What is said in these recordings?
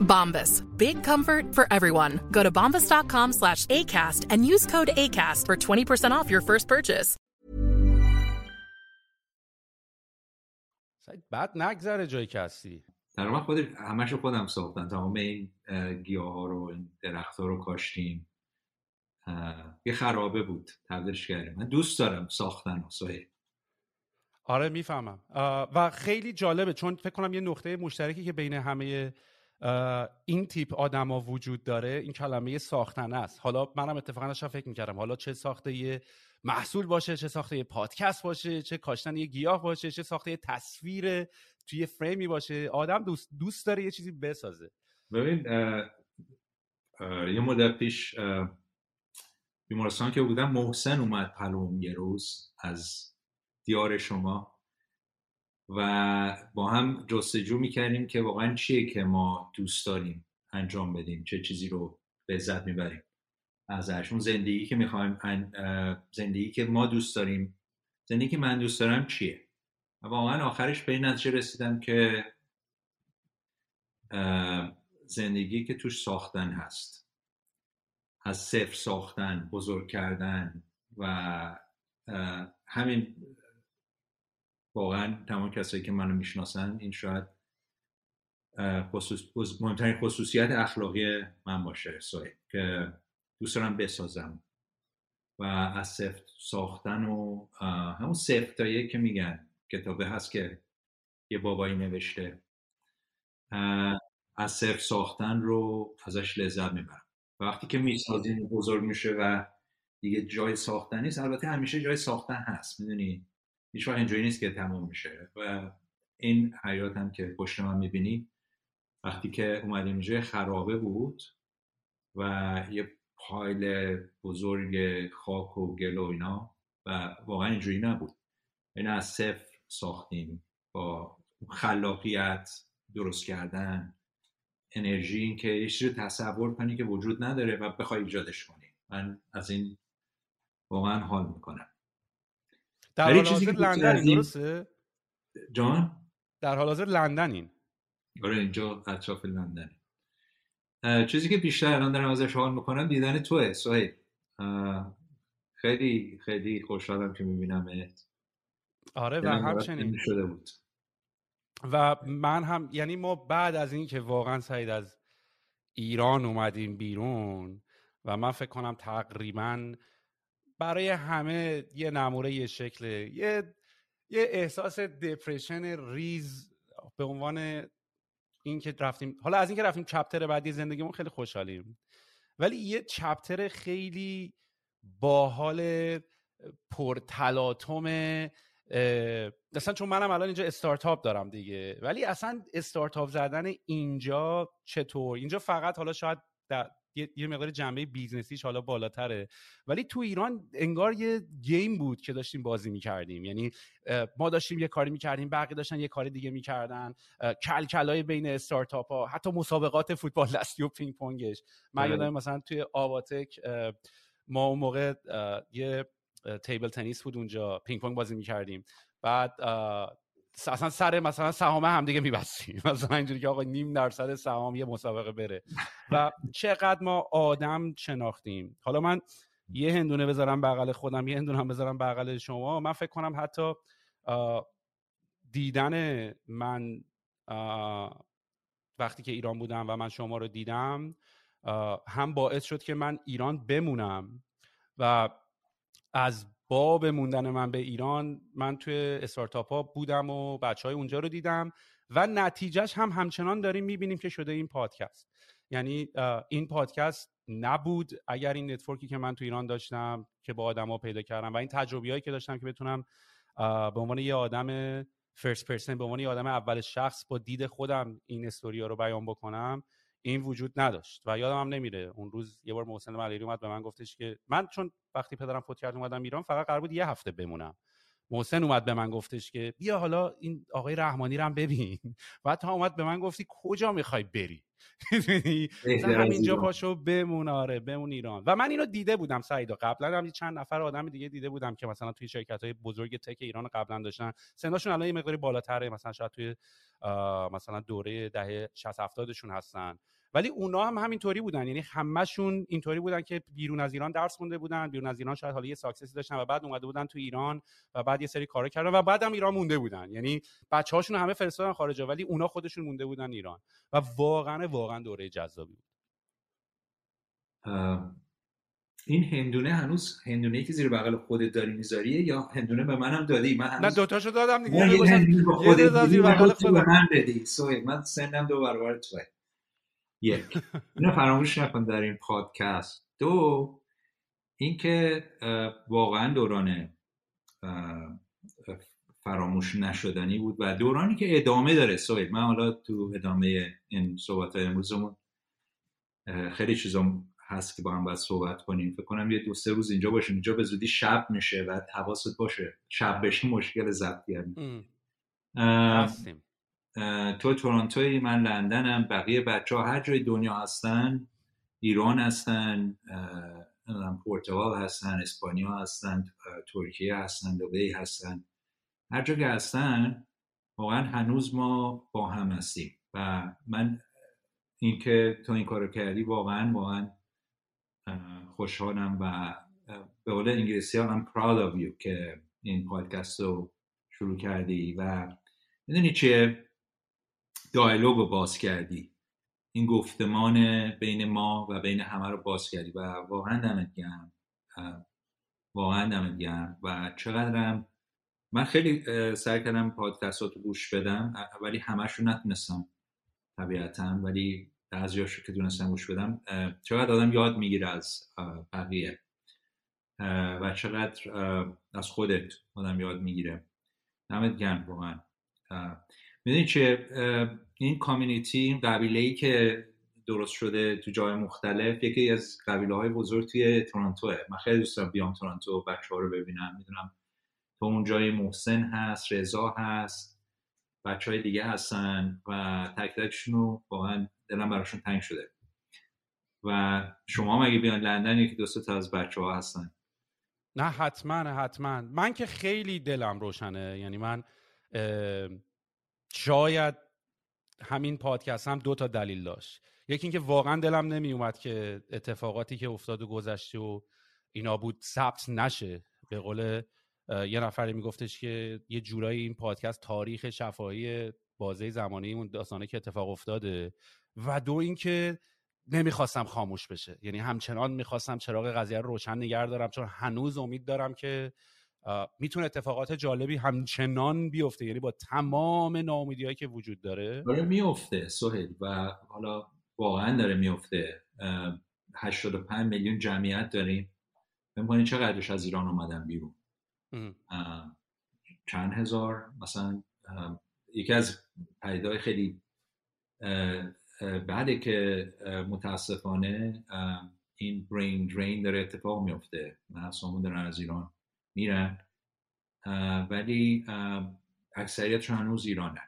Bombas. Big comfort for everyone. Go to bombas.com slash ACAST and use code ACAST for 20% off your first purchase. بعد نگذره جایی که هستی. در واقع خود همشو خودم ساختم. تمام این گیاه ها رو این درخت ها رو کاشتیم. یه خرابه بود. تبدیلش کردیم. من دوست دارم ساختن و آره می‌فهمم. و خیلی جالبه. چون فکر کنم یه نقطه مشترکی که بین همه این تیپ آدما وجود داره این کلمه ساختن است. حالا منم اتفاقا داشتم فکر می‌کردم حالا چه ساخته یه محصول باشه چه ساخته یه پادکست باشه چه کاشتن یه گیاه باشه چه ساخته یه تصویر توی فریمی باشه. آدم دوست دوست داره یه چیزی بسازه. ببین یه مدت پیش بیمارستان که بودم محسن اومد پلوم یه روز از دیار شما. و با هم جستجو می‌کردیم که واقعا چیه که ما دوست داریم انجام بدیم چه چیزی رو لذت می‌بریم. ازش اون زندگی که می‌خوایم زندگی که ما دوست داریم زندگی که من دوست دارم چیه؟ و واقعا آخرش به این نتیجه رسیدم که زندگی که توش ساختن هست. از صفر ساختن بزرگ کردن و همین واقعا تمام کسایی که منو می‌شناسن این شاید خصوص... مهمترین خصوصیت اخلاقی من باشه سوی که دوست دارم بسازم. و از صفر ساختن و همون صفتایی که میگن کتابه هست که یه بابایی نوشته. از صفر ساختن رو ازش لذت می‌برم. وقتی که می‌سازیم بزرگ میشه و دیگه جای ساختن نیست البته همیشه جای ساختن هست می‌دونی؟ هیچ اینجوری نیست که تمام میشه. و این حیات هم که پشت من می‌بینی وقتی که اومدیم اینجا خرابه بود و یه پایل بزرگ خاک و گل و اینا و واقعا اینجوری نبود. این از صفر ساختیم با خلاقیت درست کردن انرژی این که یه چیزی تصور کنی که وجود نداره و بخوای ایجادش کنی. من از این واقعا حال می‌کنم. در حال حاضر لندن درسته؟ جان؟ در حال حاضر لندن این آره اینجا اطراف لندن چیزی که بیشتر الان دارم ازش حال می‌کنم دیدن توه سوهیل خیلی خیلی خوشحالم که می‌بینم آره و همچنین. شده بود. و من هم یعنی ما بعد از این که واقعا سعید از ایران اومدیم بیرون و من فکر کنم تقریبا برای همه یه نموره یه شکل یه یه احساس دپرشن ریز به عنوان اینکه رفتیم حالا از اینکه رفتیم چپتر بعدی زندگیمون خیلی خوشحالیم. ولی یه چپتر خیلی باحال پرتلاطم اصلا چون منم الان اینجا استارتاپ دارم دیگه. ولی اصلا استارتاپ زدن اینجا چطور؟ اینجا فقط حالا شاید در یه مقدار جنبه business یش حالا بالاتره. ولی تو ایران انگار یه game بود که داشتیم بازی می‌کردیم. یعنی ما داشتیم یه کاری می‌کردیم بقیه داشتن یه کاری دیگه می‌کردن. کلکلای بین استارتاپ ها حتی مسابقات فوتبال دستی و پینگ پونگش من بله. یادم مثلا توی آواتک ما اون موقع یه table tennis بود اونجا. پینگ پونگ بازی می‌کردیم. بعد اصلا سر مثلا سهام هم دیگه میبستیم. مثلا اینجوری که آقا نیم درصد سهام یه مسابقه بره. و چقدر ما آدم شناختیم. حالا من یه هندونه بذارم بغل خودم یه هندونه هم بذارم بغل شما. من فکر کنم حتی دیدن من وقتی که ایران بودم و من شما رو دیدم هم باعث شد که من ایران بمونم و از باب موندن من به ایران من توی استارتاپ ها بودم و بچه های اونجا رو دیدم و نتیجهش هم همچنان داریم می‌بینیم که شده این پادکست. یعنی این پادکست نبود اگر این network ی که من تو ایران داشتم که با آدما پیدا کردم و این تجربه هایی که داشتم که بتونم به عنوان یه آدم first person به عنوان یه آدم اول شخص با دید خودم این استوریا رو بیان بکنم این وجود نداشت و یادم هم نمیره. اون روز یه بار محسن ملیری اومد به من گفتش که من چون وقتی پدرم فوت کرد اومدم ایران فقط قرار بود یه هفته بمونم. محسن اومد به من گفتش که بیا حالا این آقای رحمانی رو هم ببین. بعد تا اومد به من گفتی کجا می‌خوای بری؟ همینجا پاشو بمون آره بمون ایران. و من اینو دیده بودم سعید قبلا هم چند نفر آدم دیگه دیده بودم که مثلا توی شرکت های بزرگ تک ایران قبلا داشتن. سنشون الان یه مقداری بالاتره. مثلا شاید توی مثلا دوره دهه 60 70 شون هستن. ولی اونا هم همینطوری بودن. یعنی همشون اینطوری بودن که بیرون از ایران درس خونده بودن بیرون از ایران شاید حالا یه ساکسسی داشتن و بعد اومده بودن تو ایران و بعد یه سری کارا کردن و بعدم ایران مونده بودن. یعنی بچه هاشون همه فرستادن خارج ولی اونا خودشون مونده بودن ایران. و واقعا واقعا دوره جذابی بود. این هندونه هنوز هندونه که زیر بغل خودت داری میذاریه یا هندونه به منم دادی؟ من نه دوتاشو دادم دیگه. یه هندونه به خودت زیر بغل خودت من بدی. من سنم دو برابر توه. یک. اینو فراموش نکن در این پادکست. دو اینکه واقعا دوران فراموش نشدنی بود و دورانی که ادامه داره. سوید من حالا تو ادامه این صحبت امروزمون خیلی چیزا هست که با هم باید صحبت کنیم. فکر کنم یه دو سه روز اینجا باشیم. اینجا به زودی شب میشه و حواست باشه. شب بشه مشکل ضبط تو تورنتوی من لندنم بقیه بچه ها هر جای دنیا هستن ایران هستن پرتغال هستن اسپانیا هستن ترکیه هستن دبی هستن. هر جا که هستن واقعا هنوز ما با هم هستیم و من اینکه تو این کارو کردی واقعا واقعا خوشحالم و به قول انگلیسی هم I'm proud of you که این پادکست رو شروع کردی و می‌دونی چیه؟ دایلوگ باز کردی. این گفتمان بین ما و بین همه رو باز کردی و واقعا دمت گرم. واقعا دمت گرم و چقدرم من خیلی سعی کردم پادکست رو گوش بدم ولی همش رو نتونستم طبیعتا ولی بعضیاشو که دونستم گوش بدم چقدر آدم یاد می‌گیره از بقیه. و چقدر از خودت آدم یاد می‌گیره. دمت گرم واقعا. می‌دونی چه این کامیونیتی این قبیله ای که درست شده تو جای مختلف یکی از قبیله های بزرگ توی تورنتوه. من خیلی دوست دارم بیام تورنتو بچه ها رو ببینم. می‌دونم تو اون جای محسن هست رضا هست بچه های دیگه هستن و تک تکشون رو واقعا دلم براشون تنگ شده. و شما مگه بیان لندن یکی دو تا از بچه ها هستن. نه حتما حتما. من که خیلی دلم روشنه. یعنی من شاید همین پادکست هم دو تا دلیل داشت. یکی اینکه واقعا دلم نمی اومد که اتفاقاتی که افتاد و گذشته و اینا بود ثبت نشه. به قول یه نفری میگفتش که یه جورایی این پادکست تاریخ شفاهی بازه زمانی اون داستانه که اتفاق افتاده و دو اینکه نمی‌خواستم خاموش بشه. یعنی همچنان می‌خواستم چراغ قضیه رو روشن نگه دارم چون هنوز امید دارم که می‌تونه اتفاقات جالبی همچنان بیفته یعنی با تمام ناامیدی هایی که وجود داره. داره میفته سهیل و حالا واقعا داره میفته 85 میلیون جمعیت داریم. بمکنید چقدرش از ایران اومدن بیرون؟ چند هزار؟ مثلا یکی از پیدای خیلی بعده که متاسفانه این برین درین داره اتفاق میفته محصامون دارن از ایران. میرن ولی اکثریتشون هنوز ایرانه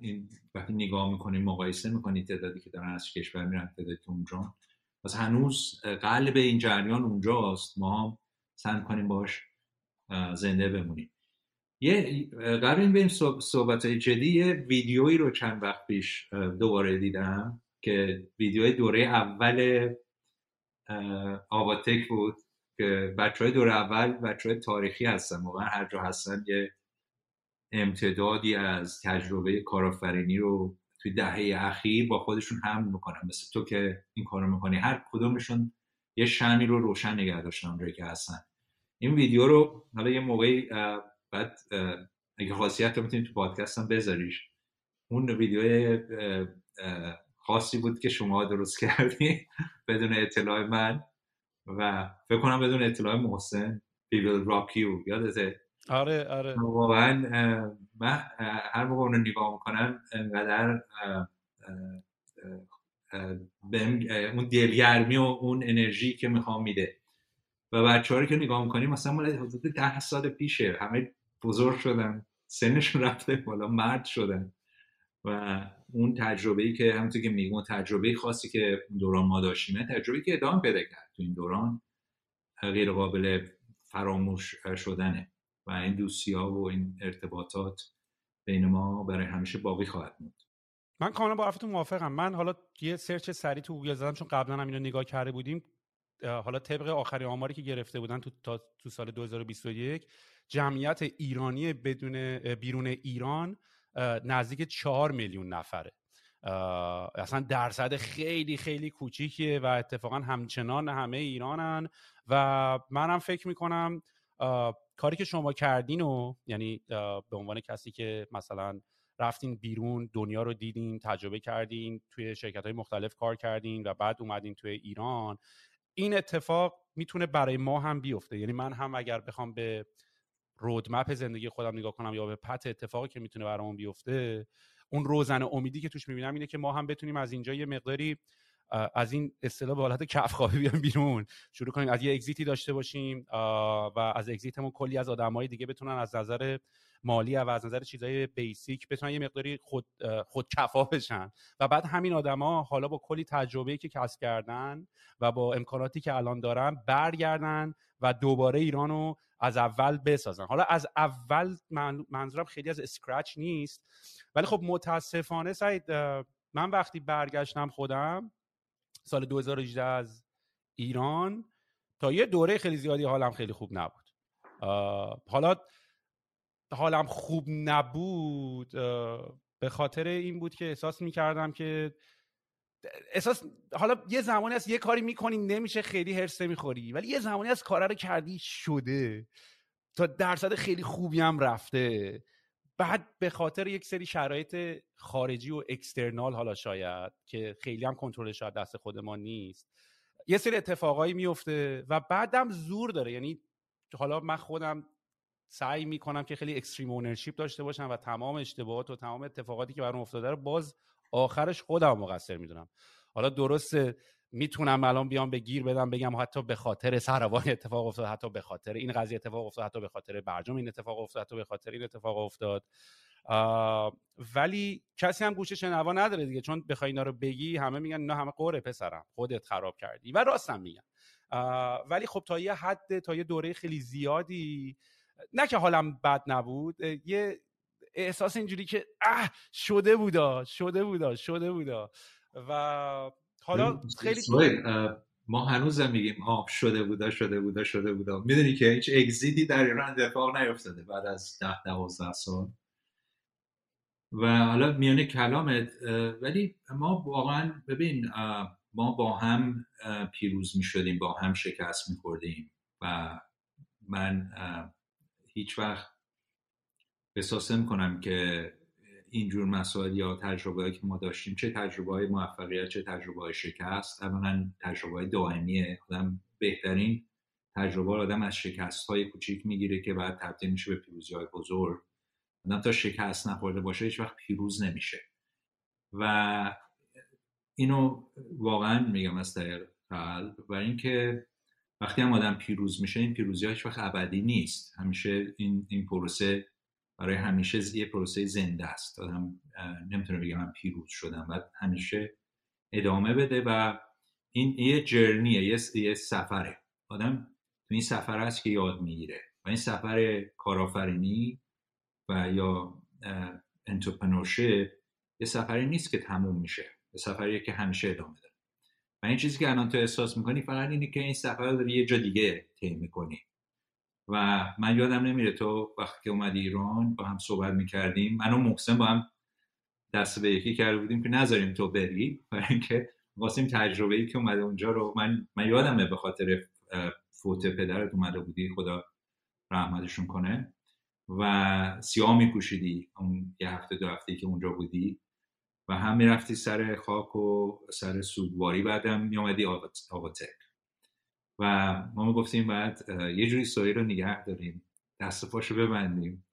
این وقتی نگاه می‌کنیم مقایسه می‌کنید تعدادی که دارن از کشور میرن تعدادی که اونجا. پس هنوز قلب این جریان اونجاست. ما هم سعی کنیم باش زنده بمونیم. یه قبل این بریم صحبت های جدی. یه ویدیویی رو چند وقت پیش دوباره دیدم که ویدیوی دوره اول آواتک بود. که بچه های دوره اول بچه های تاریخی هستن. واقعا هر جا هستن یه امتدادی از تجربه کارآفرینی رو توی دهه اخیر با خودشون هم می‌کنن. مثل تو که این کارو می‌کنی. هر کدومشون یه شمی رو روشن نگه داشتن اونجایی که هستن. این ویدیو رو حالا یه موقعی بعد اگه خاصیت رو می‌تونید تو پادکست هم بذاریش. اون ویدیو خاصی بود که شما درست کردی بدون اطلاع من. و فکر کنم بدون اطلاع محسن people rock you یادته؟ آره آره. واقعا من هر موقع اون رو نگاه می‌کنم انقدر اون دلگرمی و اون انرژی که می‌خوام میده. و بچه رو که نگاه می‌کنیم مثلا مال حدود ده سال پیشه. همه بزرگ شدن سنشون رفته بالا مرد شدن. و اون تجربه ای که همونطور که میگم تجربه خاصی که دوران ما داشتیم تجربه که ادامه پیدا کرد تو این دوران غیر قابل فراموش شدنه و این دوستی ها و این ارتباطات بین ما برای همیشه باقی خواهد موند. من کاملا با حرفتون موافقم. من حالا یه search سری تو گوگل زدم چون قبلا هم اینو نگاه کرده بودیم. حالا طبق آخرین آماری که گرفته بودن تو تا تو سال 2021 جمعیت ایرانی بدون بیرون ایران نزدیک چهار میلیون نفره. اصلا درصد خیلی خیلی کوچیکیه و اتفاقا همچنان همه ایرانن و منم فکر می‌کنم کاری که شما کردین و یعنی به عنوان کسی که مثلا رفتین بیرون دنیا رو دیدین تجربه کردین توی شرکت های مختلف کار کردین و بعد اومدین توی ایران این اتفاق می‌تونه برای ما هم بیفته. یعنی من هم اگر بخوام به رودمپ زندگی خودم نگاه کنم یا به پت اتفاقی که می‌تونه برامون بیفته اون روزن امیدی که توش می‌بینم اینه که ما هم بتونیم از اینجا یه مقداری از این اصطلاح به حالت کف خوابی بیام بیرون. شروع کنیم از یه اگزیتی داشته باشیم و از اگزیتمون کلی از آدمای دیگه بتونن از نظر مالی و از نظر چیزای بیسیک بتونن یه مقداری خود خود کفا بشن. و بعد همین آدما حالا با کلی تجربه که کسب کردن و با امکاناتی که الان دارن برگردن و دوباره ایرانو از اول بسازن. حالا از اول منظورم خیلی از اسکرچ نیست. ولی خب متاسفانه سعید من وقتی برگشتم خودم سال 2018 از ایران تا یه دوره خیلی زیادی حالم خیلی خوب نبود. حالا حالم خوب نبود به خاطر این بود که احساس می‌کردم که احساس حالا یه زمانی از یه کاری می‌کنی نمیشه خیلی هرس نمی‌خوری ولی یه زمانی از کار رو کردی شده. تا درصد خیلی خوبی هم رفته. بعد به خاطر یک سری شرایط خارجی و اکسترنال حالا شاید که خیلی هم کنترل شاید دست خود ما نیست یه سری اتفاقایی میفته و بعدم زور داره. یعنی حالا من خودم سعی می‌کنم که خیلی اکستریم اونرشیپ داشته باشم و تمام اشتباهات و تمام اتفاقاتی که برام افتاده رو باز آخرش خودم مقصر می‌دونم. حالا درسته می‌تونم الان بیام به گیر بدم بگم حتی به خاطر سروان اتفاق افتاد حتی به خاطر این قضیه اتفاق افتاد حتی به خاطر برجام این اتفاق افتاد حتی به خاطر این اتفاق افتاد. ولی کسی هم گوش شنوا نداره دیگه. چون بخوای اینا رو بگی همه میگن نه همه قوره پسرم. خودت خراب کردی. و راستم میگن ولی خب تا یه حد تا یه دوره خیلی زیادی نه که حالم بد نبود یه احساس اینجوری که اه شده بودا شده بودا شده بودا. و حالا خیلی ما هنوزم میگیم آه شده بودا شده بودا شده بودا. می‌دونی که هیچ اگزیدی در ایران اتفاق نیفتاده بعد از ده دوازده سال. و حالا میانه کلامت ولی ما واقعا ببین ما با هم پیروز می شدیم با هم شکست می خوردیم و من هیچ وقت احساس کنم که اینجور مسائل یا تجربه که ما داشتیم چه تجربه های موفقیت چه تجربه های شکست اولا تجربه های دائمیه. آدم بهترین تجربه آدم از شکست های کوچیک می‌گیره که بعد تبدیل میشه به پیروزی های بزرگ. آدم تا شکست نخورده باشه هیچ وقت پیروز نمیشه. و اینو واقعا میگم از طریق قلب و اینکه وقتی هم آدم پیروز میشه این پیروزی هیچ وقت ابدی نیست. همیشه این, این پروسه برای همیشه یه پروسه زنده است. آدم نمی‌تونه بگه من پیروز شدم و همیشه ادامه بده و این یه جرنیه یه, سفره. آدم تو این سفر است که یاد می‌گیره. و این سفر کارآفرینی و یا انترپرنورشیپ یه سفری نیست که تموم میشه. یه سفریه که همیشه ادامه داره. و این چیزی که الان تو احساس می‌کنی فقط اینه که این سفر رو داری یه جا دیگه طی می‌کنی. و من یادم نمیره تو وقتی که اومدی ایران با هم صحبت می‌کردیم. من و محسن با هم دست به یکی کرده بودیم که نذاریم تو بری. برای اینکه واسیم تجربه ای که اومده اونجا رو من من یادمه به خاطر فوت پدرت اومده بودی خدا رحمتشون کنه. و سیاه میپوشیدی اون یه هفته دو هفته که اونجا بودی. و هم می‌رفتی سر خاک و سر سوگواری بعدم میامدی آقاتک و ما می‌گفتیم بعد یه جوری سوی رو نگه داریم دست پاشو ببندیم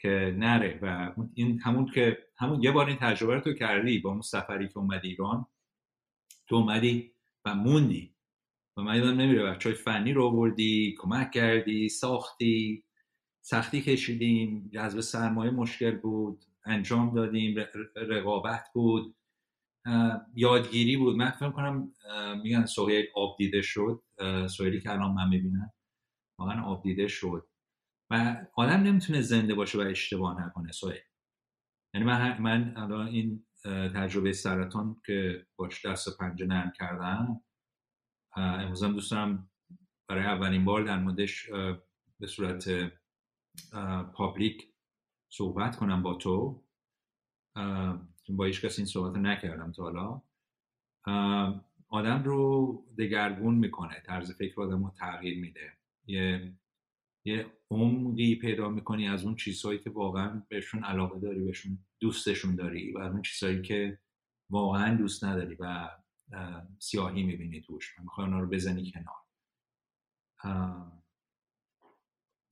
که نره و این همون که همون یه بار این تجربه رو تو کردی با اون سفری که اومدی ایران تو اومدی و موندی. و من یادم نمیره بچه فنی رو آوردی کمک کردی ساختی سختی کشیدیم جذب سرمایه مشکل بود. انجام دادیم رقابت بود. یادگیری بود. من فکر کنم میگن سوهیل آب دیده شد. سوهیلی که الان من می‌بینم واقعا آب دیده شد. و آدم نمی‌تونه زنده باشه و اشتباه نکنه سوهیل. یعنی من, من الان این تجربه سرطان که باش دست و پنجه نرم کردم امروزم دوست دارم برای اولین بار در موردش به صورت پابلیک صحبت کنم با تو. با هیچ کسی این صحبت نکردم تا حالا. آدم رو دگرگون می‌کنه طرز فکر آدم رو تغییر میده. یه یه عمقی پیدا می‌کنی از اون چیزهایی که واقعا بهشون علاقه داری بهشون دوستشون داری و از اون چیزهایی که واقعا دوست نداری و سیاهی می‌بینی توش و می‌خوای اونا رو بزنی کنار.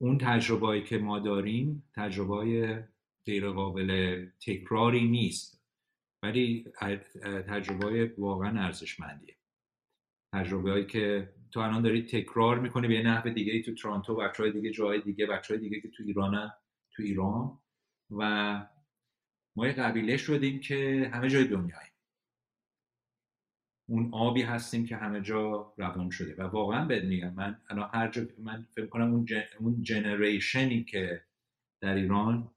اون تجربه‌ای که ما داریم تجربه غیر قابل تکراری نیست. ولی تجربه واقعا ارزشمندیه. تجربه هایی که تو الان داری تکرار می‌کنی به نحو دیگه تو ترانتو بچه های دیگه جای دیگه بچه های دیگه که تو ایران تو ایران. و ما یه قبیله شدیم که همه جای دنیاییم. اون آبی هستیم که همه جا روان شده. و واقعا بد میگم من الان هر جا من فکر کنم اون, جن... اون جنریشنی که در ایران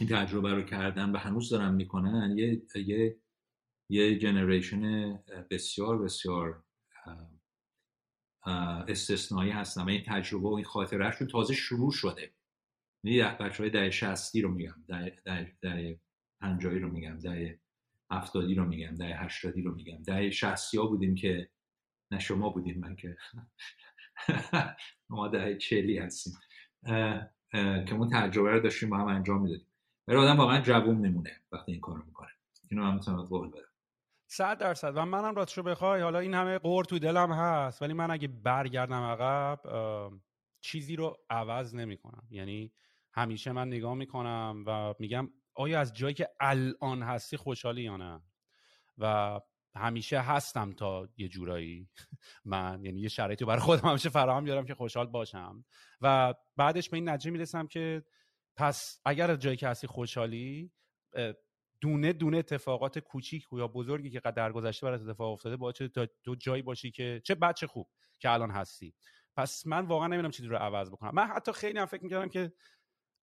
این تجربه رو کردن و هنوز دارن می‌کنن یه یه یه جنریشن بسیار بسیار استثنایی هستن. و این تجربه و این خاطرهشون تازه شروع شده. یعنی بچه های ده شستی رو میگم ده, ده, پنجایی رو میگم ده هفتادی رو میگم ده هشتادی رو میگم. ده شستی ها بودیم که نه شما بودیم من که ما ده چلی هستیم. که ما تجربه رو داشتیم با هم انجام می‌دادیم. برای آدم واقعا جوون میمونه وقتی این کارو می‌کنه. اینو هم می‌تونم قول بدم. صد درصد. و منم راستشو بخوای حالا این همه قور تو دلم هست ولی من اگه برگردم عقب چیزی رو عوض نمی‌کنم. یعنی همیشه من نگاه می‌کنم و میگم آیا از جایی که الان هستی خوشحالی یا نه؟ و همیشه هستم تا یه جورایی. من یعنی یه شرایطی برای خودم همیشه فراهم بیارم که خوشحال باشم. و بعدش به این نتیجه می‌رسم که پس اگر از جایی که هستی خوشحالی دونه دونه اتفاقات کوچیک یا بزرگی که در گذشته برات اتفاق افتاده با چه دو جایی باشی که چه بچه خوب که الان هستی. پس من واقعا نمی‌دونم چیزی رو عوض بکنم. من حتی خیلی هم فکر می‌کردم که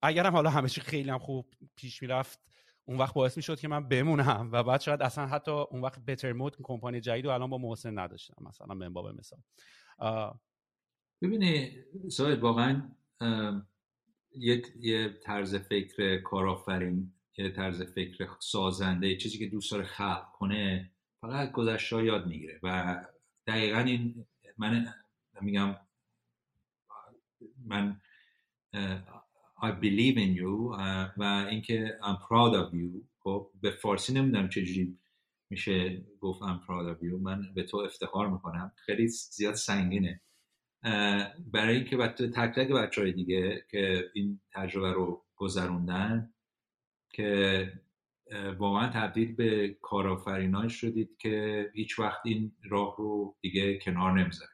اگرم حالا همه چی خیلی هم خوب پیش می‌رفت اون وقت باعث می‌شد که من بمونم و بعد شاید اصلا حتی اون وقت بتر مود کمپانی جدید و الان با محسن نداشتم مثلا من باب مثال. ببینی ساید واقعا یک یه طرز فکر کارآفرین یه طرز فکر سازنده چیزی که دوست داره خلق کنه فقط گذشته یاد می‌گیره و دقیقا این من میگم من I believe in you و اینکه I'm proud of you. خب به فارسی نمی‌دونم چجوری میشه گفت I'm proud of you. من به تو افتخار می‌کنم. خیلی زیاد سنگینه. برای اینکه تک تک بچه های دیگه که این تجربه رو گذروندن که واقعا تبدیل به کارآفرینای شدید که هیچ وقت این راه رو دیگه کنار نمی‌ذاره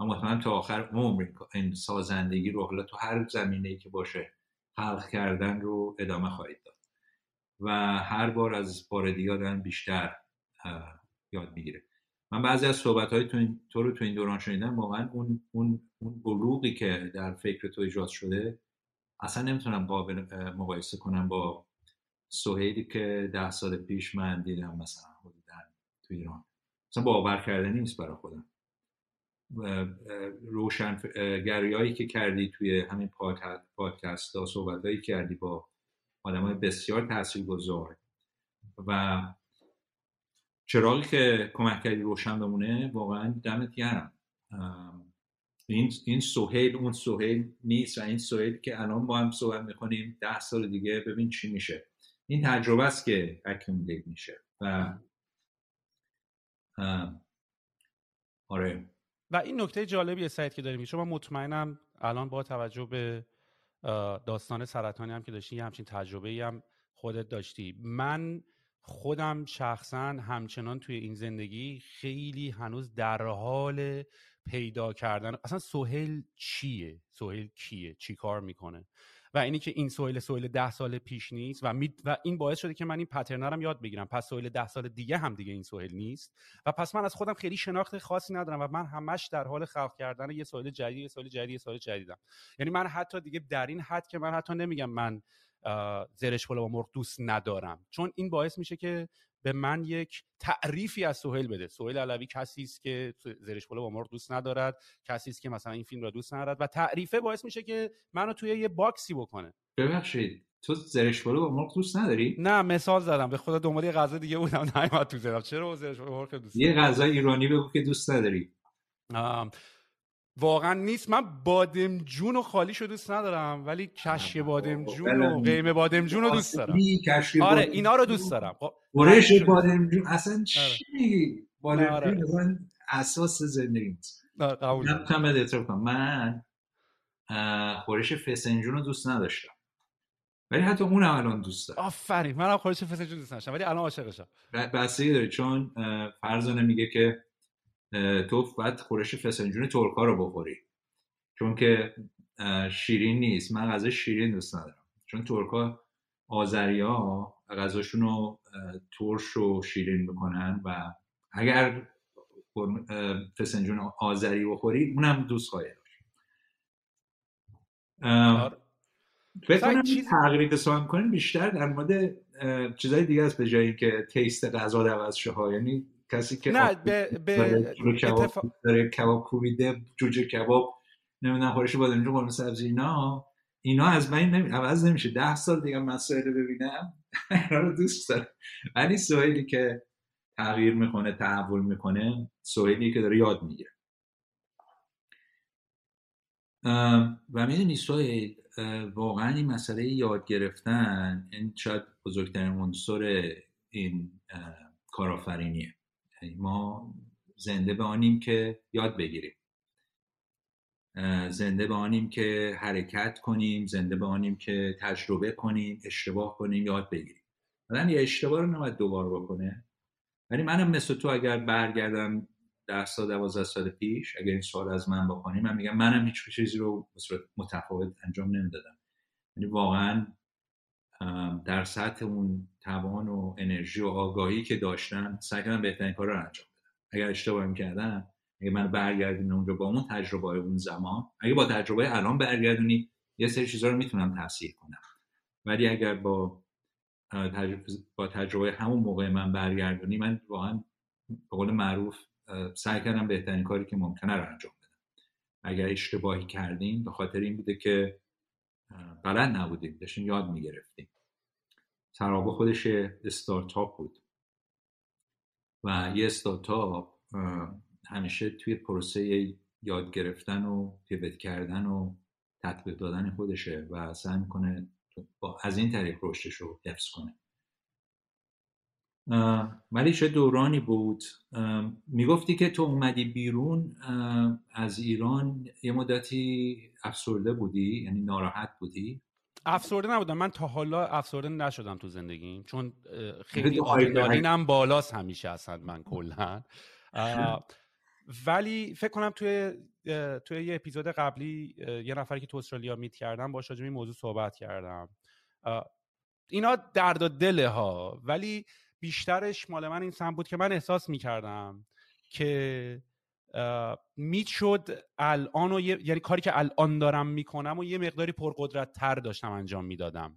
من مطمئن تا آخر عمر این سازندگی رو حالا تو هر زمینه که باشه خلق کردن رو ادامه خواهید داد. و هر بار از بار دیگه بیشتر یاد می‌گیره. من بعضی از صحبت های تو, رو تو این دوران شنیدم واقعا اون اون اون بلوغی که در فکر تو ایجاد شده اصلا نمی‌تونم قابل مقایسه کنم با سوهیلی که ده سال پیش من دیدم مثلا تو ایران. مثلا باور کردنی نیست برای خودم. روشن هایی که کردی توی همین پادکست ها صحبت هایی کردی با آدم های بسیار تاثیر گذار و چراغی که کمک کردی روشن بمونه واقعا دمت گرم. این این سوهیل اون سوهیل نیست و این سوهیل که الان با هم صحبت می‌کنیم ده سال دیگه ببین چی میشه. این تجربه است که اکیومولیت میشه. و آره. و این نکته جالبی سعید که داریم شما مطمئنم الان با توجه به داستان سرطانی هم که داشتی یه همچین تجربه هم خودت داشتی. من خودم شخصا همچنان توی این زندگی خیلی هنوز در حال پیدا کردن. اصلا سوهل چیه؟ سوهل کیه؟ چی کار می‌کنه؟ و اینی که این سویل سویل ده سال پیش نیست و, و این باعث شده که من این پترنرم یاد بگیرم. پس سویل ده سال دیگه هم دیگه این سویل نیست و پس من از خودم خیلی شناخت خاصی ندارم و من همش در حال خلق کردن یه سویل جدید یه سویل جدید یه سویل جدیدم. یعنی من حتی دیگه در این حد که من حتی نمیگم من زرش با مرغ دوست ندارم. چون این باعث میشه که به من یک تعریفی از سهیل بده. سهیل علوی کسی است که زرش با مرغ دوست ندارد کسی است که مثلا این فیلم را دوست ندارد و تعریفه باعث میشه که منو توی یه باکسی بکنه. ببخشید تو زرش با مرغ دوست نداری؟ نه مثال زدم. به خدا دنبال یه غذا دیگه بودم. نیومد تو زدم چرا زرش با مرغ دوست یه غذا ایرانی بگو که دوست نداری. واقعا نیست. من بادمجون و خالیشو دوست ندارم ولی کشک بادمجون و قیمه بادمجون رو دوست دارم. آره اینا رو دوست دارم. برش خب، بادمجون اصلا آره. چی بادمجون آره. اساس زندگی آره، من خورش فسنجون رو دوست نداشتم. ولی حتی اون الان دوست دارم. آفرین منم خورش فسنجون دوست داشتم ولی الان عاشقشم. بستگی داره چون فرزانه میگه که تو باید خورش فسنجون ترکا رو بخوری. چون که شیرین نیست. من غذا شیرین دوست ندارم. چون ترکا ها غذاشون رو ترش و شیرین می‌کنن و اگر فسنجون آذری بخوری اونم دوست خواهی آره. تغییر سوال کنیم بیشتر در مورد چیزای دیگه است به جایی که تیست غذا عوض شه یعنی کسی که نه به, به کباب داره کباب کوبیده جوجه کباب نمی‌دونم خورش بادمجون قرمه سبزی اینا. اینا از من نمی... عوض نمیشه. ده سال دیگه سوهیل ببینم. اینا رو دوست دارم. ولی سوهیلی که تغییر می‌کنه تحول می‌کنه سوهیلی که داره یاد می‌گیره. و می‌دونی سوهیل واقعا این مسئله یاد گرفتن این شاید بزرگترین عنصر این کارآفرینیه. یعنی ما زنده به آنیم که یاد بگیریم. زنده به آنیم که حرکت کنیم زنده به آنیم که تجربه کنیم اشتباه کنیم یاد بگیریم. مثلا یه اشتباه رو نباید دوبار بکنه. ولی منم مثل تو اگر برگردم ده سال دوازده سال پیش اگر این سوال از من بکنیم من میگم منم هیچ چیزی رو متفاوت انجام نمی‌دادم. یعنی واقعا در سطح اون توان و انرژی و آگاهی که داشتن سعی کردم بهترین کار رو انجام بدم اگر اشتباه می‌کردم اگه من برگردونم اونجا با اون تجربه اون زمان اگه با تجربه الان برگردونی یه سری چیزا رو می‌تونم تاثیر کنم. ولی اگر با تجربه با تجربه همون موقع من برگردونی من واقعا به قول معروف سعی کردم بهترین کاری که ممکنه رو انجام بدم. اگر اشتباهی کردیم به خاطر این بوده که بلد نبودیم داشتیم یاد می‌گرفتیم. سرابه خودش استارتاپ بود. و یه استارتاپ همیشه توی پروسه یاد گرفتن و پیوت کردن و تطبیق دادن خودشه و سعی می‌کنه از این طریق رشدش رو حفظ کنه. ولی چه دورانی بود؟ می‌گفتی که تو اومدی بیرون از ایران یه مدتی افسرده بودی؟ یعنی ناراحت بودی؟ افسرده نبودم. من تا حالا افسرده نشدم تو زندگیم. چون خیلی آدرنالینم بالاست همیشه اصلا من کلا ولی فکر کنم توی توی یه اپیزود قبلی یه نفری که تو استرالیا میت کردم با این موضوع صحبت کردم. اینا درد و دله ها ولی بیشترش مال من این سم بود که من احساس می‌کردم که می‌شد الان و یعنی کاری که الان دارم می‌کنم و یه مقداری پرقدرت تر داشتم انجام می‌دادم.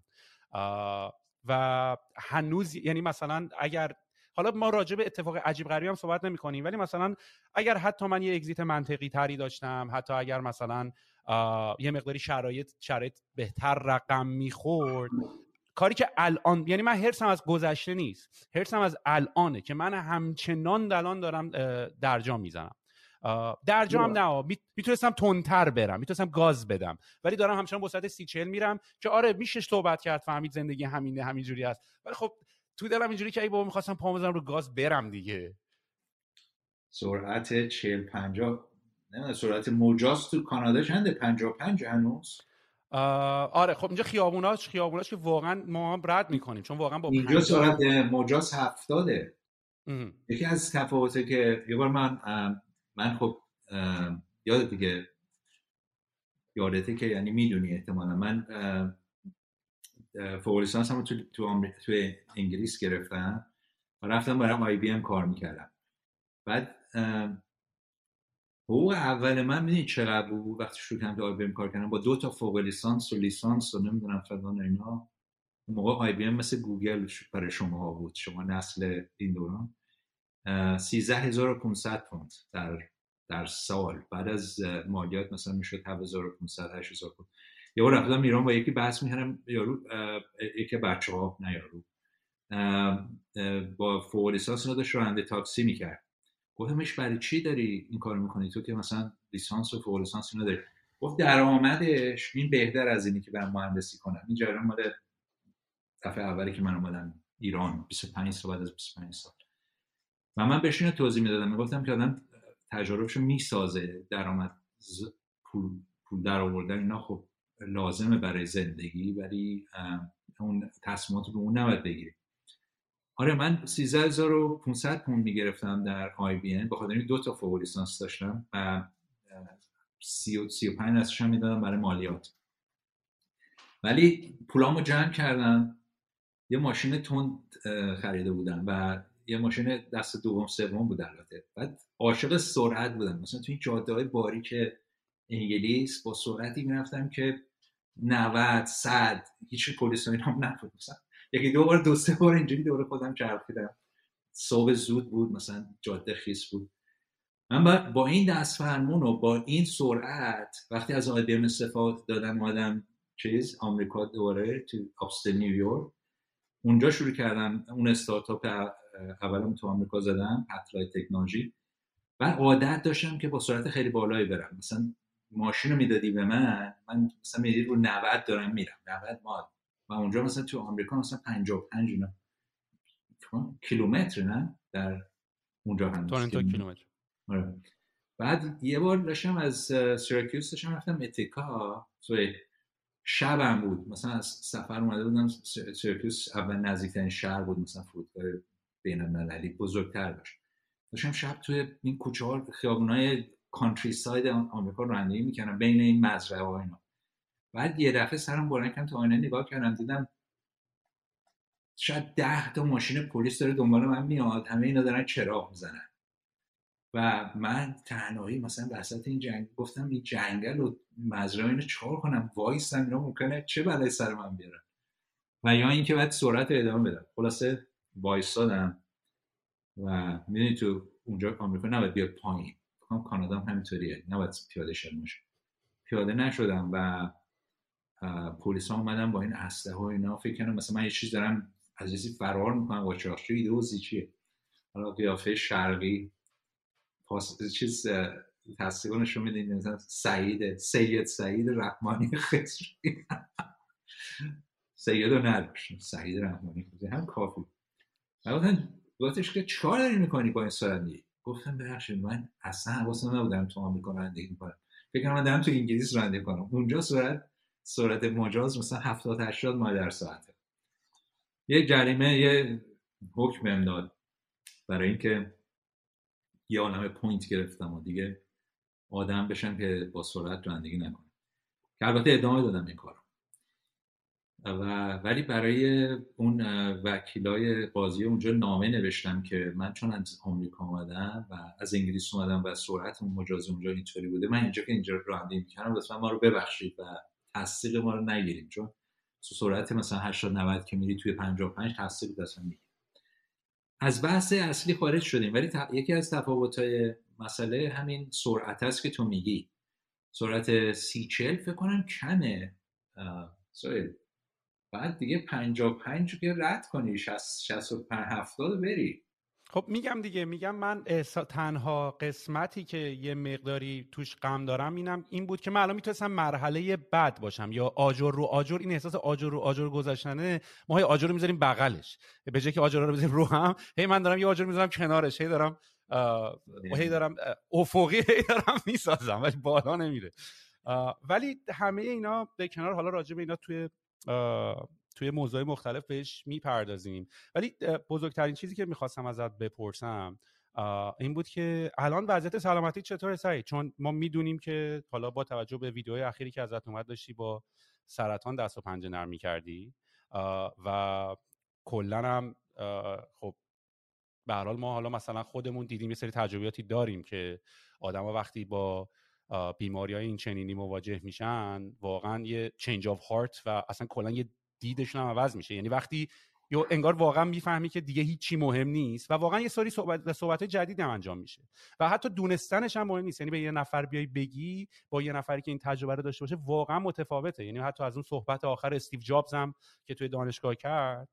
و هنوز یعنی مثلا اگر حالا ما راجع به اتفاق عجیب غریبی هم صحبت نمی کنیم ولی مثلا اگر حتی من یه اگزیت منطقی تری داشتم حتی اگر مثلا یه مقداری شرایط شرایط بهتر رقم می‌خورد کاری که الان یعنی من هرسم از گذشته نیست هرسم از الانه که من همچنان الان دارم درجا می‌زنم. درجا هم نه می‌تونستم تندتر برم می‌تونستم گاز بدم. ولی دارم همچنان با ساعت سی چل میرم که آره میشه صحبت کرد فهمید زندگی همینه همینجوری هست ولی خب تو دلم اینجوری که ای بابا می‌خواستم پا بزنم رو گاز برم دیگه. سرعت 40 50 نه سرعت موجاز تو کانادا چنده؟ 55 هنوز؟ آره خب اینجا خیابوناش خیابوناش که واقعا ما هم رد می‌کنیم چون واقعا با اینجا سرعت موجاز 70 یکی از تفاوته که یه بار من من خب یاد دیگه یادته که یعنی می‌دونی احتمالا. من فوق لیسانس هم تو تو, تو انگلیس گرفتم و رفتم برای IBM کار می‌کردم. بعد حقوق اول من می‌دونی چقدر بود؟ وقتی شروع کردم تو IBM کار کردم با دو تا فوق لیسانس و لیسانس و نمی‌دونم فلان اینا اون موقع IBM مثل گوگل برای شما بود. شما نسل این دوران. 13500 پوند در در سال. بعد از مالیات مثلا می‌شد 7500 8000 پوند. یا رفتم ایران با یکی بحث می‌کردم یارو یکی بچه ها نه یارو با فوق لیسانس داشت راننده تاکسی می‌کرد. گفتمش برای چی داری این کار می‌کنی؟ تو که مثلا لیسانس و فوق لیسانس اینا داری. گفت درآمدش این بهتر از اینی که برم مهندسی کنم. این جریان مال دفعه اولی که من اومدم ایران 25 سال بعد از 25 سال. و من بهش اینو توضیح می‌دادم. می‌گفتم که آدم تجاربشو می‌سازه درآمد پول پول در آوردن اینا خب لازمه برای زندگی ولی اون تصمیمات رو اون نباید بگیری آره من 13500 پوند می‌گرفتم در آی بی ان. بخاطر این دو تا فوق داشتم و 35 ازش هم می‌دادم برای مالیات. ولی پولامو جمع کردم. یه ماشین تند خریده بودم و یه ماشین دست دوم سوم بود البته. بعد عاشق سرعت بودم. مثلا تو این جاده های باریک انگلیس با سرعتی می‌رفتم که 90 100 هیچ پلیس هم نبود. مثلا یکی دو بار دو سه بار اینجوری دوره خودم چرخیدم صبح زود بود مثلا جاده خیس بود. من با این دست فرمون و با این سرعت وقتی از آیبیم استفاده دادن اومدم چیز آمریکا دوباره تو آپست نیویورک. اونجا شروع کردم اون استارتاپ اولم تو آمریکا زدم پتلای تکنولوژی و عادت داشتم که با سرعت خیلی بالایی برم. مثلا ماشین رو می‌دادی به من من مثلا می‌دید رو 90 دارم میرم. 90 مال. و اونجا مثلا تو آمریکا مثلا 55 اینا. کیلومتر نه؟ در اونجا هم تورنتو کیلومتر. آره. بعد یه بار داشتم از سیراکیوس داشتم رفتم اتیکا سوی شبم بود. مثلا از سفر اومده بودم سیراکیوس اول نزدیکترین شهر بود مثلا فرودگاه بین المللی بزرگتر داشت. داشتم شب توی این کوچه ها کانتری ساید آمریکا رانندگی می‌کنم بین این مزرعه ها اینا. بعد یه دفعه سرم بلند کردم تو آینه نگاه کردم دیدم شاید ده تا ماشین پلیس داره دنبال من میاد همه اینا دارن چراغ می‌زنن. و من تنهایی مثلا وسط این جنگ گفتم این جنگل و مزرعه اینو چهار کنم؟ وایسم اینا ممکنه چه بلای سر من بیارن؟ و یا اینکه بعد سرعت ادامه بدم. خلاصه وایسادم و می‌دونی تو اونجا آمریکا نباید بیاد پایین. کانادا هم همینطوریه. نباید پیاده شد پیاده نشدم و پلیس ها اومدن با این اسلحه ها اینا. فکر کنم مثلا من یه چیز دارم از چیزی فرار می‌کنم. با چاشوی دوزی چیه؟ حالا قیافه شرقی. پاس چیز رو میدین. مثلا سعید سید سعید رحمانی خسروی سید رو نداشت سعید رحمانی هم کافی گفتش که چهار داری می‌کنی با این سرندی گفتم ببخشید من اصلا حواسم نبودم تو آمریکا رانندگی می‌کنم. فکر کنم دارم تو انگلیس رانندگی کنم اونجا سرعت سرعت مجاز مثلا 70 80 مایل در ساعته. یه جریمه یه حکم بهم داد برای اینکه یه عالم پوینت گرفتم و دیگه آدم بشن که با سرعت رانندگی نکنه. که البته ادامه دادم این کارو. و ولی برای اون وکیلای قاضی اونجا نامه نوشتم که من چون از آمریکا اومدم و از انگلیس اومدم و سرعت اون مجاز اونجا اینطوری بوده من اینجا که اینجا رانندگی می‌کنم لطفا ما رو ببخشید و تصدیق ما رو نگیریم چون سرعت مثلا 80 90 که میری توی 55 تصدیق اصلا می‌گیریم از بحث اصلی خارج شدیم ولی یکی از تفاوت‌های مسئله همین سرعت است که تو میگی. سرعت سی چل فکر کنم کمه. سویل بعد دیگه 55 که رد کنی 65 70 بری. خب میگم دیگه میگم من تنها قسمتی که یه مقداری توش غم دارم اینم این بود که من الان می‌تونستم مرحله بد باشم. یا آجر رو آجر این احساس آجر رو آجر گذاشتنه ما های آجر رو می‌ذاریم بغلش. به جای که آجر رو بذاریم رو هم هی من دارم یه آجر می‌ذارم کنارش. هی دارم هی دارم افقی هی دارم می‌سازم ولی بالا نمیره. ولی همه اینا به کنار حالا راجع به اینا توی توی موضوع مختلف بهش می‌پردازیم. ولی بزرگترین چیزی که می‌خواستم ازت بپرسم این بود که الان وضعیت سلامتی چطور سعید؟ چون ما می‌دونیم که حالا با توجه به ویدیوهای اخیری که ازت اومد داشتی با سرطان دست و پنجه نرم می‌کردی و کلا هم خب به حال ما حالا مثلا خودمون دیدیم یه سری تجربیاتی داریم که آدما وقتی با بیماری های این چنینی مواجه میشن واقعا یه چنج آف هارت و اصلا کلا یه دیدشون هم عوض میشه. یعنی وقتی یا انگار واقعا می‌فهمی که دیگه هیچی مهم نیست و واقعا یه سری صحبت صحبت جدید هم انجام میشه و حتی دونستنش هم مهم نیست. یعنی به یه نفر بیای بگی با یه نفری که این تجربه رو داشته باشه واقعا متفاوته. یعنی حتی از اون صحبت آخر استیو جابز هم که توی دانشگاه کرد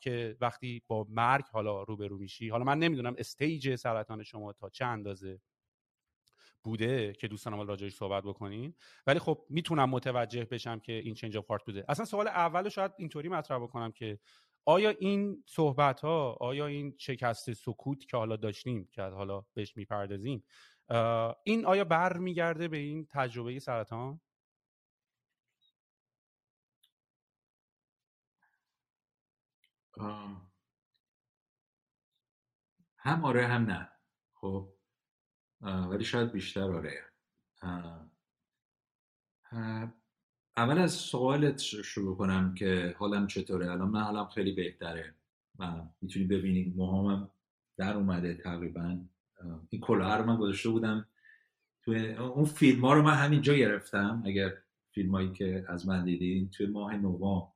که وقتی با مرگ حالا روبرو میشی. حالا من نمی‌دونم استیج سرطان شما تا چه اندازه. بوده که دوستان اول راجعش صحبت بکنیم ولی خب می‌تونم متوجه بشم که این چنج اف بوده. اصلا سوال اول شاید اینطوری مطرح بکنم که آیا این صحبت ها آیا این شکست سکوت که حالا داشتیم که حالا بهش می‌پردازیم این آیا بر میگرده به این تجربه سرطان؟ هم آره هم نه. خب ولی شاید بیشتر آره. اول از سوالت شروع کنم که حالم چطوره؟ الان من حالم خیلی بهتره و می‌تونی ببینی موهامم در اومده تقریبا. این کلاه رو من گذاشته بودم توی اون فیلم ها رو من همینجا گرفتم. اگر فیلم هایی که از من دیدین توی ماه نوام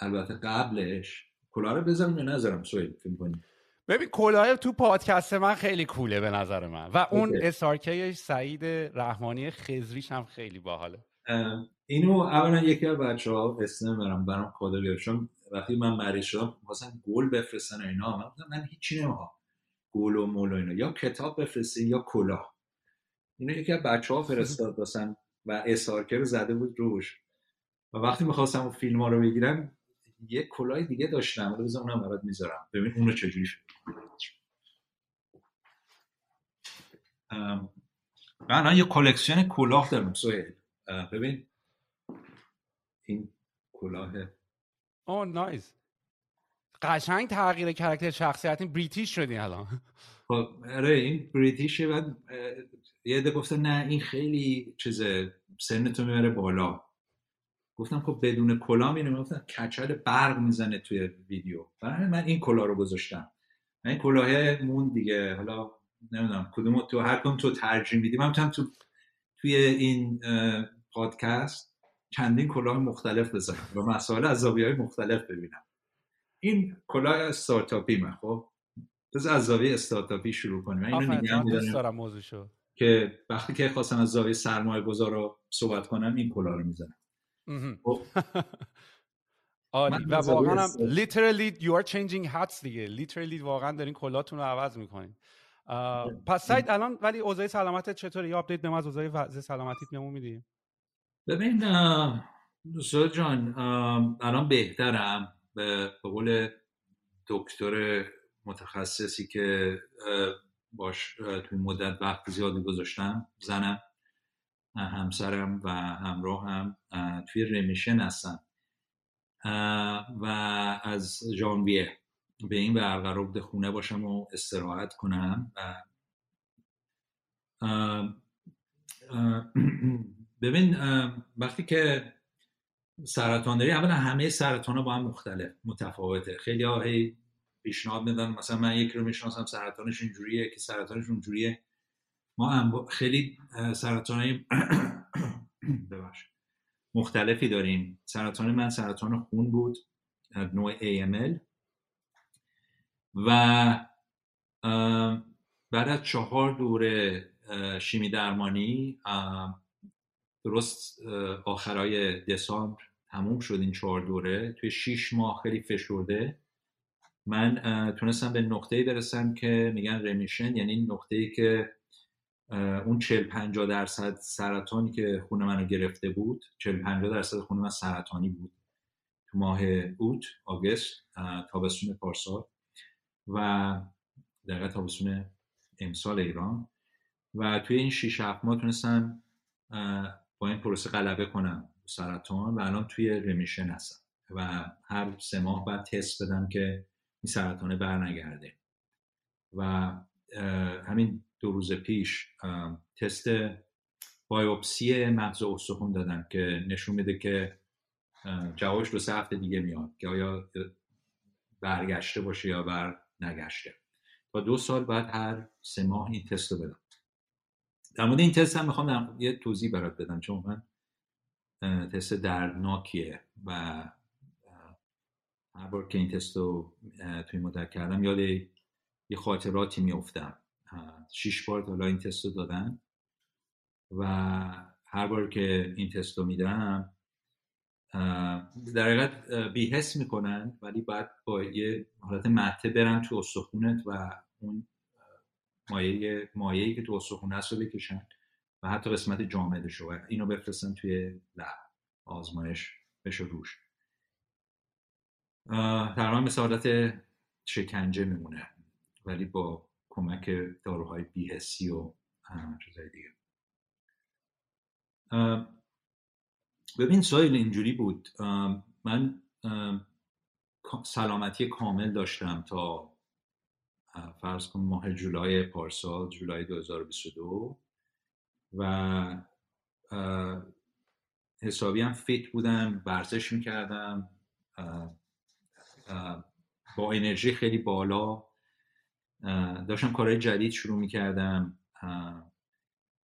البته قبلش. کلاه رو بذارم یا نذارم سویل فیلم کنیم ببین کلاه تو پادکست من خیلی کوله به نظر من. و اون اسارکه سعید رحمانی خزریش هم خیلی باحاله. اینو اولا یکی از بچه ها اسم برم برام کادر گرفتم وقتی من مریض شدم مثلا گل بفرستن اینا. من من هیچی نمی‌خوام. گل و مول و اینا. یا کتاب بفرستین یا کلاه. اینو یکی از بچه ها فرستاد. مثلا و اسارکه رو زده بود روش. و وقتی می‌خواستم اون فیلم ها رو بگیرم یه کلاه دیگه داشتم. رو بذار اونم برات می‌ذارم. ببین اونو چجوری شد. من الان یه کلکسیون کلاه دارم. سوهل ببین. این کلاه. او نایس قشنگ تغییر کرکتر شخصیت. بریتیش شدی الان. خب آره این بریتیشه بعد یه ده گفته نه این خیلی چیزه. سنتو می‌بره بالا. گفتم خب بدون کلا میرم گفتم کچل برق می‌زنه توی ویدیو. برای من این کلا رو گذاشتم. این کلاه مون دیگه. حالا نمی‌دونم کدوم تو هر کدوم تو ترجیح میدی. من تو توی این پادکست چندین کلاه مختلف بزنم و مسائل از زاویه های مختلف ببینم. این کلاه استارتاپی من خب؟ بذار از زاویه استارتاپی شروع کنیم. من اینو نگه دارم که وقتی که خواستم از زاویه سرمایه گذار رو صحبت کنم این کلاه رو می‌زنم. آلی و واقعا هم literally you are changing hats دیگه. Literally واقعا دارین کلاتون رو عوض می‌کنین. پس سعید الان ولی اوضاع سلامتت چطوره؟ یه update به از اوضاع سلامتیت نمون میدی؟ ببین دوستان جان الان بهترم. به قول دکتر متخصصی که باش توی مدت وقت زیادی گذاشتم زنم همسرم و همراه هم توی رمیشن هستن. و از ژانویه به این برقرار بوده خونه باشم و استراحت کنم ببین وقتی که سرطان داری اولا همه سرطان ها با هم مختلف متفاوته. خیلی ها هی پیشنهاد میدن مثلا من یکی رو می‌شناسم سرطانش اینجوریه که سرطانش اونجوریه. ما هم خیلی سرطان های مختلفی داریم. سرطان من سرطان خون بود نوع AML و بعد از چهار دوره شیمی درمانی درست آخرای دسامبر تموم شد این چهار دوره. توی شیش ماه خیلی فشرده. من تونستم به نقطه برسم که میگن رمیشن یعنی نقطه ای که اون 40 50 درصد سرطانی که خون منو گرفته بود 40 50 درصد خون من سرطانی بود تو ماه اوت آگست تابستون پارسال و دقیقا تابستون امسال ایران. و توی این 6 7 ماه تونستم با این پروسه غلبه کنم سرطان و الان توی رمیشن هستم و هر سه ماه بعد تست بدم که این سرطانه برنگرده. و همین دو روز پیش تست بایوپسی مغز استخون دادن که نشون میده که جوابش دو سه هفته دیگه میاد که آیا برگشته باشه یا بر نگشته. تا دو سال بعد هر سه ماه این تست رو بدم. در مورد این تست هم می‌خوام یه توضیح برات بدم چون من تست دردناکیه و هر بار که این تست رو توی مدت کردم یاد یه خاطراتی میفتم شیش بار حالا این تست رو دادن و هر بار که این تست رو میدم در حقیقت بیهس می‌کنن ولی بعد با یه حالت مته برن تو استخونت و اون مایه مایه‌ای که تو استخونه هست رو بکشن و حتی قسمت جامدش و اینو بفرستن توی لب آزمایش بشه روش. در مثل حالت شکنجه میمونه ولی با کمک داروهای بیهسی و چیزهای دیگه. ببین سایل اینجوری بود. من سلامتی کامل داشتم تا فرض کن ماه جولای پارسال جولای 2022 و حسابی هم فیت بودم ورزش می‌کردم با انرژی خیلی بالا داشتم کارهای جدید شروع می‌کردم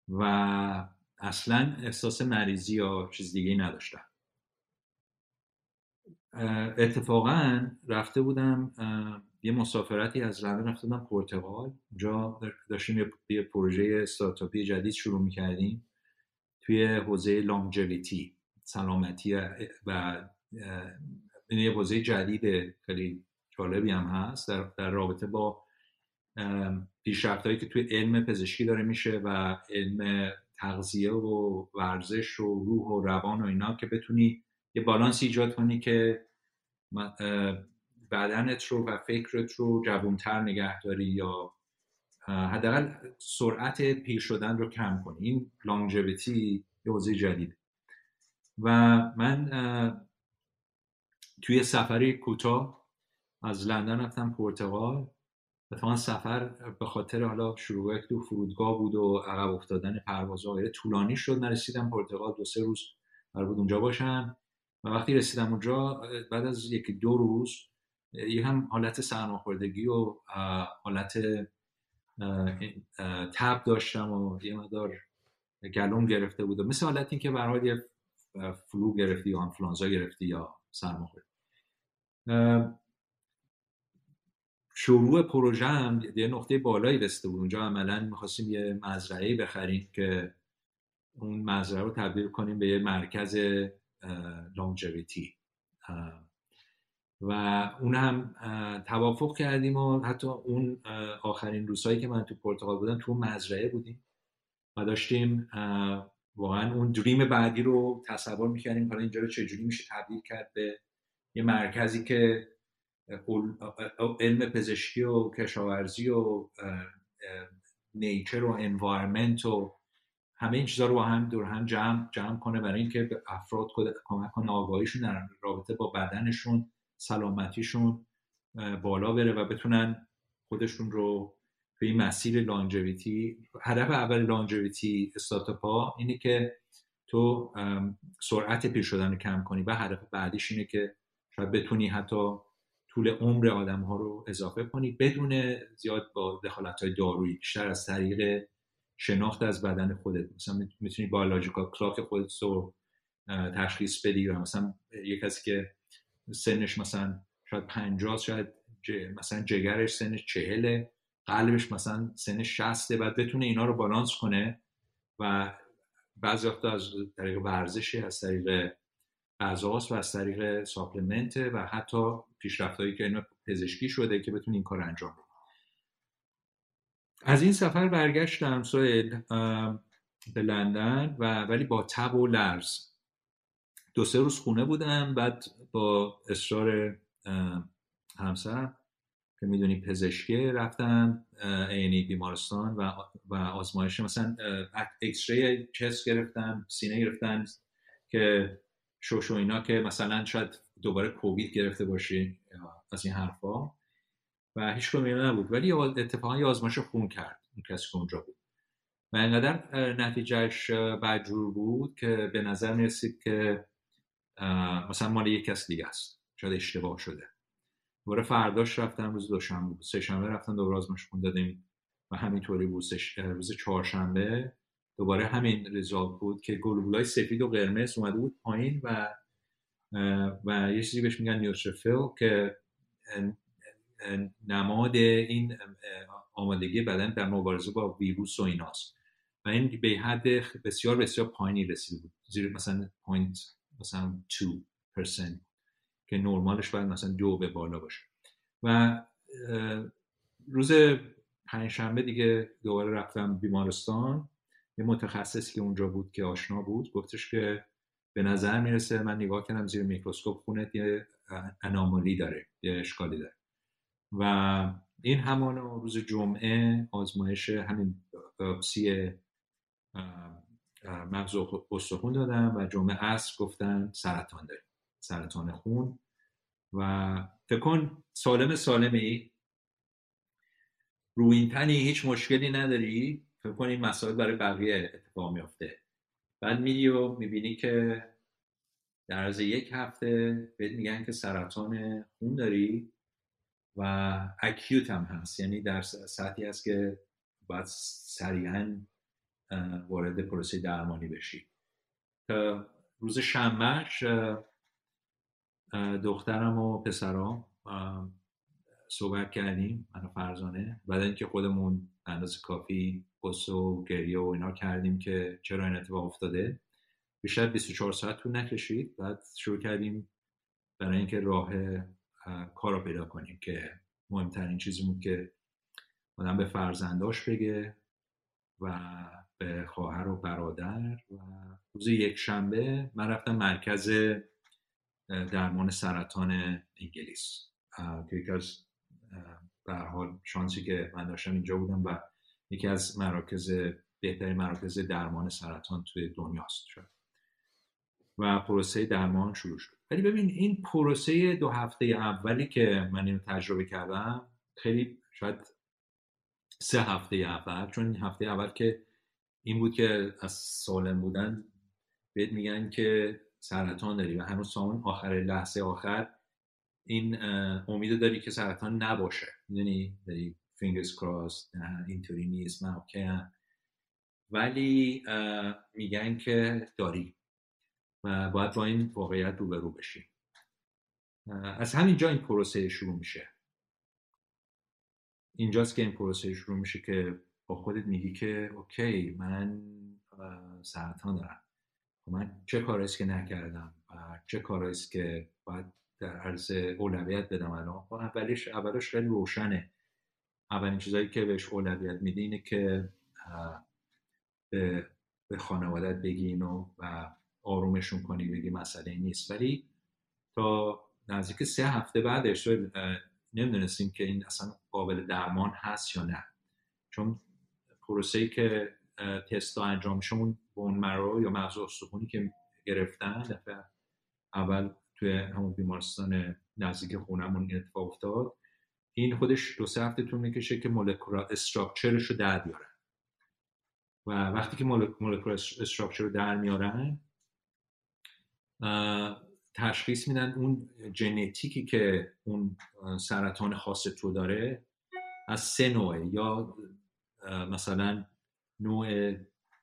و اصلا احساس مریضی یا چیز دیگه نداشتم. اتفاقا رفته بودم یه مسافرتی از لندن رفته بودم پرتغال. اونجا داشتیم یه پروژه استارتاپی جدید شروع می‌کردیم توی حوزه لانگجویتی سلامتی و یه حوزه جدید خیلی جالبی هم هست در رابطه با پیشرفت هایی که توی علم پزشکی داره میشه و علم تغذیه و ورزش و روح و روان و اینا که بتونی یه بالانس ایجاد کنی که بدنت رو و فکرت رو جوانتر نگه داری یا حداقل سرعت پیر شدن رو کم کنی. این لانجویتی یه حوزه جدید و من توی سفری کوتاه از لندن رفتم پرتغال. اتفاقا سفر به خاطر حالا شروع تو فرودگاه بود و عقب افتادن پروازها طولانی شد. نرسیدم پرتغال دو سه روز قرار بود اونجا باشم و وقتی رسیدم اونجا بعد از یکی دو روز یه هم حالت سرماخوردگی و حالت تب داشتم و یه مدار گلوم گرفته بود و مثل حالت این که برای یه فلو گرفتی یا انفلانزا گرفتی یا سرماخوردگی شروع پروژه هم یه نقطه بالایی رسیده بود. اونجا عملا می‌خواستیم یه مزرعه بخریم که اون مزرعه رو تبدیل کنیم به یه مرکز لانجویتی و اون هم توافق کردیم و حتی اون آخرین روزهایی که من تو پرتغال بودم تو مزرعه بودیم و داشتیم واقعا اون دریم بعدی رو تصور می‌کردیم حالا اینجا رو چجوری میشه تبدیل کرد به یه مرکزی که علم پزشکی و کشاورزی و نیچر و انوایرمنت و همه این چیزها رو هم دور هم جمع, جمع کنه برای اینکه به افراد کمک کنه آگاهیشون در رابطه با بدنشون سلامتیشون بالا بره و بتونن خودشون رو به این مسیر لانجویتی هدف اول لانجویتی استارتاپ ها اینه که تو سرعت پیر شدن رو کم کنی و هدف بعدیش اینه که شاید بتونی حتی طول عمر آدم ها رو اضافه کنی بدون زیاد با دخالت های دارویی بیشتر از طریق شناخت از بدن خودت. مثلا می‌تونی بیولوژیکال کلاک خودت رو تشخیص بدی و مثلا یک کسی که سنش مثلا شاید 50 شاید مثلا جگرش سنش چهله قلبش مثلا سنش شسته بعد بتونه اینا رو بالانس کنه و بعضی وقتا از طریق ورزشی از طریق غذاست و از طریق ساپلمنت و حتی پیشرفتهایی که اینا پزشکی شده که بتونه این کار انجام بده از این سفر برگشتم سوئد به لندن و ولی با تب و لرز. دو سه روز خونه بودم بعد با اصرار همسرم که می‌دونی پزشکی رفتم اینی بیمارستان و, و آزمایش مثلا اکسری چست گرفتم سینه گرفتن که شوشو اینا که مثلا شاید دوباره کووید گرفته باشی از این حرفا. و هیچ کنم نبود. ولی اتفاقا یه آزمایش خون کرد اون کسی که اونجا بود. و اینقدر نتیجهش بدجور بود که به نظر می‌رسید که مثلا مال یک کس دیگه است. شاید اشتباه شده. دوباره فرداش رفتم روز دوشنبه بود. سه شنبه رفتم دوباره آزمایش خون دادیم. و همینطوری بود. روز چهارشنبه دوباره همین ریزالت بود که گلوبولای سفید و قرمز اومده بود پایین و و یه چیزی بهش میگن نیوتروفیل که نماد این آمادگی بدن در مبارزه با ویروس و ایناست. و این به حد بسیار بسیار پایینی رسیده بود. زیر مثلا point مثلا 2% که نرمالش باید مثلا دو به بالا باشه. و روز پنجشنبه دیگه دوباره رفتم بیمارستان. یه متخصصی که اونجا بود که آشنا بود گفتش که به نظر می‌رسه من نگاه کردم زیر میکروسکوپ خونت یه انامالی داره یه اشکالی داره. و این همان روز جمعه آزمایش همین باپسی مغز استخون دادم و جمعه عصر گفتن سرطان داری سرطان خون. و فکر سالم سالمی روینتنی هیچ مشکلی نداری. فکر کن این مسائل برای بقیه اتفاق میافته. بعد میری و می‌بینی که در از یک هفته بهت میگن که سرطان خون داری و اکیوت هم هست. یعنی در سطحی هست که باید سریعا وارد پروسه درمانی بشی. روز شنبهش دخترم و پسرام صحبت کردیم من فرزانه. بعد اینکه خودمون اندازه کافی قصه و گریه و اینا کردیم که چرا این اتفاق افتاده. بیشتر 24 ساعت طول نکشید. بعد شروع کردیم برای اینکه راه کار رو پیدا کنیم که مهمترین چیزی بود که آدم به فرزنداش بگه و به خواهر و برادر و روز یک شنبه من رفتم مرکز درمان سرطان انگلیس. که یکی از به حال شانسی که من داشتم اینجا بودم و یکی از مراکز بهترین مراکز درمان سرطان توی دنیاست شد و پروسه درمان شروع شد. ولی ببین این پروسه دو هفته اولی که من اینو تجربه کردم خیلی شاید سه هفته اول چون این هفته اول که این بود که از سالم بودن بهت میگن که سرطان داری و هنوز تا آخر لحظه آخر این امید داری که سرطان نباشه. می‌دونی؟ داری fingers cross اینطوری نیست. من ولی میگن که داری. و باید با این واقعیت روبرو بشی. از همینجا این پروسه شروع میشه. اینجاست که این پروسه شروع میشه که با خودت میگی که okay من سرطان دارم. من چه کارهاییست که نکردم؟ و چه کارهاییست که باید در عرض اولویت بدم الان. خب اولش اولش خیلی روشنه. اولین چیزایی که بهش اولویت میدی اینه که به, به خانوادت بگی و آرومشون کنی بگی مسئله نیست. ولی تا نزدیک سه هفته بعدش نمی‌دونستیم که این اصلا قابل درمان هست یا نه. چون پروسه که تست انجام شون بون مرو یا مغز استخونی که گرفتن دفعه اول توی همون بیمارستان نزدیک خونمون این اتفاق افتاد. این خودش دو سه هفته طول می‌کشه که مولکولار استراکچرش رو در بیارن. و وقتی که مولکول استراکچر رو در میارن تشخیص میدن اون ژنتیکی که اون سرطان خاص تو داره از سه نوعه. یا مثلا نوع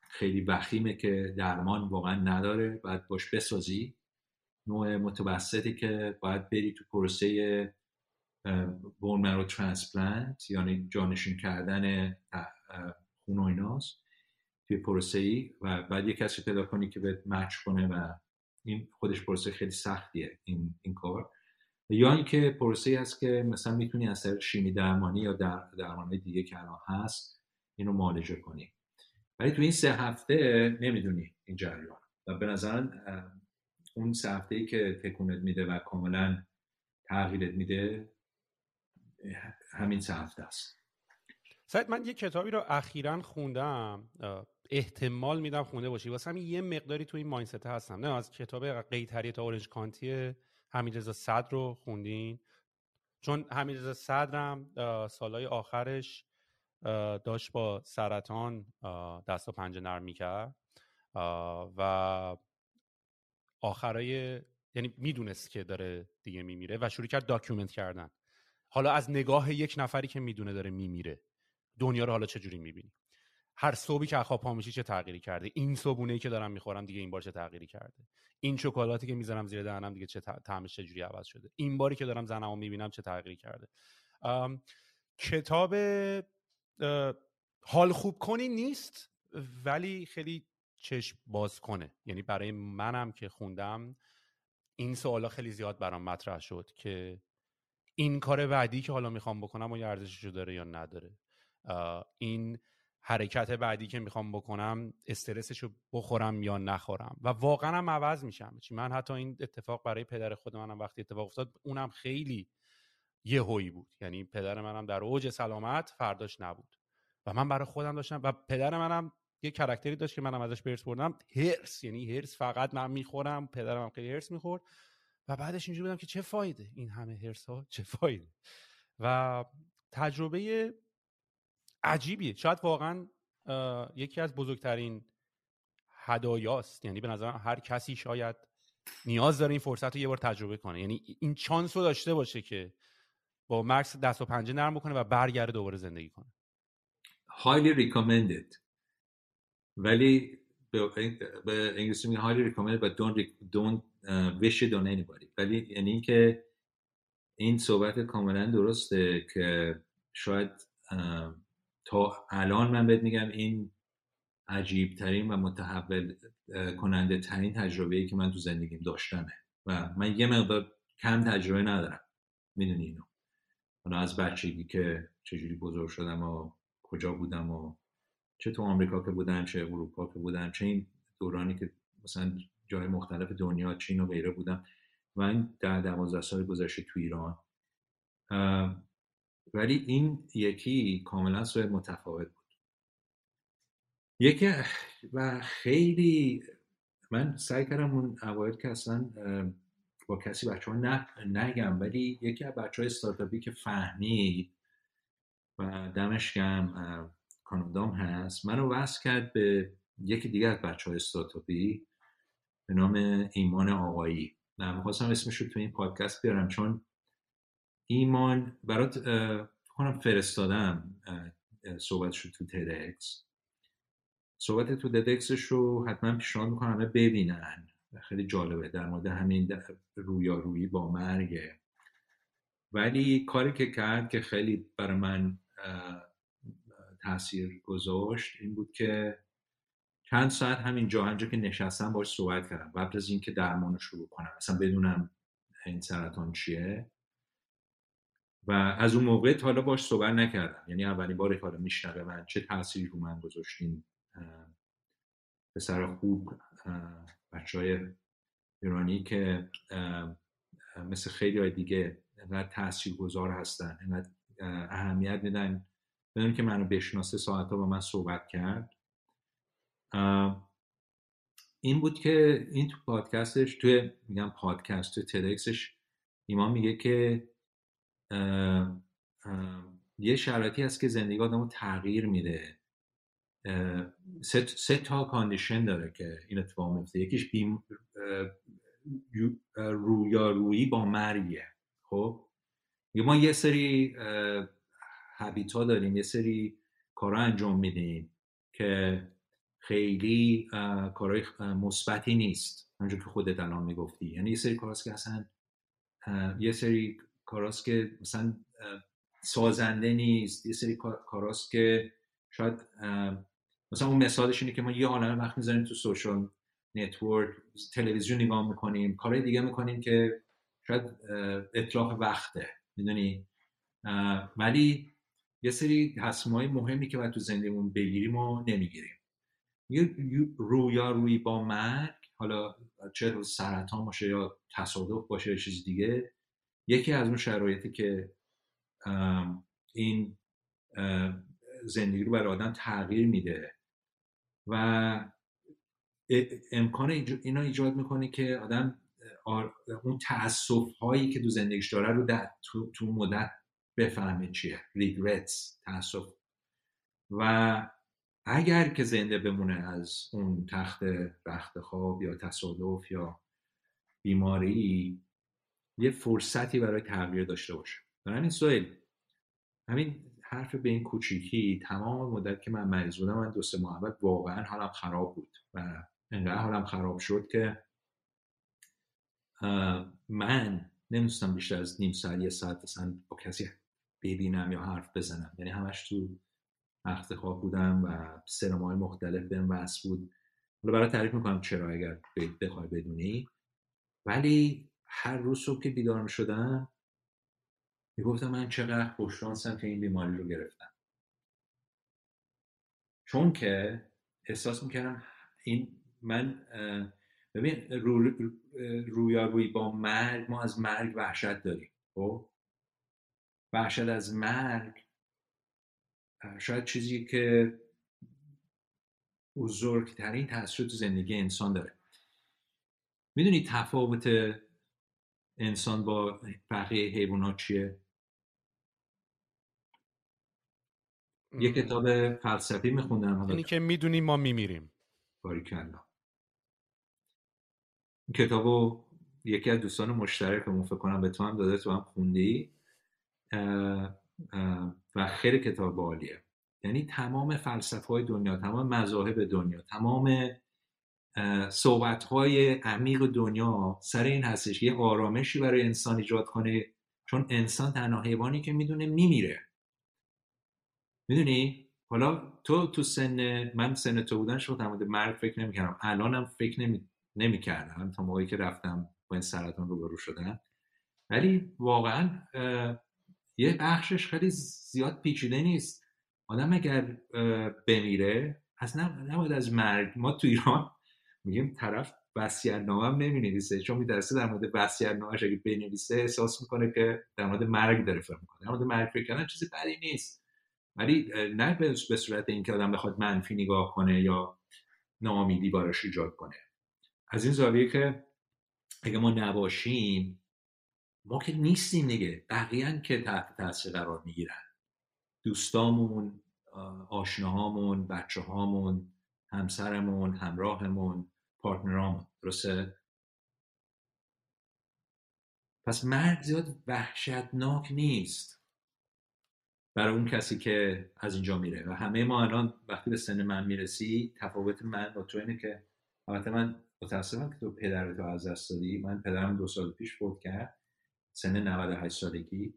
خیلی وخیمه که درمان واقعا نداره باید باش بسازی. نوع متوسطی که باید بری تو پروسه bone marrow transplant یعنی جانشین کردن خون و ایناست توی پروسه ای و بعد یه کسی پیدا کنی که به match کنه و این خودش پروسه خیلی سختیه این, این کار. یا اینکه پروسه ای هست که مثلا می‌تونی از طریق شیمی درمانی یا دارو درمانی دیگه که الان هست اینو معالجه کنی. ولی تو این سه هفته نمی‌دونی این جریان و به نظر اون سه ای که تکونت میده و کاملا تغییرت میده همین سه هفته است. سعید من یه کتابی رو اخیرا خوندم احتمال میدم خونده باشی. واسه همین یه مقداری تو این ماینست هستم. نه از کتاب قیتری تا اورنج کانتی حمیدرضا صدر رو خوندین؟ چون حمیدرضا صدرم سالهای آخرش داشت با سرطان دست و پنجه نرم می‌کرد. و آخرای یعنی می‌دونست که داره دیگه میمیره و شروع کرد document کردن. حالا از نگاه یک نفری که می‌دونه داره میمیره دنیا رو حالا چجوری می‌بینی؟ هر صبحی که خواب پا چه تغییری کرده؟ این صبونه ای که دارم می‌خورم دیگه این بار چه تغییری کرده؟ این شکلاتی که می‌ذارم زیر دهنم دیگه چه طعمش چجوری عوض شده؟ این باری که دارم زنمو می‌بینم چه تغییری کرده؟ کتاب حال خوب کنی نیست ولی خیلی چشم باز کنه. یعنی برای منم که خوندم این سوالا خیلی زیاد برام مطرح شد که این کار بعدی که حالا می‌خوام بکنم یه ارزششو داره یا نداره. این حرکت بعدی که می‌خوام بکنم استرسشو بخورم یا نخورم. و واقعا هم عوض میشم. من حتی این اتفاق برای پدر خود منم وقتی اتفاق افتاد اونم خیلی یه هوی بود. یعنی پدر منم در اوج سلامت فرداش نبود. و من برای خودم داشتم و پدر منم یه کرکتری داشت که منم ازش برس بردم هرس. یعنی هرس فقط من می‌خورم پدرم خیلی هرس می‌خورد. و بعدش اینجوری بودم که چه فایده این همه هرس ها چه فایده؟ و تجربه عجیبیه. شاید واقعا یکی از بزرگترین هدایاست. یعنی به نظر هر کسی شاید نیاز داره این فرصت رو یه بار تجربه کنه. یعنی این چانس رو داشته باشه که با مکس دست و پنجه نرم بکنه و برگرده دوباره زندگی کنه. Highly recommended. ولی به انگلیسی میگه highly recommended but don't, don't uh, wish it on anybody. ولی یعنی اینکه این صحبت کاملا درسته که شاید تا الان من بهت میگم این عجیب ترین و متحول کننده ترین تجربه ای که من تو زندگیم داشتمه. و من یه مقدار کم تجربه ندارم. می‌دونی اینو. حالا از بچگی که چجوری بزرگ شدم و کجا بودم و چه تو آمریکا که بودم چه اروپا که بودم چه این دورانی که مثلا جای مختلف دنیا چین و غیره بودم و این در دوازده سال گذشته تو ایران. ولی این یکی کاملا سوی متفاوت بود. یکی و خیلی من سعی کردم اون اوایل که اصلا با کسی بچه ها نگم ولی یکی از بچه های استارتاپی که فهمید و دمشکم کانادام هست. منو وصل کرد به یکی دیگه از بچه های استارتاپی به نام ایمان آقایی. نه می‌خواستم اسمش رو تو این پادکست بیارم چون ایمان برات کنم فرستادم صحبتش رو تو تدکس. صحبت تو تدکسش رو حتما پیشنهاد می‌کنم همه ببینن. خیلی جالبه در مورد همین رویارویی با مرگه ولی کاری که کرد که خیلی برای من تاثیر گذاشت این بود که چند ساعت همین جا هنجا که نشستم باش صحبت کردم. قبل از اینکه درمان شروع کنم اصلا بدونم این سرطان چیه. و از اون موقع تا حالا باش صحبت نکردم. یعنی اولین بار حالا میشنوه من چه تاثیری رو من گذاشتین پسر خوب بچه های ایرانی که مثل خیلی های دیگه انقدر تاثیر گذار هستن انقدر اهمیت میدن. بدون که منو بشناسه ساعت ها با من صحبت کرد. این بود که این تو پادکستش توی میگم پادکست تو تدکسش ایمان میگه که یه شرایطی هست که زندگی آدمو تغییر میده. سه, سه تا کاندیشن داره که این اتفاق میفته. یکیش بیم رویارویی با مرگیه خب؟ ما یه سری هبیتا داریم یه سری کارا انجام میدیم که خیلی کارهای مثبتی نیست. همونجور که خودت الان می‌گفتی. یعنی یه سری کاراست که اصلا یه سری کاراست که مثلا سازنده نیست. یه سری کاراست که شاید مثلا اون مثالش اینه که ما یه عالمه وقت می‌ذاریم تو سوشال نتورک تلویزیون نگاه می‌کنیم کارهای دیگه می‌کنیم که شاید اطلاق وقته. می‌دونی؟ ولی یه سری تصمیم مهمی که باید تو زندگیمون بگیریم و نمی‌گیریم. یه رویا روی با مرگ حالا چه سرطان باشه یا تصادف باشه یا چیز دیگه یکی از اون شرایطی که این زندگی رو برای آدم تغییر میده و امکان اینا ایجاد می‌کنه که آدم اون تاسف هایی که تو زندگیش داره رو در تو مدت بفهمه چیه. ریگرتس تاسف و اگر که زنده بمونه از اون تخت رخت خواب یا تصادف یا بیماری یه فرصتی برای تغییر داشته باشه. برای سوال همین حرف به این کوچیکی تمام مدت که من مریض بودم من دو سه ماه واقعا حالم خراب بود و انقدر حالم خراب شد که من نمیستم بیشتر از نیم ساعت یه ساعت مثلا با کسی ببینم یا حرف بزنم. یعنی همش تو وقت خواب بودم و سرمای مختلف بهم وصل بود. حالا برای تعریف می‌کنم چرا اگر بخوای بدونی. ولی هر روز صبح که بیدار می‌شدم می‌گفتم من چقدر خوششانسم که این بیماری رو گرفتم. چون که احساس می‌کردم این من ببین رو رویارویی با مرگ ما از مرگ وحشت داریم. خب؟ وحشت از مرگ شاید چیزی که بزرگترین تاثیر تو زندگی انسان داره. می‌دونی تفاوت انسان با بقیه حیوانات چیه؟ یه کتاب فلسفی میخوندم اینی که می‌دونیم ما میمیریم. باریکلا. این کتابو یکی از دوستان مشترکمون فکر کنم به تو هم داده تو هم خوندی. و خیلی کتاب عالیه. یعنی تمام فلسفه های دنیا تمام مذاهب دنیا تمام صحبت های عمیق دنیا سر این هستش یه آرامشی برای انسان ایجاد کنه چون انسان تنها حیوانی که می‌دونه میمیره. می‌دونی؟ حالا تو تو سن من سن تو بودن شد در مرگ فکر نمی‌کردم. الانم فکر نمی نمی‌کردم تا موقعی که رفتم با این سرطان روبرو شدن. ولی واقعا یه بخشش خیلی زیاد پیچیده نیست. آدم اگر بمیره اصلا نباید از مرگ. ما تو ایران میگیم طرف نامه هم نمی نویسه چون میترسه در مورد نامهش اگه بنویسه احساس می‌کنه که در مورد مرگ داره فکر می‌کنه. در مورد مرگ فکر کردن چیزی بدی نیست. ولی نه به صورت اینکه آدم بخواد منفی نگاه کنه یا ناامیدی باراش ایجاد کنه. از این زاویه که اگه ما نباشیم ما که نیستیم دیگه. بقیه که تحت تاثیر قرار می‌گیرن. دوستامون آشناهامون بچه هامون همسرمون همراهمون پارتنرامون. درسته؟ پس مرگ زیاد وحشتناک نیست برای اون کسی که از اینجا میره. و همه ما الان وقتی به سن من می‌رسی تفاوت من با تو اینه که البته من متاسفم که تو پدرتو از دست دادی. من پدرم دو سال پیش فوت کرد. سن 98 سالگی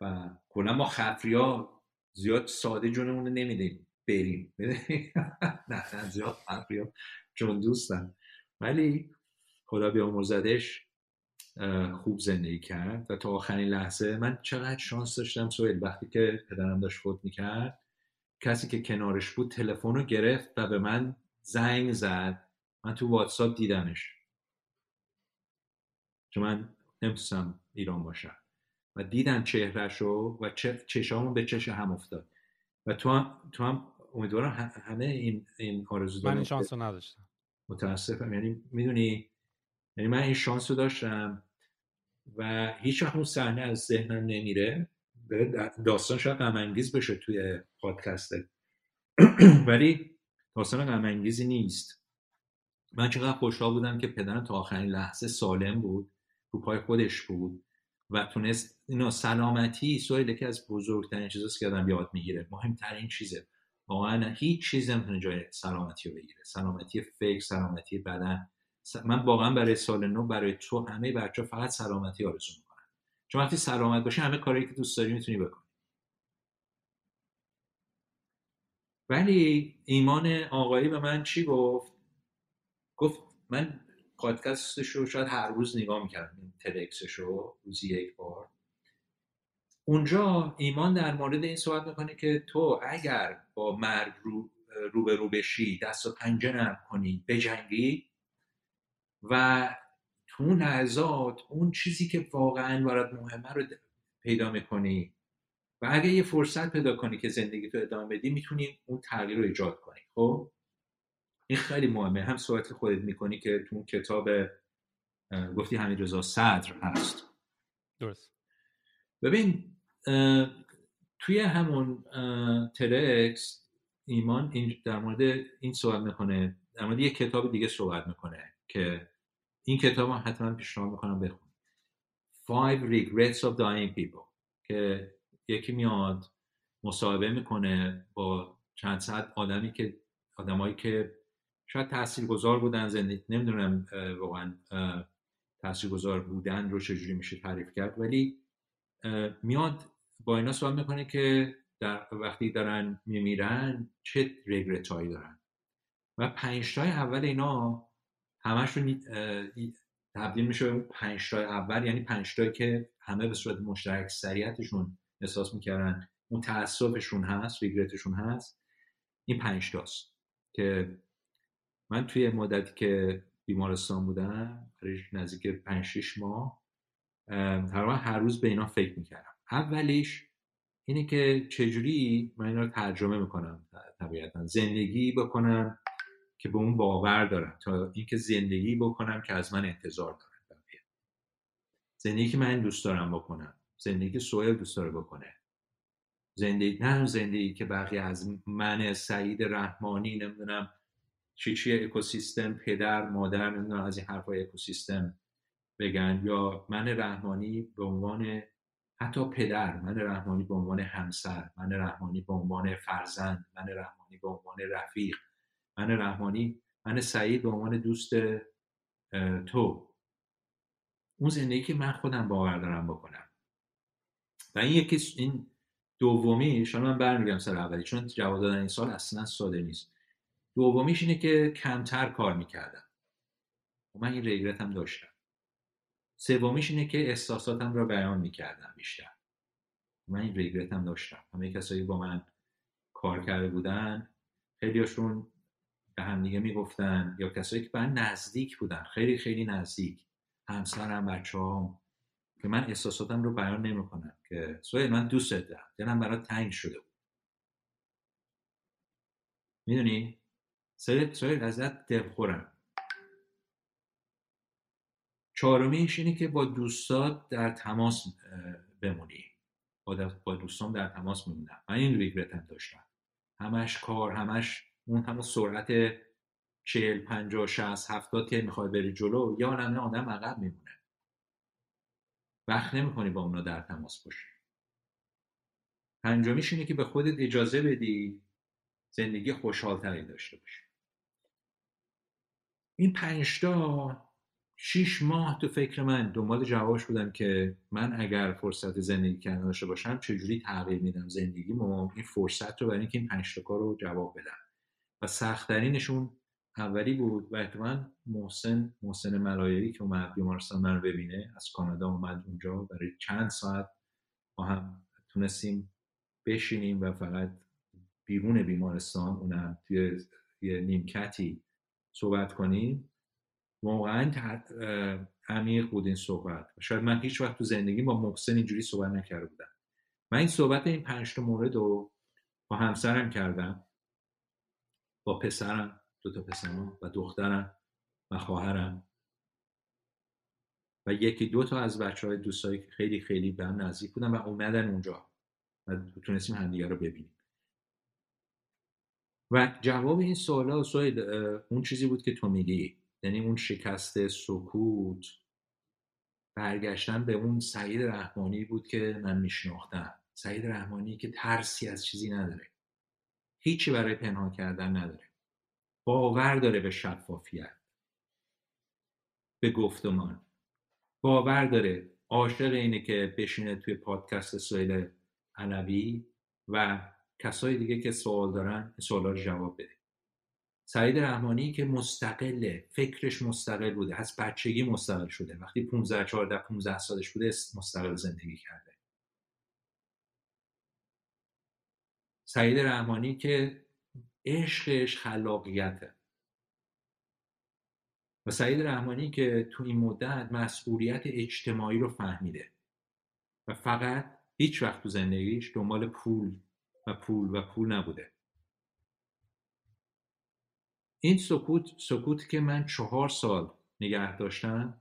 و کلا ما خفریا زیاد ساده جونمون رو نمیدیم بریم. نه زیاد خفریا جون دوستن. ولی خدا بیامرزدش خوب زندگی کرد و تا آخرین لحظه من چقدر شانس داشتم سویل وقتی که پدرم داشت فوت می‌کرد کسی که کنارش بود تلفن رو گرفت و به من زنگ زد. من تو واتساپ دیدمش. چون من نمی‌تونستم ایران باشم. و دیدم چهرش رو و چشامون به چش هم افتاد. و تو هم, تو هم امیدوارم همه این این آرزو من این شانس رو نداشتم. متاسفم یعنی می‌دونی؟ یعنی من این شانس رو داشتم و هیچ وقت اون صحنه از ذهنم نمیره. داستان شاید غم بشه توی پادکست. ولی داستان غم انگیزی نیست. من چقدر خوشحال بودم که پدرم تا آخرین لحظه سالم بود. رو پای خودش بود و تونست اینا سلامتی سوال که از بزرگترین چیزاست که آدم یاد می‌گیره. مهمترین چیزه. واقعا هیچ چیزی نمی‌تونه جای سلامتی رو بگیره. سلامتی فکر سلامتی بدن. من واقعا برای سال نو برای تو همه بچه فقط سلامتی آرزو می‌کنم. چون وقتی سلامت باشه همه کاری که دوست داری می‌تونی بکنی. ولی ایمان آقایی به من چی گفت؟ گفت من پادکستش رو شاید هر روز نگاه می‌کردم تدکسش رو روزی یک بار. اونجا ایمان در مورد این صحبت می‌کنه که تو اگر با مرگ رو, رو به رو بشی دست و پنجه نرم کنی بجنگی و تو اون لحظات اون چیزی که واقعا برات مهمه رو پیدا می‌کنی و اگه یه فرصت پیدا کنی که زندگی تو ادامه بدی می‌تونی اون تغییر رو ایجاد کنی خب؟ این خیلی مهمه. هم صحبت خودت می‌کنی که تو اون کتاب گفتی همین رضا صدر هست. درست. ببین توی همون ترکس ایمان این در مورد این صحبت می‌کنه. در مورد یه کتاب دیگه صحبت می‌کنه که این کتاب هم حتما پیشنهاد می‌کنم بخون Five Regrets of Dying People که یکی میاد مصاحبه می‌کنه با چند صد آدمی که آدمایی که شاید تاثیرگذار بودن زندگی نمی‌دونم واقعا تاثیرگذار بودن رو چجوری میشه تعریف کرد ولی میاد با اینا سوال می‌کنه که در وقتی دارن میمیرن چه رگرت هایی دارن؟ و پنج اول اینا همشون تبدیل میشه پنج اول یعنی پنج که همه به صورت مشترک سریعتشون احساس می‌کردن. اون تعصبشون هست ریگرتشون هست. این پنج تاست که من توی مدتی که بیمارستان بودم نزدیک 5 6 ماه تقریبا هر روز به اینا فکر می‌کردم. اولیش اینه که چجوری من اینا رو ترجمه می‌کنم طبیعتا. زندگی بکنم که به اون باور دارم تا اینکه زندگی بکنم که از من انتظار دارم. زندگی که من دوست دارم بکنم. زندگی سویل دوست داره بکنه. زندگی نه زندگی که بقیه از من سعید رحمانی نمی‌دونم چی چی اکوسیستم پدر مادر نمی‌دونم از این حرفای اکوسیستم بگن یا من رحمانی به عنوان حتی پدر من رحمانی به عنوان همسر من رحمانی به عنوان فرزند من رحمانی به عنوان رفیق من رحمانی من سعید به عنوان دوست تو. اون زندگی که من خودم باور دارم بکنم. و این یکی این دومی شما من برمیگم سر اولی چون جواب دادن این سال اصلا ساده نیست. دومیش اینه که کمتر کار می‌کردم. من این ریگرت هم داشتم. سومیش اینه که احساساتم را بیان می‌کردم بیشتر. من این ریگرت هم داشتم. همه کسایی با من کار کرده بودن خیلیاشون به هم دیگه می‌گفتن یا کسایی که به نزدیک بودن خیلی خیلی نزدیک همسرم بچه هم که من احساساتم رو بیان نمی‌کنم که سوی من دوست دارم دلم برای تنگ شده بود. می‌دونی؟ سوی ازت دلخورم چهارمیش اینه که با دوستات در تماس بمونی. با, دوستان در تماس میمونم. من این ریگرت داشتم. همش کار همش اون همون سرعت چهل پنجاه شست هفتاد که می‌خوای بری جلو یا نه آدم عقب میمونه. وقت نمی‌کنی با اونا در تماس باشی. پنجمیش اینه که به خودت اجازه بدی زندگی خوشحالتری داشته باشی. این پنجتا شیش ماه تو فکر من دنبال جوابش بودم که من اگر فرصت زندگی کردن داشته باشم چجوری تغییر میدم زندگیمو این فرصت رو برای اینکه این پنج کار رو جواب بدم. و سختترینشون اولی بود و احتمال محسن محسن ملایری که اومد بیمارستان من رو ببینه از کانادا اومد اونجا. برای چند ساعت با هم تونستیم بشینیم و فقط بیرون بیمارستان اونم توی یه نیمکتی صحبت کنیم. واقعا عمیق بود این صحبت. شاید من هیچ وقت تو زندگی با محسن اینجوری صحبت نکرده بودم. من این صحبت این پنج مورد رو با همسرم کردم. با پسرم دو تا پسرم و دخترم و خواهرم. و یکی دو تا از بچه های دوستایی که خیلی خیلی به هم نزدیک بودن و اومدن اونجا. و تونستیم همدیگه رو ببینیم. و جواب این سوالا سوید اون چیزی بود که تو میگی یعنی اون شکست سکوت برگشتن به اون سعید رحمانی بود که من میشناختم. سعید رحمانی که ترسی از چیزی نداره. هیچی برای پنهان کردن نداره. باور داره به شفافیت. به گفتمان. باور داره. عاشق اینه که بشینه توی پادکست سویل علوی و کسای دیگه که سوال دارن سوالا رو جواب بده سعید رحمانی که مستقله فکرش مستقل بوده از بچگی مستقل شده. وقتی 15 14 15 سالش بوده مستقل زندگی کرده. سعید رحمانی که عشقش خلاقیته. و سعید رحمانی که تو این مدت مسئولیت اجتماعی رو فهمیده. و فقط هیچ وقت تو زندگیش دنبال پول و پول و پول نبوده. این سکوت سکوت که من چهار سال نگه داشتم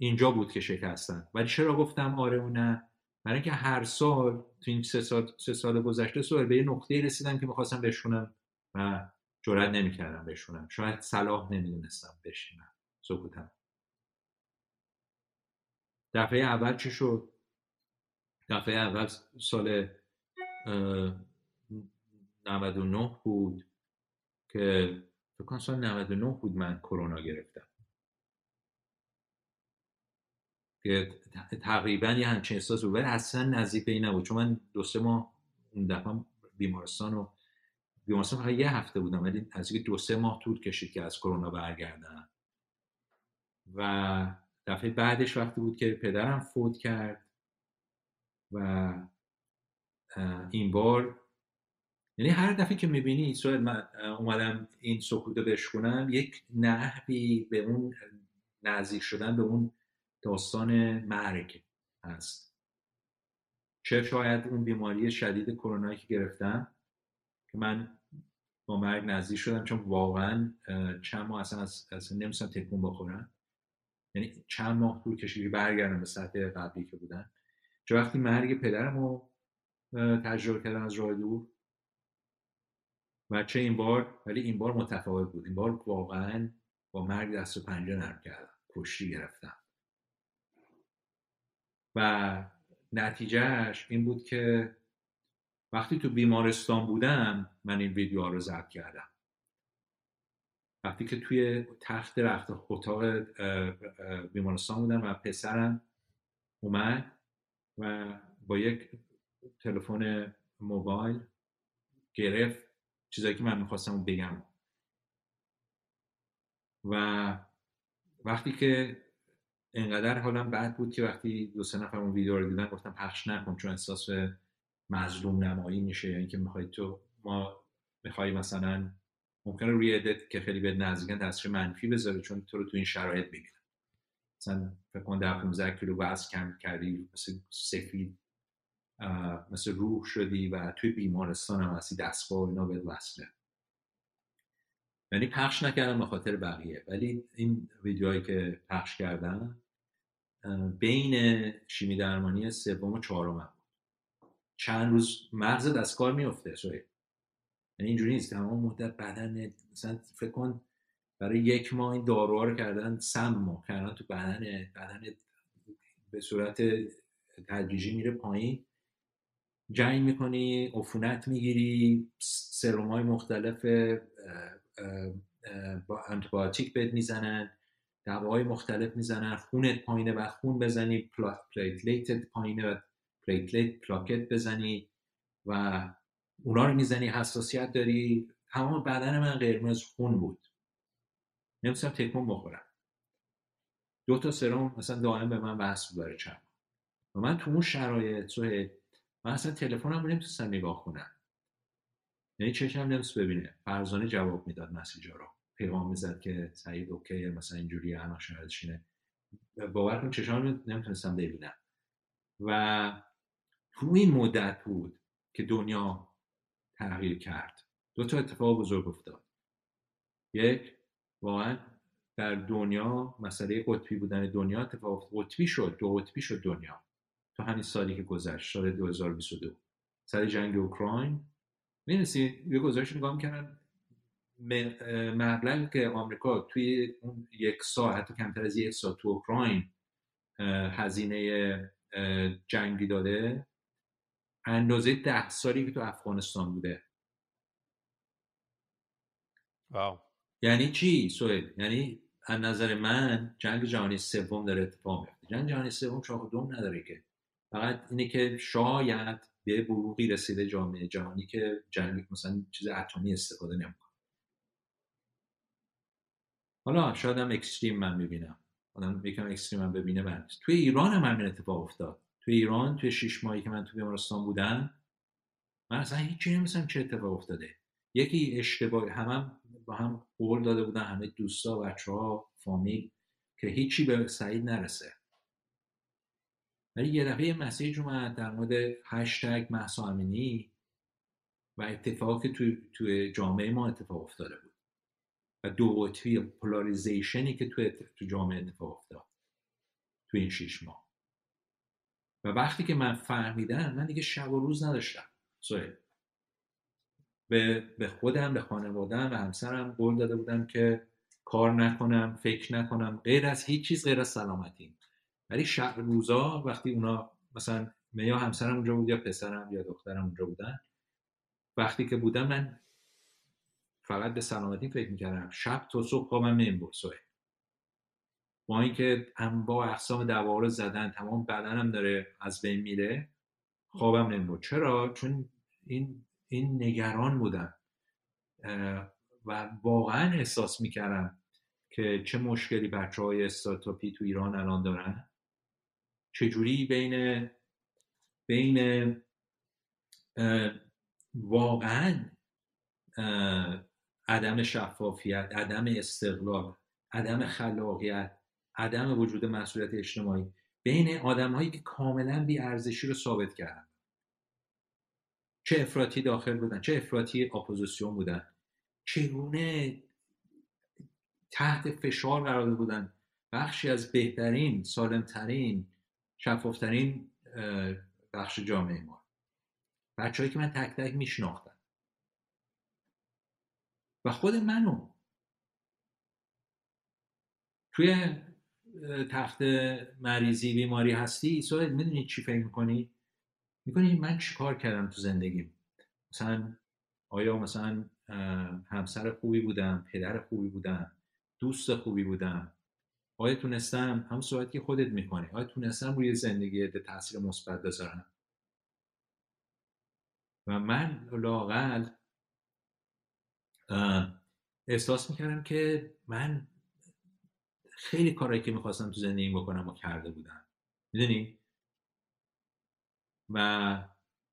اینجا بود که شکستم. ولی چرا گفتم آره و نه؟ برای اینکه هر سال تو این سه سال, سه سال گذشته سوال به یه نقطه رسیدم که می‌خواستم بشونم و جرات نمی‌کردم بشونم. شاید صلاح نمی‌دونستم بشینم سکوتم. دفعه اول چی شد؟ دفعه اول سال 99 بود که فکر سال 99 بود من کرونا گرفتم. که تقریبا یه همچین احساس بود ولی اصلا نزدیک به این نبود چون من دو سه ماه اون دفعه بیمارستان و بیمارستان فقط یه هفته بودم ولی از دو سه ماه طول کشید که از کرونا برگردم. و دفعه بعدش وقتی بود که پدرم فوت کرد و این بار یعنی هر دفعه که می‌بینی سوال من اومدم این سکوت بشکنم یک نحوی به اون نزدیک شدن به اون داستان مرگ هست. چه شاید اون بیماری شدید کرونا که گرفتم که من با مرگ نزدیک شدم چون واقعا چند ماه اصلا از نمیستم تکون بخورم. یعنی چند ماه طول کشیدی برگردم به سطح قبلی که بودن چه وقتی مرگ پدرم رو تجربه کردم از راه دور و چه این بار ولی این بار متفاوت بود. این بار واقعا با مرگ دست و پنجه نرم کردم. کشتی گرفتم. و نتیجهش این بود که وقتی تو بیمارستان بودم من این ویدیو رو ضبط کردم. وقتی که توی تخت رخت اتاق بیمارستان بودم و پسرم اومد و با یک تلفن موبایل گرفت چیزایی که من می‌خواستم بگم. و وقتی که انقدر حالم بد بود که وقتی دو سه نفر اون ویدیو رو دیدن گفتم پخش نکن چون احساس مظلوم نمایی میشه یا اینکه می‌خوای تو ما می‌خوای مثلا ممکنه روی ادت که خیلی به نزدیکن تاثیر منفی بذاره چون تو رو تو این شرایط بگیره مثلا فکر کن در 15 کیلو وزن کم کردی مثل سفید مثل روح شدی و توی بیمارستان هم هستی دستگاه و اینا به وصله. یعنی پخش نکردم به خاطر بقیه. ولی این ویدیوهایی که پخش کردم بین شیمی درمانی سوم و چهارم چند روز مغز دستکار میفته شوی یعنی اینجوری نیست. تمام مدت بدن مثلا فکر کن برای یک ماه این داروها رو کردن سم ما کردن تو بدن بدن به صورت تدریجی میره پایین. جنگ می‌کنی عفونت می‌گیری سروم های مختلف با آنتی‌بیوتیک بهت می‌زنن دواهای مختلف می‌زنن خونت پایینه و خون بزنی platelet ت پایینه و platelet پلاکت بزنی و اونا رو می‌زنی حساسیت داری. تمام بدن من قرمز خون بود. نمی‌تونم تکون بخورم. دو تا سرم مثلا دائم به من وصل داره چند و من تو اون شرایط من اصلا تلفنم رو نمی‌تونستم نگاه کنم. یعنی چشم نمی‌تونست ببینه. فرزانه جواب می‌داد مسیجا رو. پیغام می‌زد که سعید اوکی مثلا اینجوری شرایطش اینه. باور کن چشم نمی‌تونستم ببینم. و تو این مدت بود که دنیا تغییر کرد. دو تا اتفاق بزرگ افتاد. یک واقعا در دنیا مسئله قطبی بودن دنیا اتفاق قطبی شد دو قطبی شد دنیا. تو همین سالی که گذشت سال 2022 سر جنگ اوکراین می‌دونستی یه گزارش نگاه می‌کردن مبلغ که آمریکا توی اون یک سال حتی کمتر از یک سال تو اوکراین هزینه جنگی داده اندازه ده سالی که تو افغانستان بوده. واو. یعنی چی؟ سوید یعنی از نظر من جنگ جهانی سوم داره اتفاق میفته جنگ جهانی سوم شاه دوم نداره که. فقط اینه که شاید به بروغی رسیده جامعه جهانی که جنگ مثلا چیز اتمی استفاده نمی‌کنه. حالا شاید هم اکستریم من ببینم. آدم یکم اکستریم من ببینه من. توی ایران هم همین اتفاق افتاد. توی ایران توی شش ماهی که من توی بیمارستان بودم من اصلا هیچی نمیستم چه اتفاق افتاده. یکی اشتباه هم, هم با هم قول داده بودن همه دوستا بچه ها فامیل که هیچی به سعید نرسه. ولی یه دفعه مسیج اومد در مورد هشتگ محسا امینی و اتفاقی توی, توی جامعه ما اتفاق افتاده بود. و دو قطبی پولاریزیشنی که توی تو جامعه اتفاق افتاد. توی این شیش ماه. و وقتی که من فهمیدم من دیگه شب و روز نداشتم. سوید به, به خودم به خانوادم و همسرم قول داده بودم که کار نکنم فکر نکنم غیر از هیچ چیز غیر از سلامتیم ولی شب روزا وقتی اونا مثلا یا همسرم اونجا بود یا پسرم یا دخترم اونجا بودن وقتی که بودم من فقط به سلامتی فکر می‌کردم. شب تا صبح خوابم نمی‌برد سوه با اینکه با اقسام دوار زدن تمام بدنم داره از بین میره خوابم نمی‌برد. چرا؟ چون این این نگران بودم. و واقعا احساس می‌کردم که چه مشکلی بچه های استارتاپی تو ایران الان دارن. چجوری بین بین واقعا عدم شفافیت عدم استقلال عدم خلاقیت عدم وجود مسئولیت اجتماعی بین آدم هایی که کاملا بی ارزشی رو ثابت کردن. چه افراطی داخل بودن چه افراطی اپوزیسیون بودن. چگونه تحت فشار قرار بودن. بخشی از بهترین سالمترین شفافترین بخش جامعه ما. بچههایی که من تک تک میشناختم. و خود منو توی تخت مریضی بیماری هستی سوال می‌دونی چی فکر می‌کنی؟ می‌کنی من چی کار کردم تو زندگیم؟ مثلا آیا مثلا همسر خوبی بودم پدر خوبی بودم دوست خوبی بودم؟ آیا تونستم؟ هم صحبت که خودت می‌کنی. آیا تونستم روی زندگی تاثیر مثبت بذارم؟ و من لاقل احساس می‌کردم که من خیلی کارهایی که می‌خواستم تو زندگی بکنم و کرده بودم. می‌دونی؟ و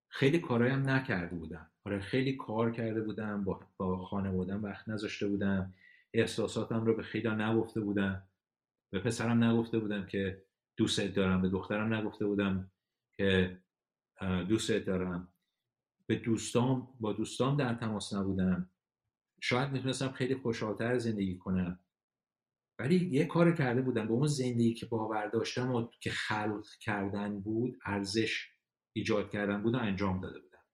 خیلی کارهایی هم نکرده بودم. آره خیلی کار کرده بودم با, خانوادم وقت نذاشته بودم. احساساتم رو به خیلی نگفته بودم. به پسرم نگفته بودم که دوستت دارم به دخترم نگفته بودم که دوستت دارم. به دوستام با دوستام در تماس نبودم. شاید می‌تونستم خیلی خوشحالتر زندگی کنم. ولی یه کار کرده بودم. به اون زندگی که باور داشتم و که خلق کردن بود ارزش ایجاد کردن بود و انجام داده بودم.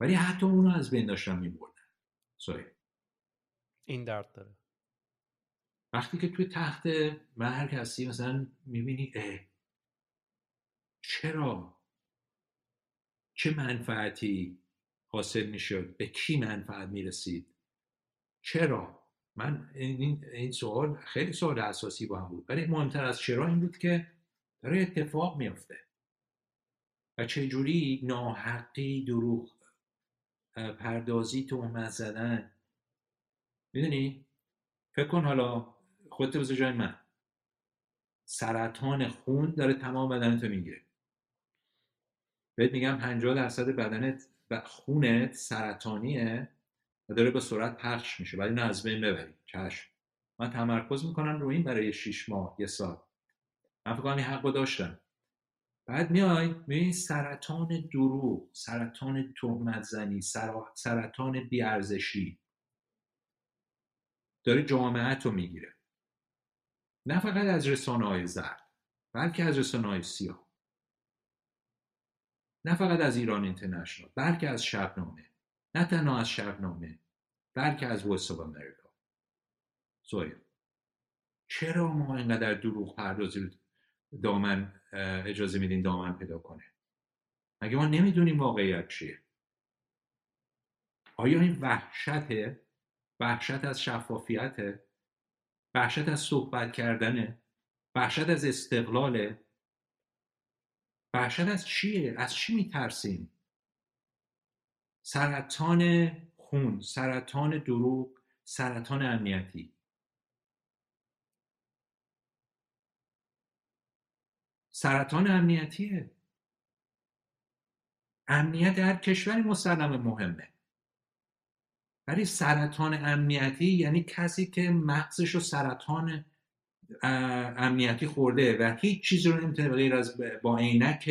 ولی حتی اونو از بین داشتم میبردم. این درد داره. وقتی که توی تخت مرگ هستی مثلا می‌بینی اه چرا؟ چه منفعتی حاصل می‌شد؟ به کی منفعت می‌رسید؟ چرا؟ من این, این سوال خیلی سوال اساسی با هم بود ولی مهمتر از چرا این بود که داره اتفاق میافته. و چجوری ناحقی دروغ پردازی تهمت زدن؟ می‌دونی؟ فکر کن حالا خودت بذار جای من. سرطان خون داره تمام بدنتو می‌گیره. بهت میگم 50 درصد بدنت خونت سرطانیه و داره به سرعت پخش میشه ولی نه از بین ببری چشم. من تمرکز می‌کنم رو این برای 6 ماه یه سال. من فکر کنم این حق داشتم. بعد میای می‌بینی سرطان دروغ سرطان تهمت زنی سرطان بیارزشی داره جامعت رو می‌گیره. نه فقط از رسانه های زرد بلکه از رسانه های سیاه. نه فقط از ایران اینترنشنال بلکه از شبنامه. نه تنها از شبنامه بلکه از ویس آف امریکا سویل چرا ما اینقدر دروغ پردازی دامن اجازه میدین دامن پیدا کنه؟ مگه ما نمی‌دونیم واقعیت چیه؟ آیا این وحشته؟ وحشت از شفافیت وحشت از صحبت کردنه وحشت از استقلاله وحشت از چیه؟ از چی میترسیم؟ سرطان خون سرطان دروغ سرطان امنیتی. سرطان امنیتیه. امنیت هر کشوری مسلم مهمه. ولی سرطان امنیتی یعنی کسی که مغزش رو سرطان امنیتی خورده و هیچ چیزی رو نمی‌تونه غیر از با عینک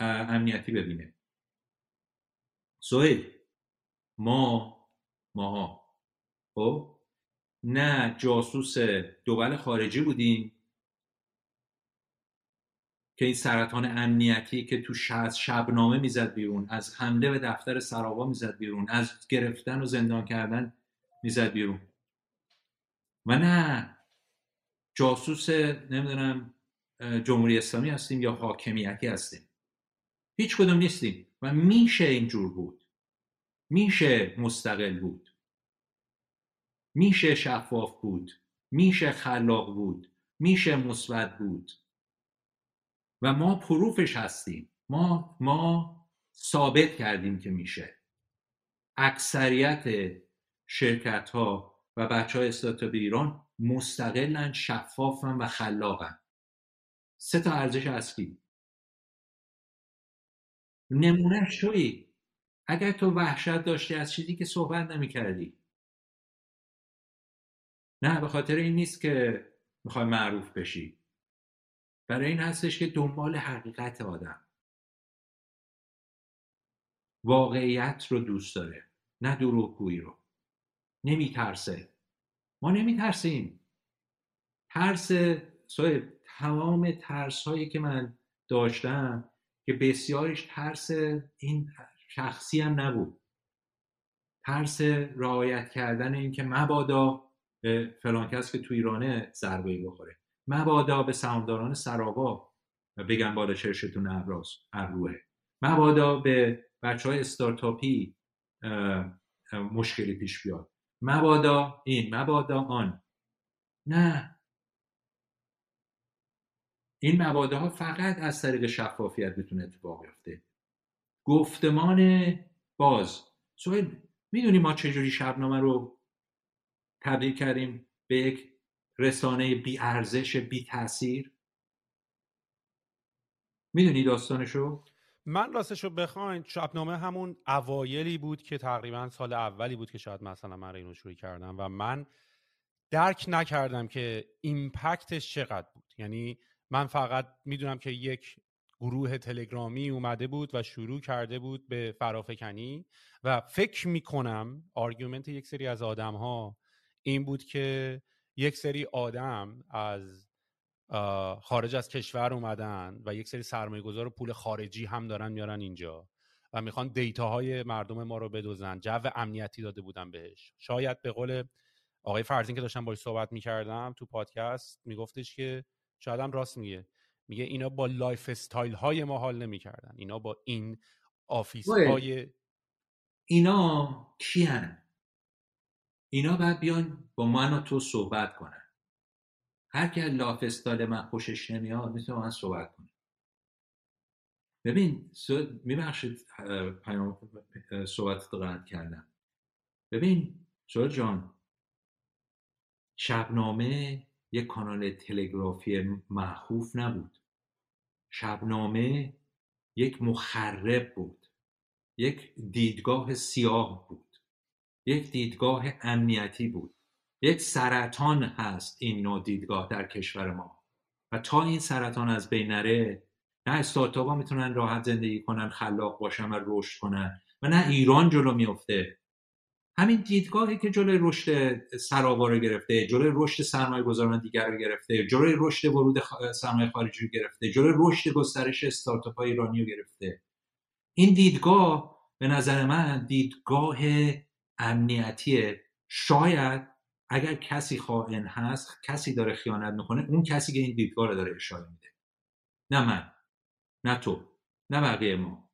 امنیتی ببینه. سوید ما ماها. خب؟ نه جاسوس دول خارجی بودیم. که این سرطان امنیتی که تو شب شبنامه می‌زد بیرون از حمله به دفتر سراوا می‌زد بیرون از گرفتن و زندان کردن می‌زد بیرون. و نه جاسوس نمی‌دونم جمهوری اسلامی هستیم یا حاکمیتی هستیم. هیچ کدوم نیستیم و میشه اینجور بود. میشه مستقل بود. میشه شفاف بود. میشه خلاق بود. میشه مثبت بود. و ما پروفش هستیم. ما ما ثابت کردیم که میشه. اکثریت شرکت ها و بچه های استارتاپ ایران مستقلن شفافن و خلاقن. سه تا ارزش اصلی. نمونه شوی. اگر تو وحشت داشتی از چیزی که صحبت نمی کردی نه به خاطر این نیست که می‌خوای معروف بشی. برای این هستش که دنبال حقیقت آدم. واقعیت رو دوست داره نه دروغگویی رو. نمیترسه. ما نمیترسیم. ترس سوی تمام ترس هایی که من داشتم که بسیارش ترس این شخصی هم نبود. ترس رعایت کردن این که مبادا فلان کس که تو ایرانه ضربه بخوره. مبادا به سهامداران سراوا بگن بالا چرشتون ابراز روه مبادا به بچه های استارتاپی مشکلی پیش بیاد. مبادا این مبادا آن. نه. این مبادا ها فقط از طریق شفافیت می‌تونه اتفاق بیفته. گفتمان باز. سوال می‌دونی ما چجوری شبنامه رو تبدیل کردیم به یک رسانه بی ارزش بی تاثیر می‌دونی داستانشو؟ من راستش رو بخواین شبنامه همون اوایلی بود که تقریبا سال اولی بود که شاید مثلا من اینو شروع کردم و من درک نکردم که ایمپکتش چقدر بود. یعنی من فقط می‌دونم که یک گروه تلگرامی اومده بود و شروع کرده بود به فرافکنی و فکر می‌کنم argument یک سری از آدم ها این بود که یک سری آدم از خارج از کشور اومدن و یک سری سرمایه گذار پول خارجی هم دارن میارن اینجا و می‌خوان data های مردم ما رو بدزدن جو امنیتی داده بودن بهش. شاید به قول آقای فرزین که داشتم باش صحبت می‌کردم تو پادکست میگفتش که شاید هم راست میگه. میگه اینا با lifestyle های ما حال نمی‌کردن. اینا با این office های اینا کیان؟ اینا باید بیان با من و تو صحبت کنن. هر که lifestyle من خوشش نمیاد می‌تونه من صحبت کنه. ببین میبخشید پیام صحبت قطع کردم. ببین سوال جان شبنامه یک کانال تلگرافی محفوف نبود. شبنامه یک مخرب بود. یک دیدگاه سیاه بود. یک دیدگاه امنیتی بود. یک سرطان هست این نوع دیدگاه در کشور ما. و تا این سرطان از بین نره نه استارتاپ می‌تونن راحت زندگی کنن خلاق باشن و رشد کنن و نه ایران جلو میفته همین دیدگاهی که جلوی رشد سراوا رو گرفته جلوی رشد سرمایه گذاران دیگر رو گرفته جلوی رشد ورود سرمایه خارجی رو گرفته جلوی رشد گسترش استارتاپ های ایرانی رو گرفته. این دیدگاه به نظر من دیدگاه امنیتی شاید اگر کسی خائن هست کسی داره خیانت می‌کنه اون کسی که این دیدگاه رو داره اشاره میده. نه من نه تو نه بقیه ما.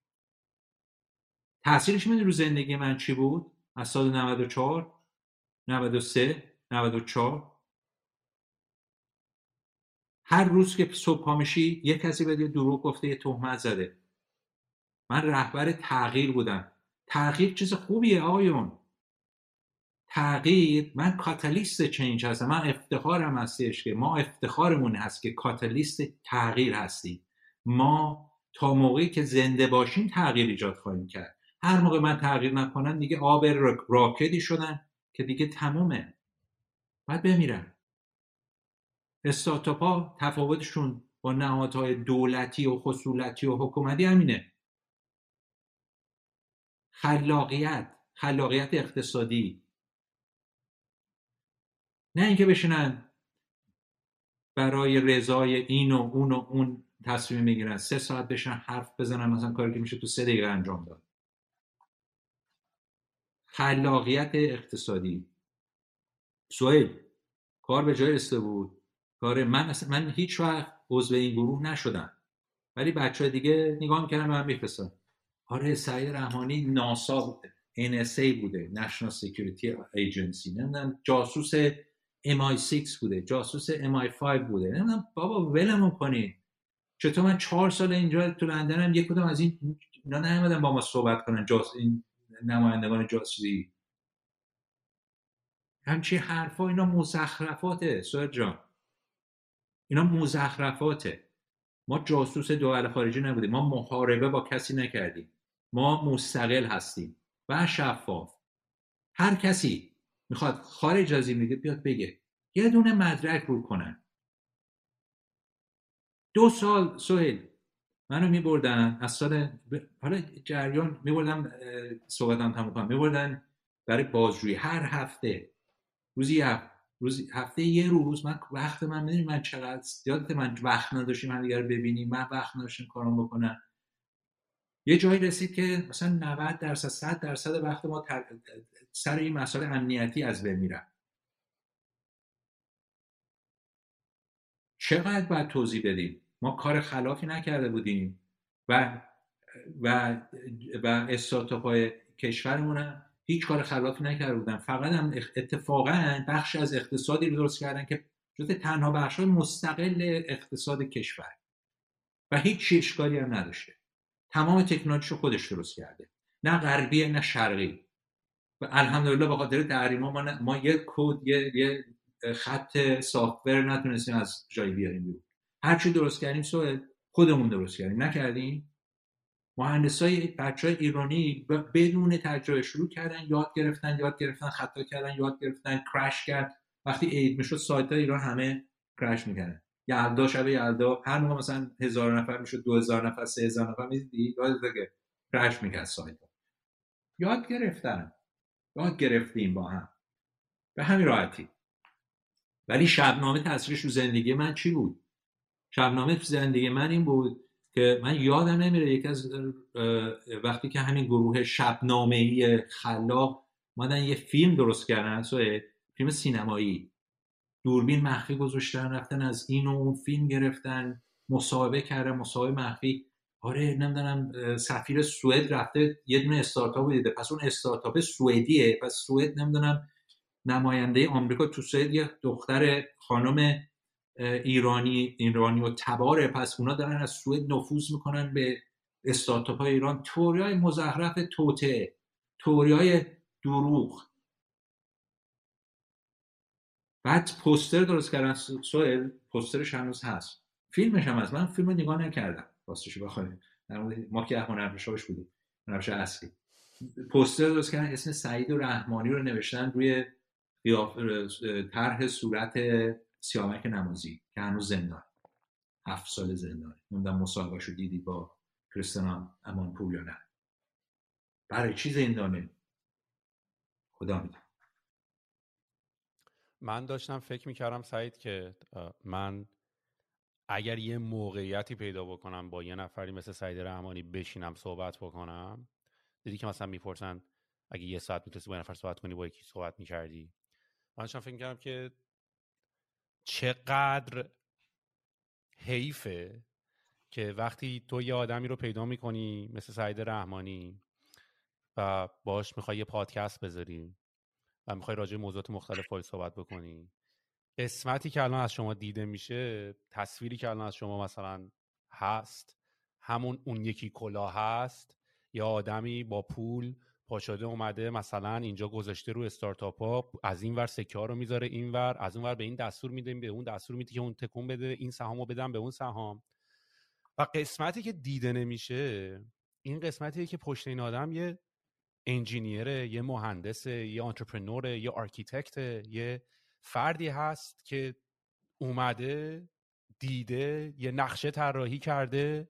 تاثیرش می‌دونی رو زندگی من چی بود؟ از سال 94 93 94 هر روز که صبح پا میشی یه کسی به دروغ گفته یه تهمت زده. من رهبر تغییر بودم. تغییر چیز خوبیه آقایون. تغییر من کاتالیست چینج هستم. من افتخارم هستش که ما افتخارمون هست که کاتالیست تغییر هستیم. ما تا موقعی که زنده باشیم تغییر ایجاد خواهیم کرد. هر موقع من تغییر نکنم دیگه آب راکدی شدن که دیگه تمومه. باید بمیرن استارتاپ ها تفاوتشون با نهادهای دولتی و خصولتی و حکومتی همینه. خلاقیت خلاقیت اقتصادی. نه اینکه بشینن برای رضای این و اون و اون تصمیم می‌گیرن سه ساعت بشن حرف بزنن مثلا کاری که میشه تو سه دقیقه انجام داد. خلاقیت اقتصادی. سوئیل کار به جای رسیده بود. کار من من هیچ وقت عضو این گروه نشدم. ولی بچه دیگه نگاه می‌کردم من میفرستم آره سعید رحمانی ناسا بوده NSA بوده. National Security Agency. نمی‌دونم جاسوس MI6 بوده جاسوس MI5 بوده. نمی‌دونم بابا ولمون کنی چطور من چهار سال اینجا تو لندنم یک کدوم از این اینا نیومدن با ما صحبت کنن جاس این نمایندگان جاسوسی. همچی حرفا اینا مزخرفاته سوید جان. اینا مزخرفاته. ما جاسوس دول خارجی نبودیم. ما محاربه با کسی نکردیم. ما مستقل هستیم. و شفاف. هر کسی می‌خواد خارج از این میگه بیاد بگه. یه دونه مدرک رو کنن. دو سال سوهل منو میبردن. از سال حالا جریان میبردم صحبتم تموم کنم. میبردن برای بازجویی. هر هفته. روزی روز هفته یه روز. من وقت من می‌دونی من چقدر یادت من وقت نداشتیم هم دیگر ببینیم. من وقت نداشتیم کارم بکنم. یه جایی رسید که مثلا 90 درصد 100 درصد وقت ما سر این مسائل امنیتی از بین چقدر باید توضیح بدیم؟ ما کار خلافی نکرده بودیم و و و استارتاپ های کشورمون هیچ کار خلافی نکرده بودن. فقط هم اتفاقا بخش از اقتصادی رو درست کردن که جز تنها بخش مستقل اقتصاد کشور. و هیچ اشکالی هم نداشته. تمام تکنولوژی رو خودش درست کرده. نه غربی نه شرقی. و الحمدلله به خاطر تحریما ما, ما یه کد یه, یه خط سافتور نتونستیم از جای بیاریم بیرون. هر چی درست کردیم سوال خودمون درست کردیم. نکردیم؟ مهندس های بچه های ایرانی بدون تجربه شروع کردن یاد گرفتن یاد گرفتن خطا کردن یاد گرفتن کرش کرد. وقتی عید می‌شد سایت های ایران همه کرش می‌کردن. یلدا شب یلدا هر موقع مثلا هزار نفر می‌شد دو هزار نفر سه هزار نفر می‌دیدی؟ یاد که کرش می‌کرد سایت. یاد گرفتن. یاد گرفتیم با هم. به همین راحتی. ولی شبنامه تاثیرش رو زندگی من چی بود؟ شبنامه تو زندگی من این بود که من یادم نمیره یکی از وقتی که همین گروه شبنامه ای خلاق مادن یه فیلم درست کردن فیلم سینمایی. دوربین مخفی گذاشتن رفتن از این و اون فیلم گرفتن مصاحبه کردن مصاحبه مخفی. آره نمی‌دونم سفیر سوئد رفته یه دونه استارتاپ دیده. پس اون استارتاپ سوئدیه. پس سوئد نمی‌دونم نماینده آمریکا تو سوئد یه دختر خانم ایرانی ایرانی و تباره. پس اونا دارن از سوئد نفوذ می‌کنن به استارتاپ های ایران. توری های مزخرف توته. توری های دروغ. بعد پوستر درست کردن. سوئد پوسترش هنوز هست. فیلمش هم هست. من فیلم نگاه نکردم. راستش بخواید ما که هنرپیشه‌اش بودیم. هنرپیشه اصلی. پوستر درست کردن اسم سعید و رحمانی رو نوشتن روی طرح صورت سیامک نمازی که هنوز زندان. هفت سال زندان. نمی‌دونم مصاحبهشو دیدی با کریستنا امان یا نه. برای چی زندانه؟ خدا میدون من داشتم فکر می‌کردم سعید که من اگر یه موقعیتی پیدا بکنم با یه نفری مثل سعید رحمانی بشینم صحبت بکنم دیدی که مثلا می‌پرسن اگه یه ساعت می‌تونستی با نفر صحبت کنی با یکی صحبت می‌کردی؟ من فکر کردم که چقدر حیفه که وقتی تو یه آدمی رو پیدا می‌کنی مثل سعید رحمانی و باش می‌خوای یه پادکست بذاری و می‌خوای راجع موضوعات مختلف باید صحبت بکنی. قسمتی که الان از شما دیده میشه تصویری که الان از شما مثلا هست همون اون یکی کلاه هست یا آدمی با پول پاشاده اومده مثلا اینجا گذاشته رو استارتاپ ها از این ور سکه ها رو می‌ذاره این ور از اون ور به این دستور میده به اون دستور میده که اون تکون بده این سهام رو بدم به اون سهام. و قسمتی که دیده نمیشه این قسمتی که پشت این آدم یه engineer ه یه مهندسه یه entrepreneur ه یه architect ه یه فردی هست که اومده دیده یه نقشه طراحی کرده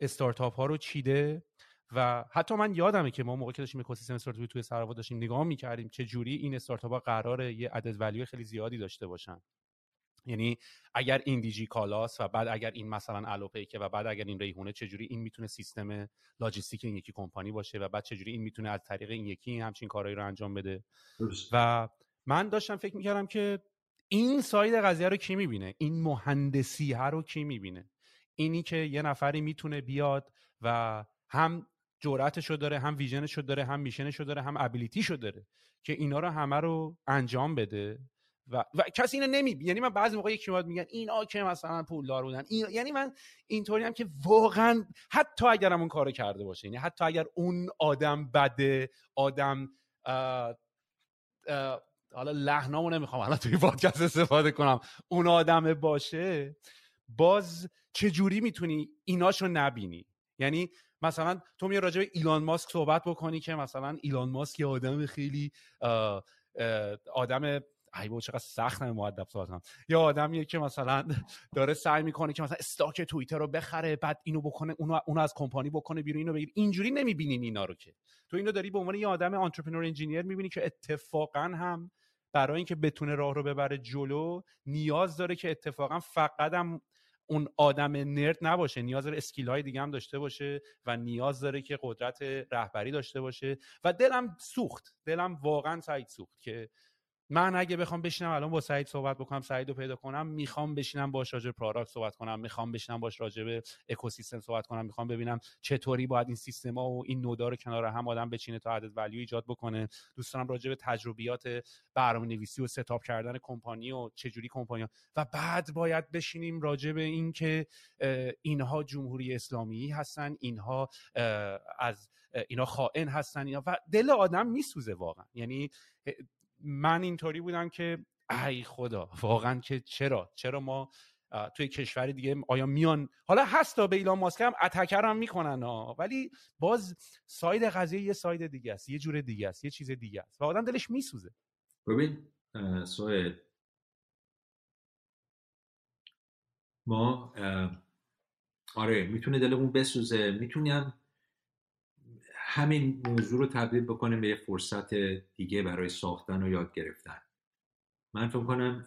استارتاپ ها رو چیده و حتی من یادمه که ما موقع که داشتیم اکوسیستم استارتاپی توی سراوا داشتیم نگاه می‌کردیم چه جوری این استارتاپ ها قراره یه عدد value خیلی زیادی داشته باشن. یعنی اگر این دیجی کالاس و بعد اگر این مثلا الوپیکه و بعد اگر این ریحونه چجوری این می‌تونه سیستم لاجستیک این یکی کمپانی باشه و بعد چجوری این می‌تونه از طریق این یکی همچین کارهایی رو انجام بده. و من داشتم فکر می‌کردم که این ساید قضیه رو کی می‌بینه این مهندسی ها رو کی می‌بینه اینی که یه نفری می‌تونه بیاد و هم جرأتشو داره هم ویژنشو داره هم میشنشو داره هم ابیلیتیشو داره که اینا رو همه رو انجام بده و, و کسی اینو نمی یعنی من بعضی موقع یکی میاد میگن اینا که مثلا پولدار بودن این... یعنی من اینطوری هم که واقعا حتی اگر اون کارو کرده باشه یعنی حتی اگر اون آدم بده آدم. آه... حالا لحنامو نمی‌خوام الان توی پادکست استفاده کنم. اون آدم باشه باز چه جوری می‌تونی ایناشو نبینی؟ یعنی مثلا تو میای راجع به ایلان ماسک صحبت بکنی که مثلا ایلان ماسک یه آدم خیلی آدم ای با چقدر سخت مؤدب کنم یا آدمیه که مثلا داره سعی می‌کنه که مثلا استاک توییتر رو بخره بعد اینو بکنه اونو, اونو از کمپانی بکنه بیرون اینو بگیر اینجوری نمی‌بینین اینا رو که. تو اینو داری به عنوان یه آدم آنترپرنور انجینیر می‌بینی که اتفاقا هم برای اینکه بتونه راه رو ببره جلو نیاز داره که اتفاقا فقط هم اون آدم nerd نباشه. نیاز داره skill های دیگه هم داشته باشه و نیاز داره که قدرت رهبری داشته باشه. و دلم سوخت. دلم واقعا سعید سوخت که من اگه بخوام بشینم الان با سعید صحبت بکنم سعید رو پیدا کنم می‌خوام بشینم باش راجع product صحبت کنم می‌خوام بشینم باش راجع به اکوسیستم صحبت کنم می‌خوام ببینم چطوری باید این سیستما و این node ا رو کنار هم آدم بچینه تا عدد value ایجاد بکنه. دوست دارم راجع به تجربیات برنامه نویسی و setup کردن کمپانی و چجوری کمپانی و بعد باید بشینیم راجع به این که اینها جمهوری اسلامی هستن اینها از اینا خائن هستن اینا و دل آدم میسوزه واقعا. یعنی من اینطوری بودم که ای خدا واقعا که چرا؟ چرا ما توی کشوری دیگه آیا میان؟ حالا هستا به ایلان ماسک هم اتکر هم می‌کنن ها ولی باز ساید قضیه یه ساید دیگه است یه جور دیگه است یه چیز دیگه است و آدم دلش میسوزه. ببین سوید ما آره می‌تونه دلمون بسوزه می‌تونیم همین موضوع رو تبدیل بکنیم به یه فرصت دیگه برای ساختن و یاد گرفتن. من فکر کنم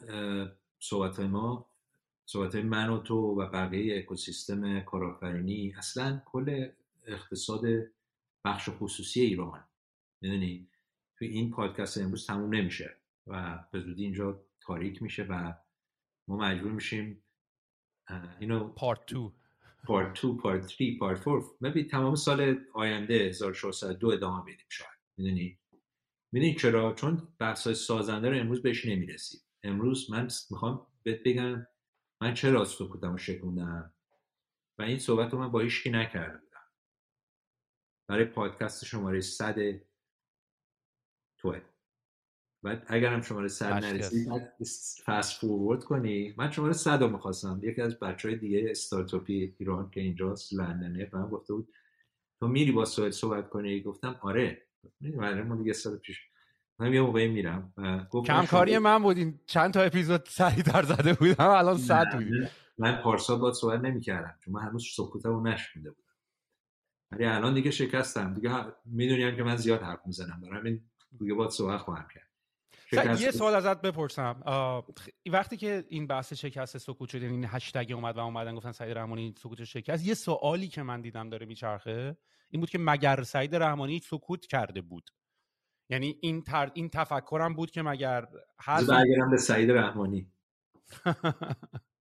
صحبت ما صحبت من و تو و بقیه اکوسیستم کارآفرینی اصلا کل اقتصاد بخش خصوصی ایران. می‌دونی؟ توی این پادکست امروز تموم نمیشه و به زودی اینجا تاریک میشه و ما مجبور میشیم اینو پارت تو. پارت 2 پارت 3 پارت 4 ببین تمام سال آینده 1602 ادامه بدیم شاید. می‌دونی؟ می‌دونی چرا؟ چون بحث های سازنده رو امروز بهش نمی‌رسیم. امروز من می‌خوام بهت بگم من چرا سکوتم رو شکوندم؟ و این صحبت رو من با هیچکی نکرده بودم برای پادکست شماره 100 توه. بعد اگر هم شماره صد نرسید فست فورورد کنی. من شماره صد رو می‌خواستم. یکی از بچه های دیگه استارتاپی ایران که اینجاست لندنه به من گفته بود تو میری با سوال صحبت کنی؟ گفتم آره. برای ما دیگه سال پیش. من یه موقعی میرم. کمکاری من بود. این چند تا اپیزود سریع در زده بودم. الان صد بودیم. من پارسال با صحبت نمی‌کردم. چون من هنوز سکوتم رو نشونده بودم. ولی الان دیگه شکستم. دیگه می‌دونیم که من زیاد حرف می‌زنم. برای همین دیگه باید صحبت خواهم کرد. یه سوال ازت بپرسم. وقتی که این بحث شکست سکوت شد یعنی این هشتگ اومد و اومدن گفتن سعید رحمانی سکوت شکست یه سوالی که من دیدم داره میچرخه این بود که مگر سعید رحمانی سکوت کرده بود؟ یعنی این تر... این تفکرم بود که مگر هر برگردم به سعید رحمانی.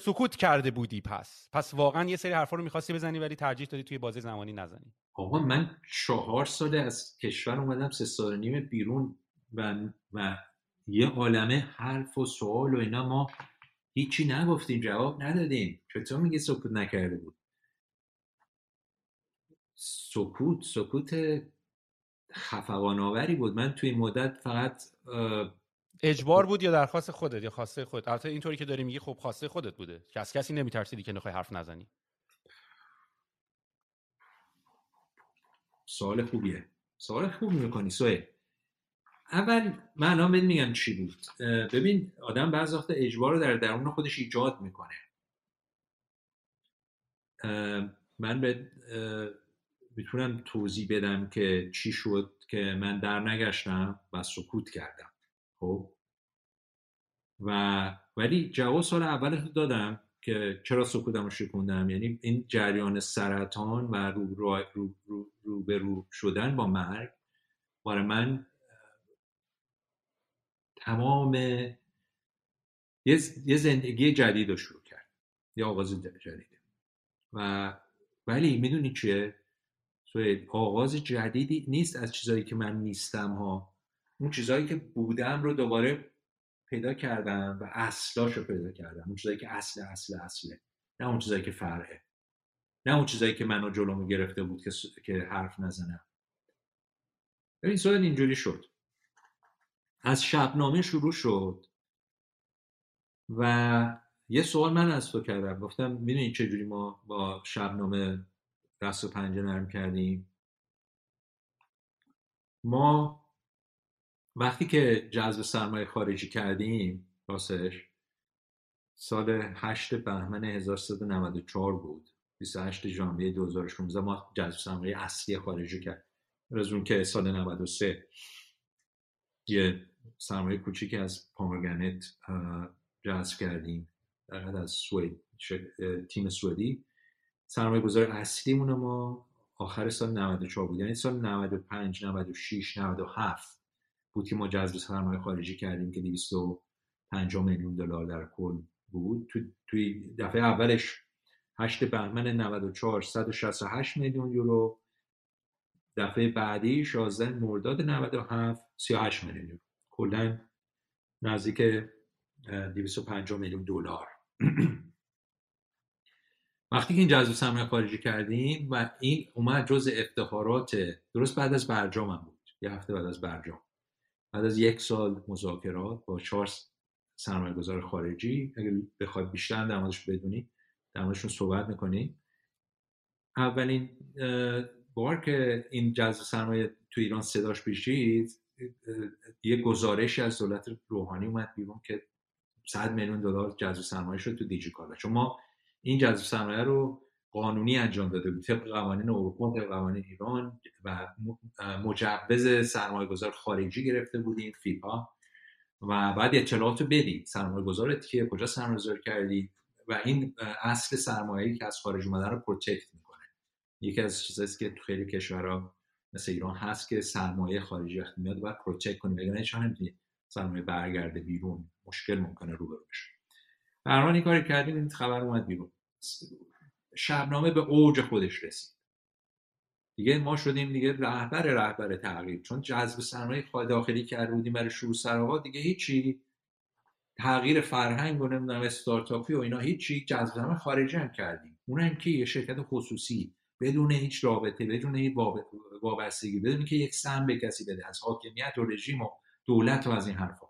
سکوت کرده بودی پس. پس واقعا یه سری حرفا رو می‌خواستی بزنی ولی ترجیح دادی توی بازی زمانی نزنی. آقا من چهار سال از کشور اومدم سه سال نیم بیرون و, و یه عالمه حرف و سوال و اینا ما هیچی نگفتیم جواب ندادیم. چطور میگه سکوت نکرده بود؟ سکوت سکوت خفقان بود. من توی مدت فقط اجبار بود یا درخواست خودت یا خواسته خودت؟ البته اینطوری که داری میگی خب خواسته خودت بوده. که از کسی نمیترسیدی که نخوای حرف نزنی. سوال خوبیه. سوال خوبی می‌کنی سوه اول من الان میگم چی بود. ببین آدم بعض وقت اجبار رو در درون خودش ایجاد می‌کنه. من به می‌تونم توضیح بدم که چی شد که من در نگشتم و سکوت کردم. خب. و ولی جواب سال اول رو دادم که چرا سکوتم رو شکوندم؟ یعنی این جریان سرطان و رو, رو, رو, رو, رو به رو شدن با مرگ برای من تمام یه زندگی جدید رو شروع کرد. یه آغاز جدید. و ولی می‌دونی چیه؟ آغاز جدیدی نیست از چیزایی که من نیستم ها. اون چیزایی که بودم رو دوباره پیدا کردم و اصلاش رو پیدا کردم. اون چیزایی که اصل اصل اصله. نه اون چیزایی که فرعه. نه اون چیزایی که منو جلومو گرفته بود که, که حرف نزنم. این سوال اینجوری شد. از شبنامه شروع شد و یه سوال من از تو کردم. گفتم می‌دونی چجوری ما با شبنامه دست و پنجه نرم کردیم؟ ما وقتی که جذب سرمایه خارجی کردیم راستش سال 8 بهمن 1394 بود. 28 ژانویه 2016 ما جذب سرمایه اصلی خارجی کرد. از اون که سال 93 یه سرمایه کوچیکی از پامرگنت جذب کردیم. در از سوید تیم سوئدی. سرمایه گذار اصلیمون ما آخر سال 94 بود. یعنی سال 95 96 97 بود که ما جذب سرمایه خارجی کردیم که 250 میلیون دلار در کل بود. تو توی دفعه اولش 8 بهمن 94 168 میلیون یورو. دفعه بعدی 16 مرداد 97 38 میلیون یورو. کلا نزدیک 250 میلیون دلار. وقتی که این جذب سرمایه خارجی کردیم و این اومد جز افتخارات درست بعد از برجام هم بود. یه هفته بعد از برجام. بعد از یک سال مذاکرات با چهار سرمایه گذار خارجی اگر بخواد بیشتر در موردش بدونی در موردشون صحبت می‌کنی. اولین بار که این جذب سرمایه تو ایران صداش پیشید یه گزارشی از دولت روحانی اومد بیرون که 100 میلیون دلار جذب سرمایه شد تو دیجیکالا. چون ما این جذب سرمایه رو قانونی انجام داده بود. طبق قوانین اروپا طبق قوانین ایران و مجوز سرمایه گذار خارجی گرفته بودیم فیپا و بعد اطلاعات رو بدید. سرمایه گذارت کیه؟ کجا سرمایه گذار کردید و این اصل سرمایه که از خارج اومده رو protect می‌کنه. یکی از چیزاست که تو خیلی کشورها مثل ایران هست که سرمایه خارجی وقتی میاد باید protect کنی وگرنه چون سرمایه برگرده بیرون مشکل ممکنه روبرو بشه. در این کاری کردیم این خبر اومد بیرون. شبنامه به اوج خودش رسید. دیگه ما شدیم دیگه رهبر رهبر تغییر. چون جذب سرمایه داخلی کرده بودیم برای شروع سرها دیگه هیچی. تغییر فرهنگ و نمی‌دونم استارتاپی و اینا هیچی. جذب سرمایه خارجی هم کردیم. اونم که یه شرکت خصوصی. بدون هیچ رابطه بدون هیچ وابستگی بدون که یک سهم به کسی بده. از حاکمیت و رژیم و دولت و از این حرفا.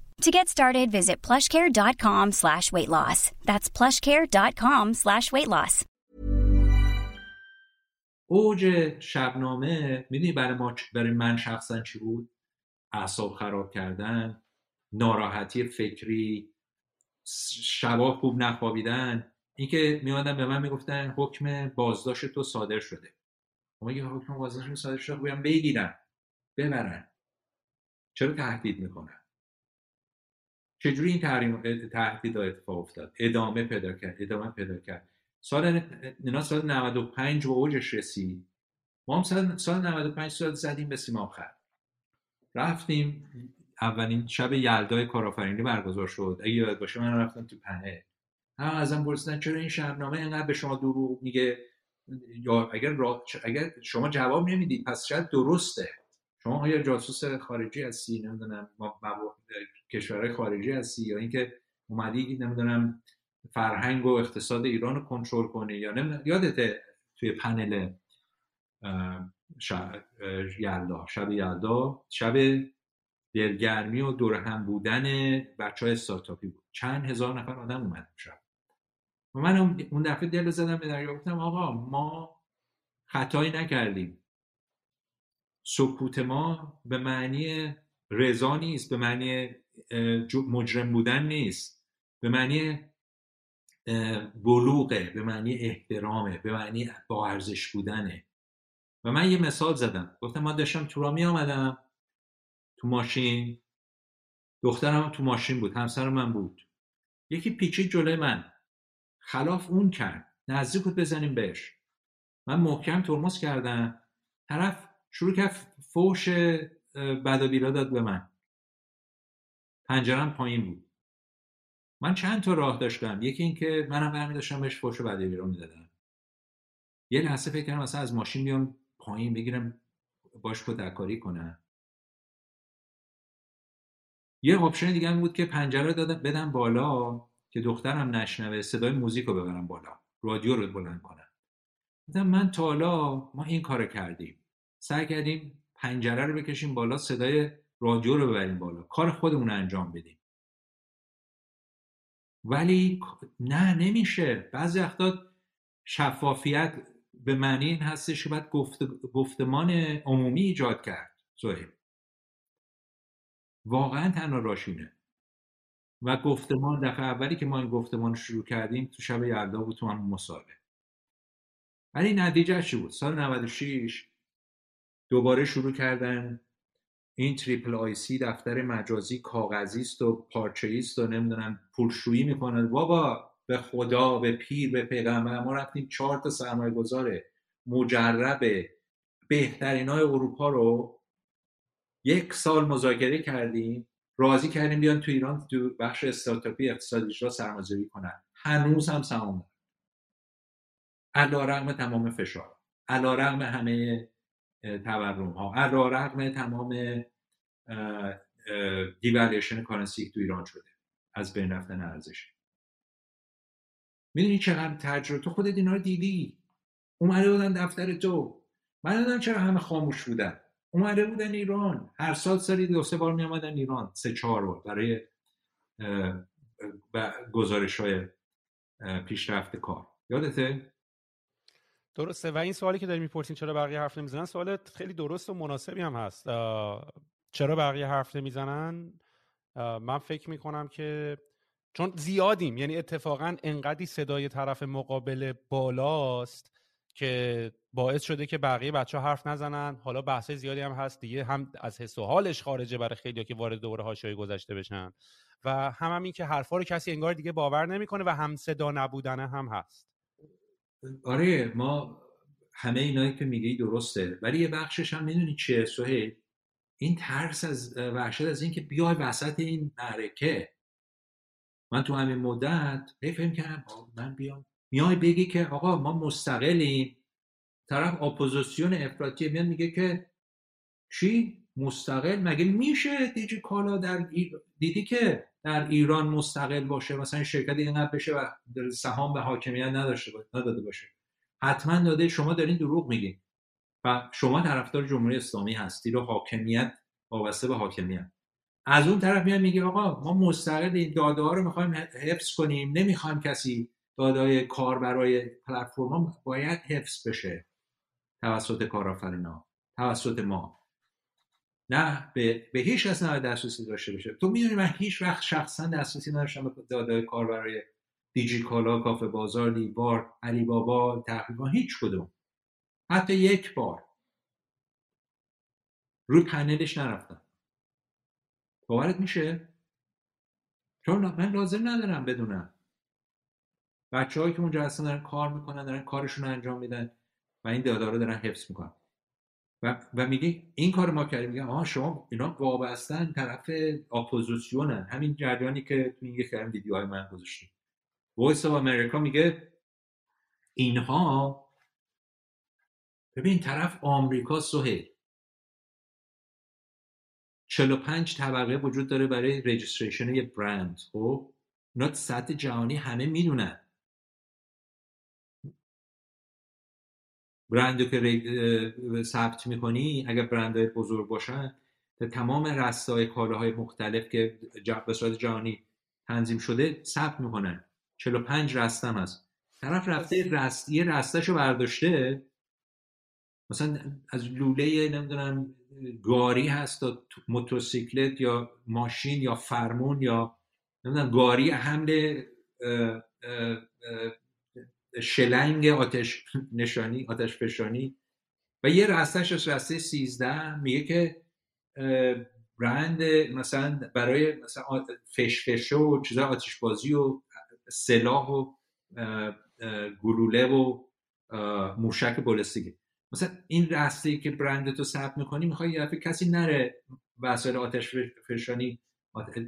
To get started, visit plushcare.com slash weight loss. That's plushcare.com slash weight loss. اوج شبنامه می‌دونی برای ما برای من شخصا چی بود؟ اعصاب خراب کردن ناراحتی فکری شبا خوب نخوابیدن. اینکه میادن به من می‌گفتن حکم بازداشت تو صادر شده. ما یه حکم بازداشت صادر شده بگیرن ببرن. چرا تهدید می‌کنن؟ چجوری این تحریم تهدید اتفاق افتاد؟ ادامه پیدا کرد ادامه پیدا کرد. سال اینا سال 95 به اوجش رسید. ما هم سال, سال 95 سال زدیم به سیمام خر رفتیم اولین شب یلدای کارآفرینی برگزار شد. اگه یاد باشه من رفتم تو پنه. هم ازم پرسیدن چرا این شبنامه اینقدر به شما دروغ میگه؟ یا اگر, را... اگر شما جواب نمی‌دید پس شاید درسته. شما آیا جاسوس خارجی هستی؟ نمی‌دونم. کشورهای خارجی هستی یا اینکه اومدی نمی‌دونم فرهنگ و اقتصاد ایران رو کنترل کنی یا نمی‌دونم یادته توی پنل یلدا شب یلدا شب دلگرمی و دور هم بودن بچه های استارتاپی بود. چند هزار نفر آدم اومد شب و من اون دفعه دل زدم به دریا گفتم آقا ما خطایی نکردیم. سکوت ما به معنی رضا نیست به معنی مجرم بودن نیست. به معنی بلوغه به معنی احترامه به معنی با ارزش بودنه. و من یه مثال زدم. گفتم من داشتم تو را می آمدم تو ماشین. دخترم تو ماشین بود همسر من بود. یکی پیچید جلوی من. خلاف اون کرد. نزدیک بود بزنیم بهش. من محکم ترمز کردم. طرف شروع کرد فوش بد و داد به من. پنجرم پایین بود. من چند تا راه داشتم. یکی اینکه منم برمی داشتم بهش فوش بد بیرا می‌دادم. یه لحظه فکر کردم مثلا از ماشین بیام پایین بگیرم باش کتککاری کنم. یه option دیگه هم بود که پنجره دادم بدم بالا که دخترم نشنوه صدای music رو ببرم بالا. رادیو رو بلند کنم. من تا حالا ما این کار کردیم. سعی کردیم پنجره رو بکشیم بالا صدای رادیو رو ببریم بالا. کار خودمون انجام بدیم. ولی نه نمیشه. بعضی وقتا شفافیت به معنی این هستش که باید گفتمان عمومی ایجاد کرد زهیر واقعا تنها راشینه و گفتمان دفعه اولی که ما این گفتمان شروع کردیم تو شب یلدا بود تو همون مسابقه. ولی نتیجه چی بود؟ سال 96 دوباره شروع کردن. این تریپل آی سی دفتر مجازی کاغذی است و پارچه است و نمی‌دونم پولشویی می‌کنن بابا به خدا به پیر به پیغمبر ما رفتیم چهار تا سرمایه گذاره مجرب بهترین های اروپا رو یک سال مذاکره کردیم راضی کردیم بیان تو ایران تو بخش استارتاپی اقتصاد اجرا سرمایه‌گذاری کنن. هنوز هم سهام علا رقم تمام فشار. علا رقم همه تورم ها علا رقم تمام دیوالیشن کارنسی تو ایران شده. از بین رفتن ارزش. می‌دونی چقدر تجربه تو خودت اینا رو دیدی. اومده بودن دفتر تو. من چرا همه خاموش بودن. اومده بودن ایران. هر سال سری دو سه بار می آمدن ایران. سه چهار بار. برای گزارش های پیشرفت کار. یادته؟ درسته. و این سوالی که داری می‌پرسین چرا بقیه حرف نمی‌زنن سوال خیلی درست و مناسبی هم هست. چرا بقیه حرف نمی‌زنن؟ من فکر می‌کنم که چون زیادیم یعنی اتفاقا انقدی صدای طرف مقابل بالاست که باعث شده که بقیه بچه ها حرف نزنن. حالا بحث زیادی هم هست دیگه هم از حس و حالش خارجه برای خیلی که وارد دوره هاشوی گذشته بشن. و هم, هم این که حرفا رو کسی انگار دیگه باور نمی‌کنه و هم صدا نبودن هم هست. آره ما همه اینایی که میگی درسته. ولی یه بخشش هم می‌دونی چیه سوهیل این ترس از وحشت از اینکه بیای وسط این معرکه. من تو همین مدت فکر کردم من بیام. میای بگی که آقا ما مستقلیم. طرف اپوزیسیون افراطی میاد میگه که چی؟ مستقل؟ مگه میشه دیجی کالا در دیدی که در ایران مستقل باشه مثلا شرکت اینقدر بشه و سهام به حاکمیت نداشته باشه نداده باشه. حتما داده شما دارین دروغ میگین. و شما طرفدار جمهوری اسلامی هستی رو حاکمیت وابسته به حاکمیت. از اون طرف میاد میگه آقا ما مستقل این داده ها رو می‌خوایم حفظ کنیم نمی‌خوایم کسی داده کار برای پلتفرم باید حفظ بشه. توسط کارآفرینا توسط ما. نه به, به هیچ کس نباید دسترسی داشته بشه تو می‌دونی من هیچ وقت شخصا دسترسی نداشتم به داده کار برای دیجی کالا کافه بازار دیوار علی بابا تقریبا هیچ کدوم. حتی یک بار. روی پنلش نرفتم. باورت میشه؟ چون من لازم ندارم بدونم. بچه که اونجا هستن دارن کار می‌کنن دارن کارشون انجام میدن و این داده رو دارن حفظ می‌کنن. و, و میگه این کار ما کردیم. میگه آها شما اینا وابستن طرف اپوزیسیونن. همین جریانی که تو این یکی ویدیوهای من گذاشتیم. Voice of America میگه اینها ببین طرف آمریکا سهل 45 طبقه وجود داره برای registration یه برند خب؟ اینا سطح جهانی همه می‌دونن. برندو که ثبت می‌کنی اگر برندهای بزرگ باشن تمام رسته‌های کالاهای مختلف که به صورت جهانی تنظیم شده ثبت می‌کنن. 45 رستم هست طرف رفته رست یه رستشو برداشته مثلا از لوله نمی‌دونم گاری هست تا موتورسیکلت یا ماشین یا فرمون یا نمی‌دونم گاری حمل شلنگ آتش نشانی آتش فشانی. و یه رستش از رسته 13 میگه که برند مثلا برای مثلا فشفشه و چیزا آتش بازی و سلاح و گلوله و موشک بالستیکه مثلا این رسته که برند تو ثبت می‌کنی می‌خوای یه کسی نره وسایل آتش فشانی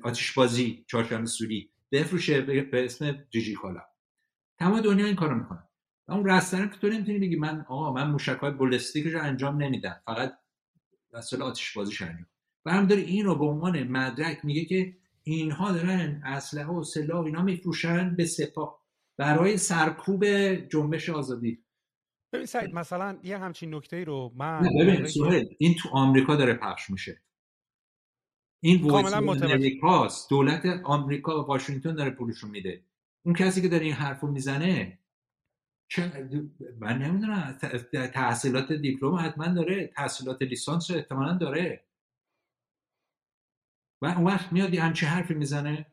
آتش بازی چهارشنبه سوری بفروشه به اسم جیجی کالا. تمام دنیا این کارو می‌کنن و اون رستن که تو نمی‌تونی بگی من آقا من موشک های بالستیک رو انجام نمیدم. فقط وسایل آتش بازیش انجام. و هم داره این رو به عنوان مدرک میگه که اینها دارن اسلحه و سلاح اینا میفروشن به سپاه برای سرکوب جنبش آزادی. ببین سعید مثلا یه همچین نکته رو من ببین این تو آمریکا داره پخش میشه. این وایس دولت آمریکا واشنگتن داره پولشون میده. اون کسی که داره این حرفو می‌زنه چه من نمی‌دونم تحصیلات دیپلم حتما داره تحصیلات لیسانس احتمالا داره. و اون وقت میاد یه همچه حرفی می‌زنه.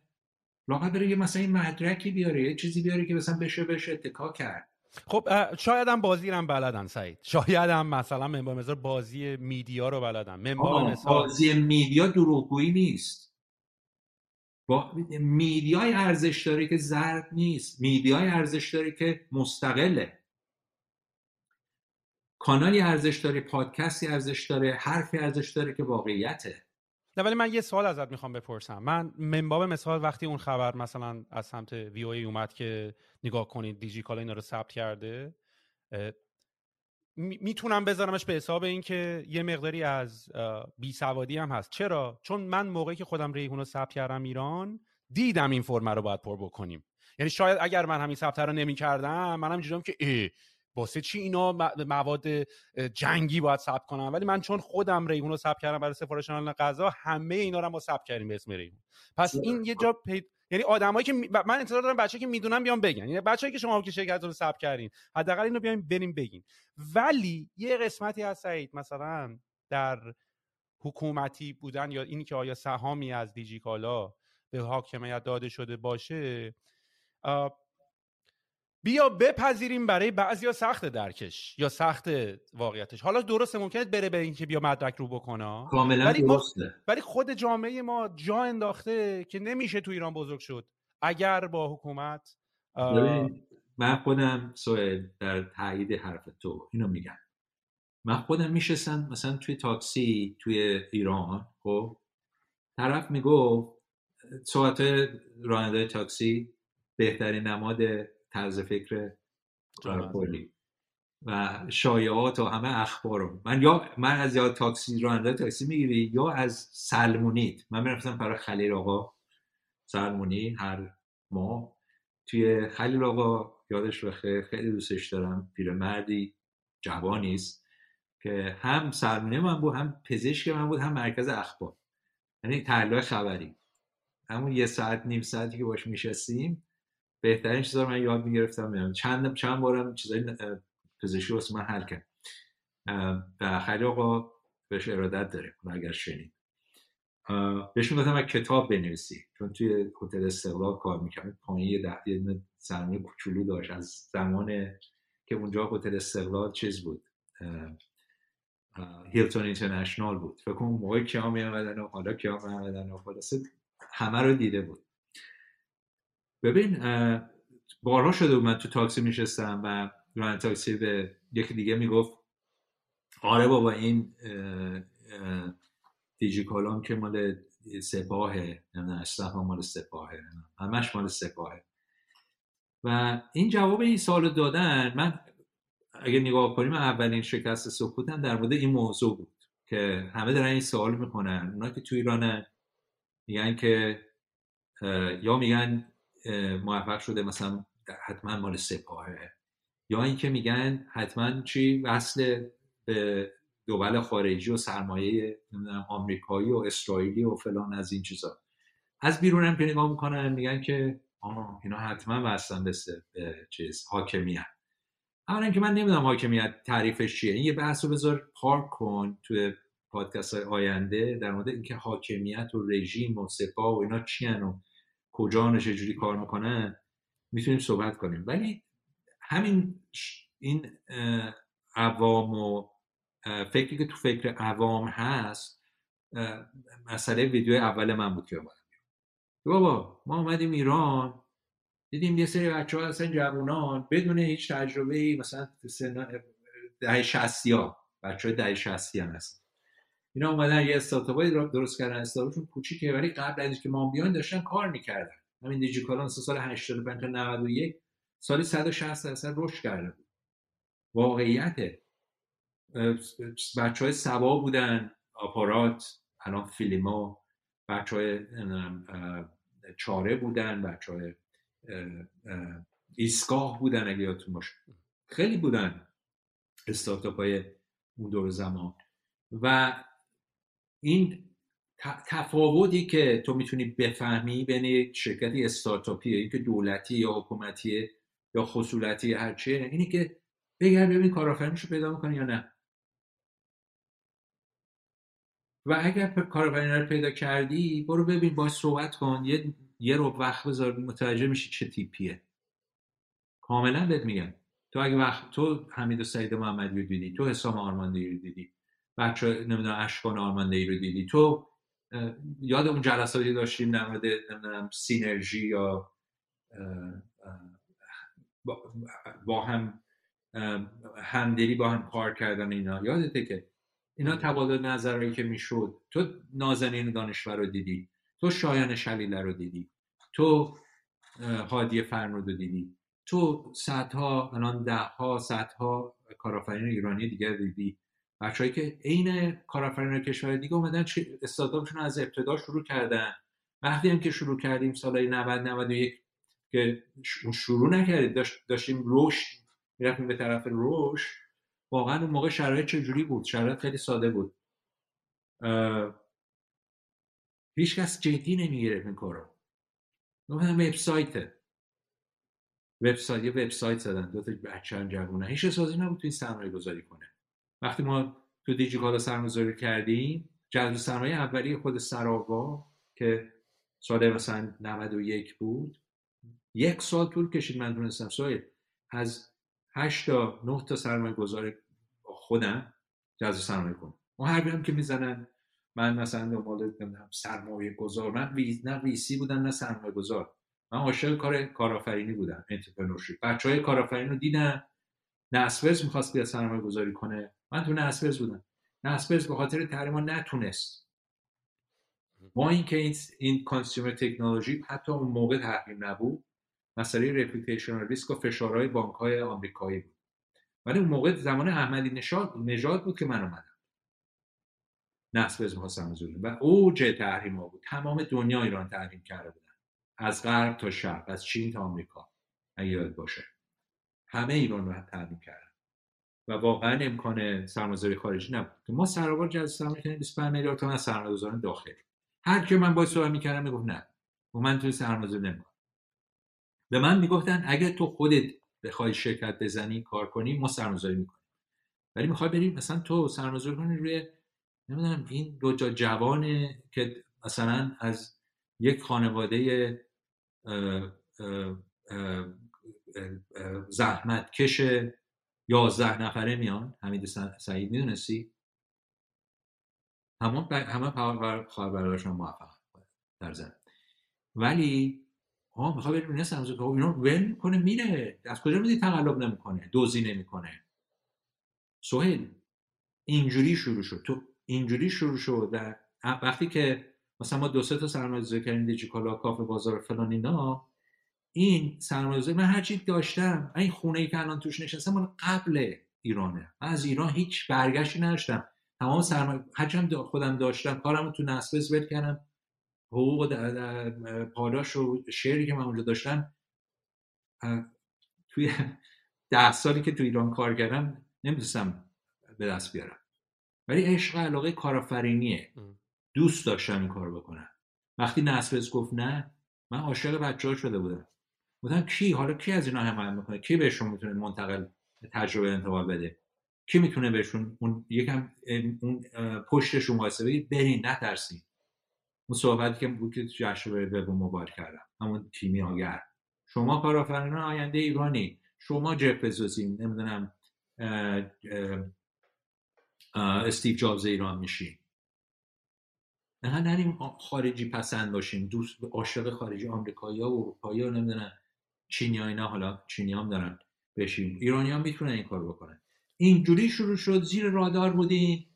لاغت بره یه مثلا این مدرکی بیاره یه چیزی بیاره که مثلا بشه بشه اتکا کرد. خب شاید هم بازی هم بلدن سعید. شاید هم مثلا منبع مثلا بازی میدیا رو بلدن. منبع مثلا بازی میدیا دروغگویی نیست. با میدیای ارزش داری که زرد نیست. میدیای ارزش داری که مستقله. کانالی ارزش داره پادکستی ارزش داره حرفی ارزش داره که واقعیته. نه ولی من یه سوال ازت می‌خوام بپرسم. من منباب مثال وقتی اون خبر مثلا از سمت وی او اومد که نگاه کنید دیجی کالا اینا رو ثبت کرده می‌تونم بذارمش به حساب اینکه یه مقداری از بی سوادی هم هست. چرا؟ چون من موقعی که خودم ریحون رو ثبت کردم ایران دیدم این فرم رو باید پر بکنیم. یعنی شاید اگر من همین ثبت رو نمی‌کردم منم جوریام که ای واسه چی اینا مواد جنگی باید ثبت کنم ولی من چون خودم ریحون رو ثبت کردم برای سفارش غذا همه اینا رو ما ثبت کردیم به اسم ریحون. پس این یه جا پید... یعنی آدمایی که من انتظار دارم بچه که می‌دونن بیان بگن. یعنی بچه‌ای که شما که شرکت رو ثبت کردین حداقل اینو بیاین بریم بگین. ولی یه قسمتی از سعید مثلا در حکومتی بودن یا اینی که آیا سهامی از دیجیکالا به حاکمیت داده شده باشه بیا بپذیریم برای بعضیا سخت درکش یا سخت واقعیتش. حالا درسته ممکنه بره به اینکه بیا مدرک رو بکنه. کاملا ولی درسته. ولی خود جامعه ما جا انداخته که نمیشه تو ایران بزرگ شد. اگر با حکومت من خودم سوال در تایید حرف تو اینو میگم. من خودم میشستم مثلا توی تاکسی توی ایران خب؟ طرف میگو صحبت راننده تاکسی بهترین نماد طرز فکر کلی و شایعات و همه اخبارو من یا من از یا تاکسی راننده تاکسی می‌گیری یا از سلمونیت من می‌رفتم برای خلیل آقا سلمونی هر ماه. توی خلیل آقا یادش بخیر خیلی دوستش دارم پیرمردی جوانیست که هم سلمونی من بود هم پزشک من بود هم مرکز اخبار. یعنی تحلیل خبری. همون یه ساعت نیم ساعتی که باش میشستیم بهترین چیزا من یاد می‌گرفتم چند چند بارم چیزای پزشکی واسه من حل کرد. و خیلی آقا بهش ارادت داره اگر شنید. بهش می‌گفتم کتاب بنویسی. چون توی هتل استقلال کار می‌کرد پایین یه یه سرمایه کوچولو داشت. از زمان که اونجا هتل استقلال چیز بود. هیلتون اینترنشنال بود. فکر کنم موقع کیا و حالا کیا می آمدن و خلاصه همه رو دیده بود. ببین بارها شده بود من تو تاکسی میشستم و ران تاکسی به یکی دیگه می‌گفت آره بابا این دیجی کالام که مال سپاهه نه هم مال سپاهه همش مال سپاهه. و این جواب این سال دادن من اگه نگاه کنیم اولین شکست سکوتم در مورد این موضوع بود که همه دارن این سوال می‌کنن. اونا که تو ایرانن میگن که یا میگن موفق شده مثلا حتما مال سپاهه. یا اینکه میگن حتما چی وصل به دول خارجی و سرمایه آمریکایی و اسرائیلی و فلان از این چیزا. از بیرون هم که نگاه می‌کنن میگن که آه اینا حتما وصلن به چیز حاکمیت. اولا که من نمی‌دونم حاکمیت تعریفش چیه. این یه بحث رو بذار پارک کن توی پادکست های آینده در مورد اینکه حاکمیت و رژیم و سپاه و اینا چی و کجا چجوری کار می‌کنن می‌تونیم صحبت کنیم. ولی همین این عوام و فکری که تو فکر عوام هست مسئله ویدیو اول من بود که بابا ما اومدیم ایران دیدیم یه سری بچه ها هستن جوانان بدون هیچ تجربه ای مثلا سن ده شستی ها بچه های ده شستی هم هستن. اینا اومدن یه استارتاپ درست کردن استارتاپشون کوچیکه ولی قبل از که ما بیان داشتن کار می‌کردن. همین دیجیکالان سال 85 تا 91 سالی 160 درصد رشد کرده بود. واقعیته بچه های سوا بودن آپارات الان فیلیما بچه های چاره بودن بچه های بودن اگه یادتون باشه. خیلی بودن استارتاپ های اون دور زمان. و این تفاوتی که تو می‌تونی بفهمی بین شرکتی استارتاپیه که دولتی یا حکومتیه یا خصولتی هرچیه اینی که بگرد ببین کارآفرینش رو پیدا می‌کنی یا نه. و اگر کارآفرین رو پیدا کردی برو ببین باش صحبت کن. یه یه رو وقت بذار متوجه میشی چه تیپیه. کاملا بهت میگم. تو اگه وقت تو حمید و سعید محمدی رو دیدی تو حسام آرماندهی رو دیدی. بچه نمی‌دونم اشکان آرماندهی رو دیدی. تو یاد اون جلساتی داشتیم در مورد نمی‌دونم سینرژی یا با هم همدلی با هم کار کردن اینا. یادته که اینا تبادل نظرهایی که می‌شد. تو نازنین دانشور رو دیدی. تو شایان شلیله رو دیدی. تو هادی فرمود رو دیدی. تو صدها الان ده ها صدها کارآفرین ایرانی دیگر دیدی. بچههایی که عین کارآفرین کشور دیگه اومدن استارتاپشون از ابتدا شروع کردن. وقتی هم که شروع کردیم سالهای 90 91 که شروع نکردیم داشتیم رشد می‌رفتیم به طرف رشد واقعا اون موقع شرایط چجوری بود؟ شرایط خیلی ساده بود. هیچ کس جدی نمی‌گرفت این کارو. وبسایت وبسایت یه وبسایت زدن دو تا بچه هم جوونه هیچ سازی نبود تو این سرمایه گذاری کنه. وقتی ما تو دیجیکالا سرمایه گذاری کردیم جذب سرمایه اولی خود سراوا که سال مثلا 91 بود یک سال طول کشید. من دونستم سوای از 8 تا 9 تا سرمایه گذار خودم جذب سرمایه کنم. اون هر هم که می‌زنن من مثلا دنبال سرمایه گذار من وی... نه VC بودم نه سرمایه گذار من عاشق کار کارآفرینی بودم entrepreneurship. بچه های کارآفرین رو دیدم Naspers می‌خواست بیاد سرمایه گذاری کنه. من تو Naspers بودم. Naspers به خاطر تحریما نتونست. با اینکه این این consumer technology حتی اون موقع تحریم نبود مسئله reputational risk و فشارهای بانک های آمریکایی بود. ولی اون موقع زمان احمدی نژاد نژاد بود که من اومدم. نصب اسم سرمایه‌گذاری و اوج تحریم ها بود. تمام دنیا ایران تحریم کرده بودن. از غرب تا شرق از چین تا آمریکا. اگه یاد باشه. همه ایران رو تحریم کردن. و واقعا امکان سرمایه‌گذاری خارجی نبود. که ما سرآغاز جذب سرمایه کردیم 25 میلیارد تومان سرمایه‌گذاران داخلی هر کی من باید صحبت می‌کردم می‌گفت نه. و من توی سرمایه‌گذاری نمی‌کنم. به من می‌گفتن اگه تو خودت بخوای شرکت بزنی کار کنی ما سرمایه‌گذاری می‌کنیم. ولی می‌خوای بریم مثلا تو سرمایه‌گذاری کنی روی نمی‌دونم این دو جا جوانه که مثلا از یک خانواده زحمت کش یازده نفره میان. حمید سعید می‌دونستی؟ همه همه خواهر موفق در زن ولی ها می‌خواد بریم سمزه که اینا ول می‌کنه میره. از کجا میدی تقلب نمی‌کنه دوزی نمی‌کنه؟ سهیل اینجوری شروع شد. تو اینجوری شروع شد در وقتی که مثلا ما دو سه تا سرمایه‌گذاری کردیم دیجیکالا کافه بازار فلان اینا این سرمایه‌گذاری من هر چی داشتم این خونه ای که الان توش نشستم مال قبل ایرانه. من از ایران هیچ برگشتی نداشتم. تمام سرمایه هرچند خودم داشتم کارم تو نسبس ول کردم. حقوق پاداش و شعری که من اونجا داشتم توی ده سالی که تو ایران کار کردم نمی‌دونستم به دست بیارم. ولی عشق علاقه کارآفرینیه. دوست داشتم این کار بکنم. وقتی نسبس گفت نه من عاشق بچه ها شده بودم. بودم کی؟ حالا کی از اینا حمایت می‌کنه؟ کی بهشون می‌تونه منتقل تجربه انتقال بده؟ کی می‌تونه بهشون اون یکم اون پشتشون واسه بگید برین نترسین. اون صحبتی که بود که جشن وب موبایل کردم. همون کیمیاگر شما کارآفرینان آینده ایرانی. شما جف بزوزین. نمی‌دونم استیو جابز ایران میشین نه نریم خارجی پسند باشیم دوست عاشق خارجی آمریکایی و اروپایی ها نمی‌دونن چینی ها اینا حالا چینی هم دارن بشیم ایرانی هم می‌تونن این کار بکنن اینجوری شروع شد زیر رادار بودیم.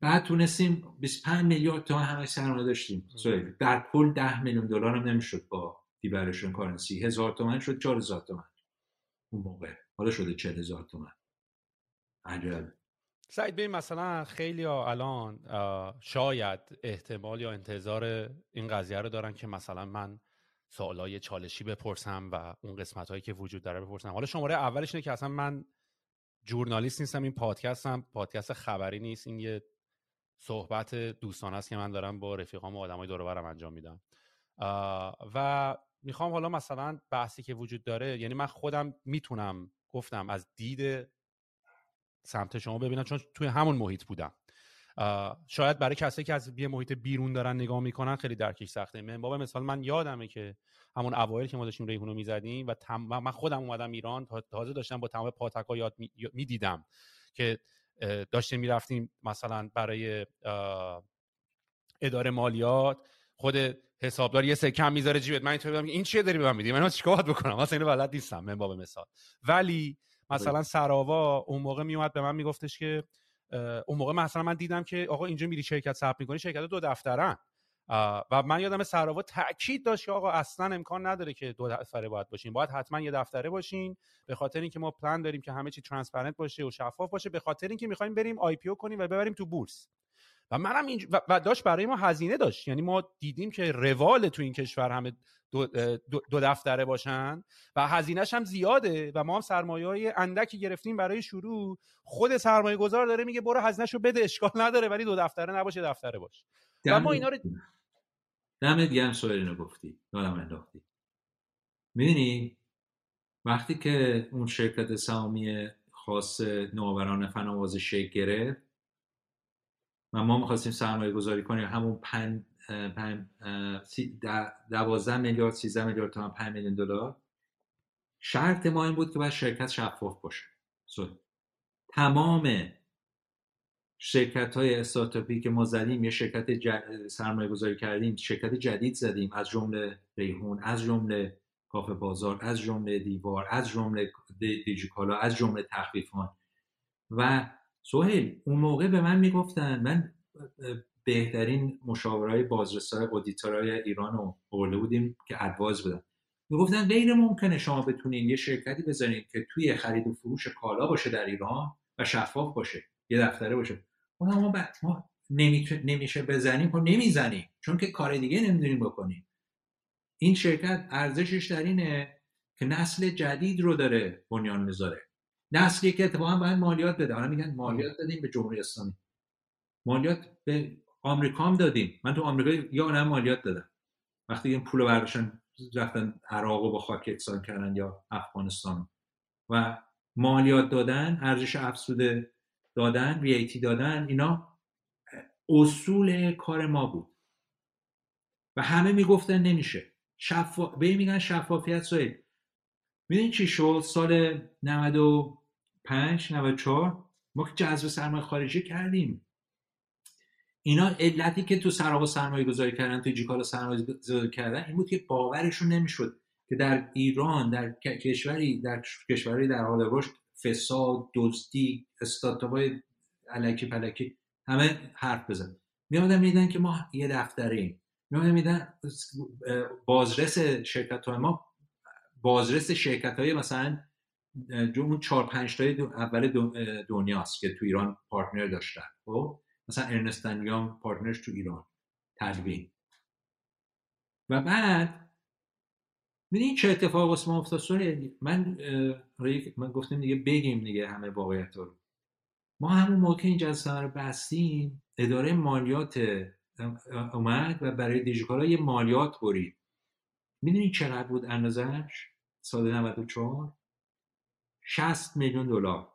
بعد تونستیم 25 میلیارد تا همه سرمایه داشتیم. در کل 10 میلیون دلار هم نمی‌شد با دیورشن کارنسی. هزار تومن شد 4000 تومن اون موقع. حالا شده 40000 تومن عجب. سعید ببین مثلا خیلی ها الان شاید احتمال یا انتظار این قضیه رو دارن که مثلا من سوالای چالشی بپرسم و اون قسمت هایی که وجود داره بپرسم. حالا شماره اولش اینه که اصلا من جورنالیست نیستم این پادکست هم پادکست خبری نیست. این یه صحبت دوستان است که من دارم با رفیقام و آدمای دور برم انجام میدم. و می‌خوام حالا مثلا بحثی که وجود داره یعنی من خودم می‌تونم گفتم از دید سمت شما ببینم چون توی همون محیط بودم. شاید برای کسایی که از یه محیط بیرون دارن نگاه می‌کنن خیلی درکش سخته. من بابا مثال من یادمه که همون اوایل که ما داشتیم ریحونو می‌زدیم و من خودم اومدم ایران تازه داشتم با تمام پاتکا یاد می‌دیدم که داشتیم می‌رفتیم مثلا برای اداره مالیات خود حسابدار یه سکم می‌ذاره جیبت. من اینطوری این چیه داری به من میدی؟ من چیکار بکنم؟ مثلا اینو بلد نیستم. من باب مثال. ولی مثلا سراوا اون موقع میومد به من میگفتش که اون موقع مثلا من دیدم که آقا اینجا میری شرکت ثبت می‌کنی شرکت دو دفترن. و من یادم سراوا تاکید داشت که آقا اصلا امکان نداره که دو دفتره باید باشین. باید حتما یه دفتره باشین به خاطر اینکه ما پلان داریم که همه چی transparent باشه و شفاف باشه به خاطر اینکه می‌خوایم بریم IPO کنیم و ببریم تو بورس. و منم اینج... و داشت برای ما هزینه داشت. یعنی ما دیدیم که روال تو این کشور همه دو, دو, دفتره باشن و هزینهش هم زیاده و ما هم سرمایه های اندکی گرفتیم برای شروع. خود سرمایه گذار داره میگه برو هزینهش رو بده اشکال نداره ولی دو دفتره نباشه دفتره باشه و ما اینا رو دمت گرم اینو گفتی. یادم انداختی. می‌دونی؟ وقتی که اون شرکت سهامی خاص نوآوران فناواز شکل گرفت و ما می‌خواستیم سرمایه گذاری کنیم همون پن دوازده میلیارد سیزده میلیارد تومن پنج میلیون دلار. شرط ما این بود که باید شرکت شفاف باشه. تمام شرکت های استارتاپی که ما زدیم یه شرکت سرمایه گذاری کردیم شرکت جدید زدیم. از جمله ریحون از جمله کافه بازار از جمله دیوار از جمله دیجیکالا از جمله تخفیفان و سوهیل اون موقع به من می‌گفتن من بهترین مشاورای بازرسای اودیتورای ایران رو برده بودیم که ادواز بدن. می‌گفتن غیر ممکنه شما بتونین یه شرکتی بزنید که توی خرید و فروش کالا باشه در ایران و شفاف باشه یه دفتره باشه. اون ما, ما نمیشه بزنیم؟ خب نمی‌زنیم چون که کار دیگه نمی‌دونیم بکنیم. این شرکت ارزشش در اینه که نسل جدید رو داره بنیان می‌ذاره. نسلی که اتفاقا باید مالیات بده. حالا میگن مالیات دادیم به جمهوری اسلامی. مالیات به آمریکا هم دادیم. من تو آمریکا یا نه مالیات دادم. وقتی این پول برداشتن رفتن عراق و با خاک یکسان کردن یا افغانستان. و مالیات دادن ارزش افزوده دادن رییتی دادن اینا اصول کار ما بود. و همه می‌گفتن نمیشه. شفا... به میگن شفافیت سوید می‌دونی چی شد؟ سال 95 94 ما که جذب سرمایه خارجی کردیم. اینا علتی که تو سراغ سرمایه گذاری کردن تو جیکالا سرمایه گذاری کردن این بود که باورشون نمی‌شد که در ایران در کشوری در کشوری در حال رشد فساد دزدی استارتاپ علکی پلکی همه حرف بزن. میادن میدن که ما یه دفتریم. میادن میدن بازرس شرکت های ما بازرس شرکت های مثلا اون چهار پنج تای اول دنیاست که تو ایران پارتنر داشتن. خب؟ مثلا ارنستن یام پارتنرش تو ایران. تدوین. و بعد می‌دونی چه اتفاق واسه ما افتاد؟ من من گفتم دیگه بگیم دیگه همه واقعیت رو. ما همون موقع این جلسه رو بستیم اداره مالیات اومد و برای دیجیکالا یه مالیات برید. می‌دونی چقدر بود اندازش سال 94 60 میلیون دلار.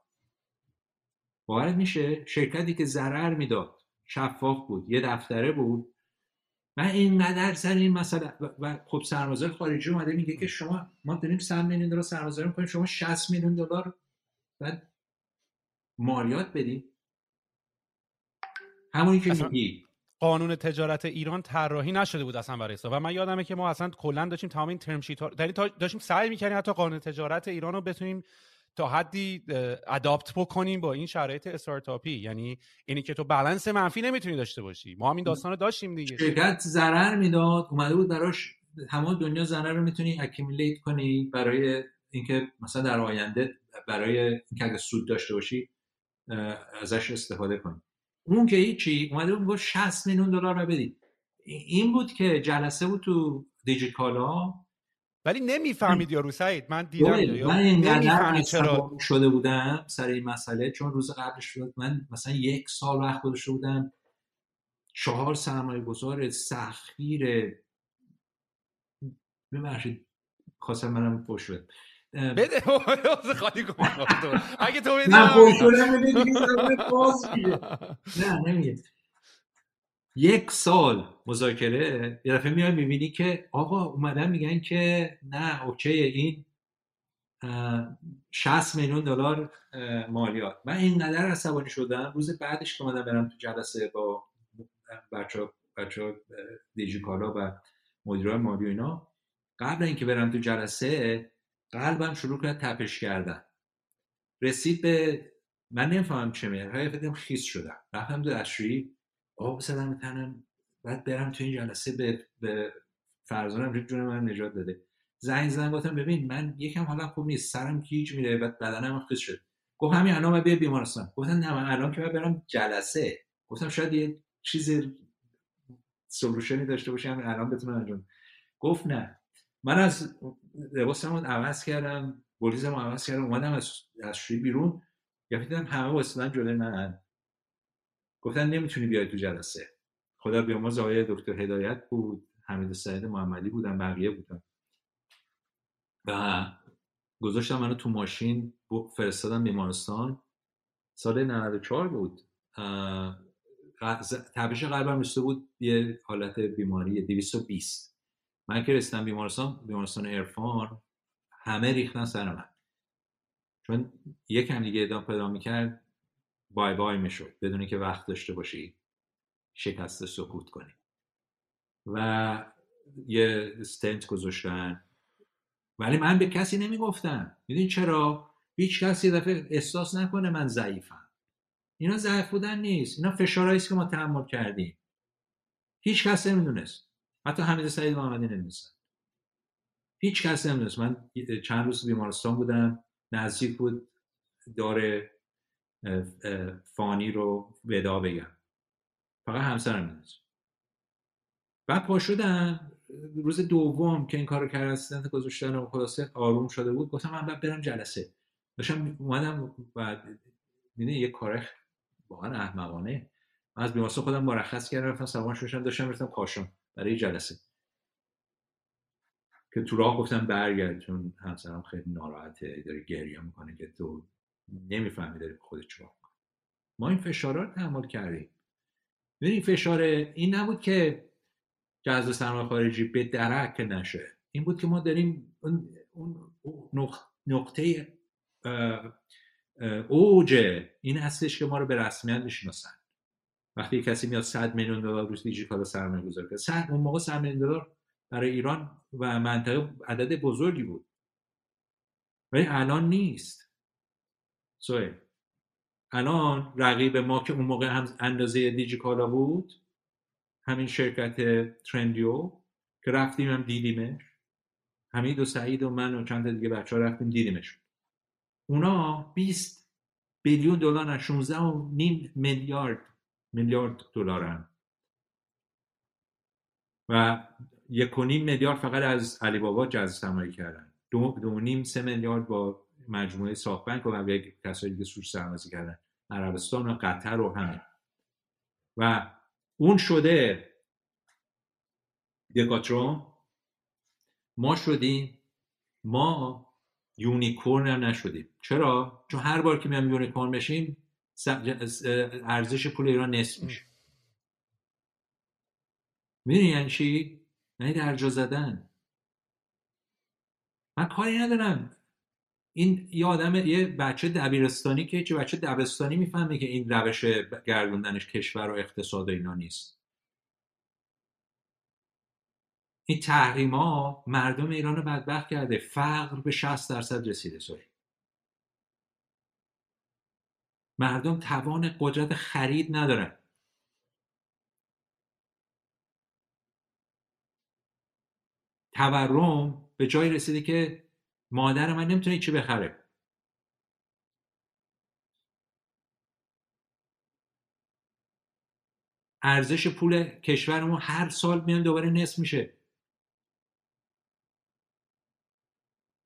باورت میشه شرکتی که ضرر می‌داد. شفاف بود یه دفتره بود. من اینقدر سر این مسئله و خب سرمایه‌گذار خارجی اومده میگه که شما ما داریم 100 میلیون دلار سرمایه‌گذاری می‌کنیم شما 60 میلیون دلار بعد مالیات بدید همونی که میگی. قانون تجارت ایران طراحی نشده بود اصلا برای و من یادمه که ما اصلا کلا داشتیم تمام این ترم شیت داشتیم سعی می‌کردیم حتی قانون تجارت ایران رو بتونیم تا حدی اداپت بکنیم با این شرایط استارتاپی. یعنی اینی که تو بالانس منفی نمی‌تونی داشته باشی. ما هم این داستان رو داشتیم دیگه. شرکت ضرر می‌داد. اومده بود براش تمام دنیا ضرر رو می‌تونی اکیمیلیت کنی برای اینکه مثلا در آینده برای اینکه اگه سود داشته باشی ازش استفاده کنی. اون که هیچی اومده بود گفت 60 میلیون دلار رو بدید این بود که جلسه بود تو دیجیکالا ولی نمی‌فهمید یارو سعید. من دیدم من اینقدر چرا. شده بودم سر این مسئله چون روز قبلش شد من مثلا یک سال وقت گذاشته بودم. چهار سرمایه گذار سخیر ببخشید خواستم منم فوش بده. بده خالی کن. اگه تو بدی نه نمیگه. یک سال مذاکره. یه دفعه میای می‌بینی که آقا اومدن میگن که نه اوکی این 60 میلیون دلار مالیات. من اینقدر عصبانی شدم. روز بعدش که اومدم برم تو جلسه با بچه بچه دیجیکالا و مدیرای مالی و اینا. قبل اینکه برم تو جلسه قلبم شروع کرد تپش کردن. رسید به من نمی‌فهمم چه میگه فکرم خیس شدم. رفتم تو دستشویی آب زدم تنم بعد برم تو این جلسه به, به فرزانم جون من نجات داده زنگ زدم گفتم ببین من یکم حالا خوب نیست. سرم کیج میره بعد بدنم خیس شد. گفت همین الان بیا بیمارستان. گفتم نه من الان که برم جلسه. گفتم شاید یه چیز سولوشنی داشته باشه همین الان بتونم انجام گفت نه. من از لباسمو عوض کردم بولیزمو عوض کردم اومدم از از بیرون. یا دیدم همه واسه جلوی من گفتن نمی‌تونی بیای تو جلسه. خدا بیامرز آقای دکتر هدایت بود حمید سعید محمدی بودن بقیه بودن. و گذاشتم منو تو ماشین فرستادم بیمارستان. سال 94 بود. تپش قلبم رسیده بود. یه حالت بیماری 220 من که رسیدم بیمارستان بیمارستان ارفان همه ریختن سر من. چون یکم دیگه ادام پیدا می‌کرد بای بای می‌شد. بدونی که وقت داشته باشی شکست سکوت کنی. و یه استنت گذاشتن. ولی من به کسی نمی‌گفتم. می‌دونی چرا؟ هیچ کسی دفعه احساس نکنه من ضعیفم. اینا ضعیف بودن نیست. اینا فشارهایی که ما تحمل کردیم. هیچ کس نمی‌دونست. حتی حمید سعید محمدی نمی‌دونست هیچ کس نمی‌دونست من چند روز بیمارستان بودم. نزدیک بود داره فانی رو ودا بگم. فقط همسرم می‌دونست بعد پا شدم. روز دوم که این کارو کرد اسیستنت گذاشتن و خلاصه آروم شده بود گفتم من برم جلسه. داشتم اومدم بعد می‌دونی یه کار واقعا احمقانه. من از بیمارستان خودم مرخص کردم رفتم سوار شدم داشتم رفتم کاشان. برای جلسه. که تو راه گفتم برگرد چون همسرم خیلی ناراحته داره گریه می‌کنه که تو نمی‌فهمی داری خودت چیکار ما این فشارها رو تحمل کردیم. ببین فشار این نبود که جذب سرمایه خارجی به درک نشه. این بود که ما داریم اون نقطه اوج این هستش که ما رو به رسمیت می‌شناسن. وقتی کسی میاد 100 میلیون دلار روز دیجیکالا سرمایه گذاری کرد. 100 اون موقع 100 میلیون دلار برای ایران و منطقه عدد بزرگی بود. ولی الان نیست. سوی الان رقیب ما که اون موقع هم اندازه دیجیکالا بود همین شرکت ترندیو که رفتیم هم دیدیمش. حمید و سعید و من و چند دیگه بچه ها رفتیم دیدیمش. اونا 20 بیلیون دلار 16 و نیم میلیارد میلیارد دلارن. و یک میلیارد فقط از علی بابا جذب سرمایه کردن. دو, دو نیم سه میلیارد با مجموعه SoftBank و بقیه کسایی که توش سرمایه کردن. عربستان و قطر و همه. و اون شده decacorn. ما شدیم. ما unicorn هم نشدیم. چرا؟ چون هر بار که میام unicorn بشیم ارزش پول ایران نصف میشه. می‌دونی یعنی چی؟ یعنی درجا زدن. من کاری ندارم. این یه آدم یه بچه دبیرستانی که چه بچه دبستانی می‌فهمه که این روش گردوندنش کشور و اقتصاد و اینا نیست. این تحریم ها مردم ایران رو بدبخت کرده. فقر به 60 درصد رسیده سوی مردم توان قدرت خرید ندارن. تورم به جایی رسیده که مادر من نمی‌تونه چی بخره. ارزش پول کشورمون هر سال میان دوباره نصف میشه.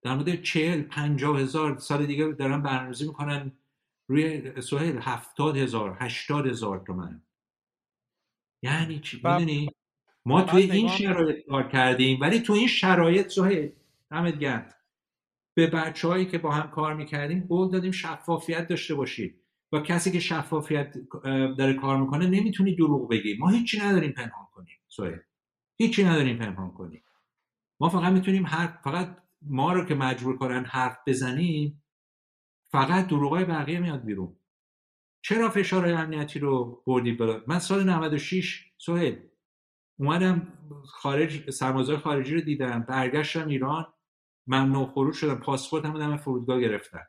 در مورد چهل پنجاه هزار سال دیگه دارن برنامه‌ریزی می‌کنن. روی سوهل هفتاد هزار هشتاد هزار تومن. یعنی چی؟ می‌دونی؟ ما توی این شرایط کار کردیم ولی تو این شرایط سوهل همت گرد به بچههایی که با هم کار می‌کردیم قول دادیم شفافیت داشته باشید و کسی که شفافیت داره کار می‌کنه نمی‌تونی دروغ بگی. ما هیچی نداریم پنهان کنیم سوهل. هیچی نداریم پنهان کنیم. ما فقط می‌تونیم هر فقط ما رو که مجبور کنن حرف بزنیم فقط دروغای بقیه میاد بیرون. چرا فشار امنیتی رو بردی بالا؟ من سال 96 سهل اومدم خارج سرمایه‌گذار خارجی رو دیدم برگشتم ایران ممنوع خروج شدم پاسپورت هم دم فرودگاه گرفتن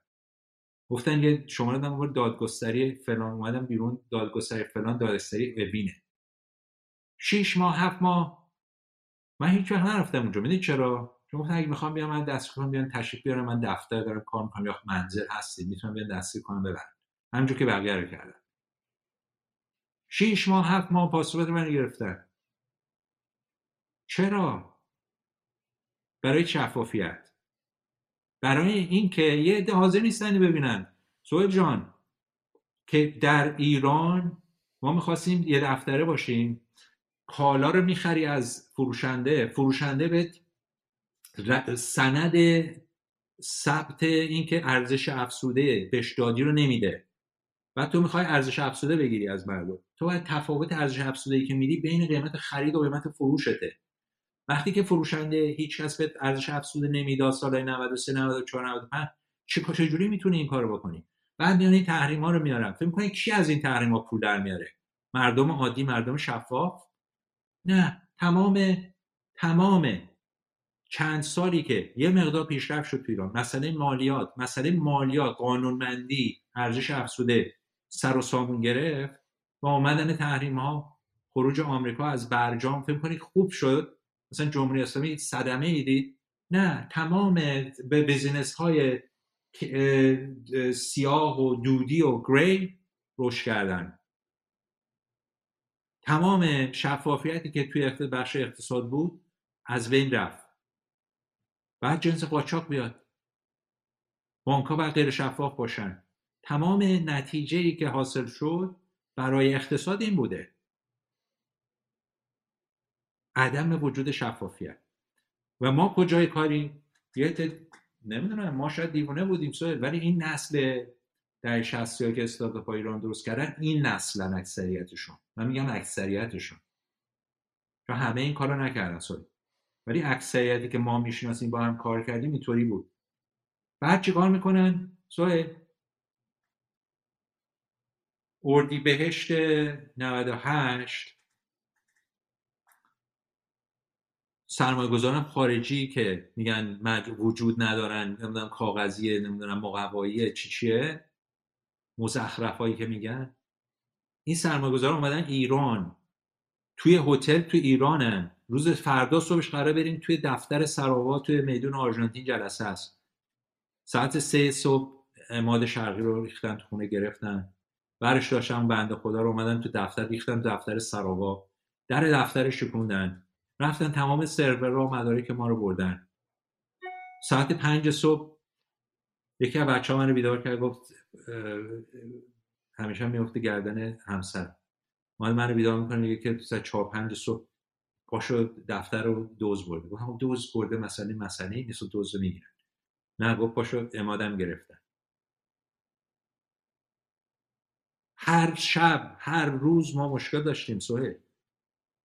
گفتن یه شماره دادم دادگستری فلان اومدم بیرون دادگستری فلان دادگستری اوینه. شیش ماه هفت ماه من هیچ وقت نرفتم اونجا. می‌دونی چرا؟ چون گفتن اگه می‌خوام بیام من دست کنم بیان تشریف بیارم من دفتر دارم کار می‌کنم یا منزل هستی می‌تونم بیان دستی کنم ببرم همونجور که بقیه رو کردن. شیش ماه هفت ماه پاسپورت من گرفتن. چرا؟ برای شفافیت. برای اینکه یه عده حاضر نیستن ببینن. سوال جان که در ایران ما می‌خواستیم یه دفتره باشیم. کالا رو می‌خری از فروشنده. فروشنده بهت سند ثبت اینکه ارزش افسوده بهش دادی رو نمیده. و تو می‌خوای ارزش افسوده بگیری از مردم. تو باید تفاوت ارزش افسوده ای که میدی بین قیمت خرید و قیمت فروشته. وقتی که فروشنده هیچ کس به ارزش افسوده نمی‌داد سال 93 94 95 چه چجوری می‌تونی این کارو بکنی؟ بعد میان این تحریم ها رو میارن. فکر می‌کنی کی از این تحریم ها پول در میاره؟ مردم عادی مردم شفاف؟ نه. تمام تمام چند سالی که یه مقدار پیشرفت شد تو ایران. مسئله مالیات مسئله مالیات قانونمندی ارزش افزوده سر و سامون گرفت با آمدن تحریم ها خروج آمریکا از برجام فکر کنید خوب شد. مثلا جمهوری اسلامی صدمه ایدید نه تمام به بیزینس های سیاه و دودی و گری روش کردن. تمام شفافیتی که توی بخش اقتصاد بود از بین رفت. بعد جنس قاچاق بیاد. بانک ها باید غیر شفاف باشن. تمام نتیجه ای که حاصل شد برای اقتصاد این بوده. عدم وجود شفافیت. و ما کجای کاری یه نمی‌دونم ما شاید دیوانه بودیم سوید ولی این نسل در شستی که استاد ایران درست کردن این نسلن اکثریتشون. من میگم اکثریتشون. چون همه این کارو نکردن سوید ولی اکثریتی که ما می‌شناسیم با هم کار کردیم اینطوری بود. بعد چیکار می‌کنن؟ سوید اردی بهشت 98 سرمایه گذارم خارجی که میگن وجود ندارن نمی‌دونم کاغذیه نمی‌دونم مقوایی چی چیه؟ مزخرف که میگن. این سرمایه گذاران اومدن ایران. توی هتل توی ایرانن. روز فردا صبحش قرار بریم توی دفتر سراوا توی میدون آرژانتین جلسه است. ساعت سه صبح اماد شرقی رو ریختن تو خونه گرفتن. برش داشتم بنده خدا رو اومدن تو دفتر ریختن دفتر سراوا در دفتر شکوندن. رفتن تمام سرور و مدارک ما رو بردن. ساعت پنج صبح یکی از بچه ها من بیدار کرد گفت همیشه میفته گردن همسر. من بیدار می‌کنه میگه که ساعت چهار پنج صبح پاشو دفتر رو دوز برده. گفت دوز برده مسئله مسئله نیست دوز رو می‌گیرن. نه گفت پاشو امادم گرفتن. هر شب هر روز ما مشکل داشتیم سوهل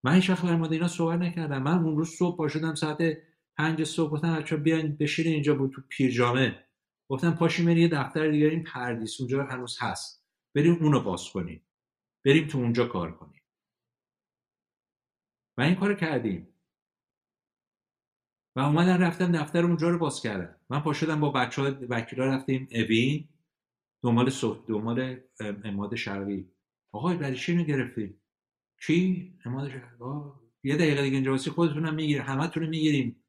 من هیچ وقت در اینا صحبت نکردم. من اون روز صبح پاشدم ساعت پنج صبح گفتم بچا بیاین بشین اینجا بود تو پیرجامه گفتم پاشیم بریم یه دفتر دیگه این پردیس اونجا هنوز هست. بریم اونو باز کنیم. بریم تو اونجا کار کنیم. و این کار کردیم. و اومدن رفتم دفتر اونجا رو باز کردم من پاشدم با بچه وکیلا رفتیم اوین دنبال صبح دنبال اماد شرقی. آقای برای چی گرفتیم چی؟ یه دقیقه دیگه اینجا واسی خودتونم می‌گیره همه تونه می‌گیریم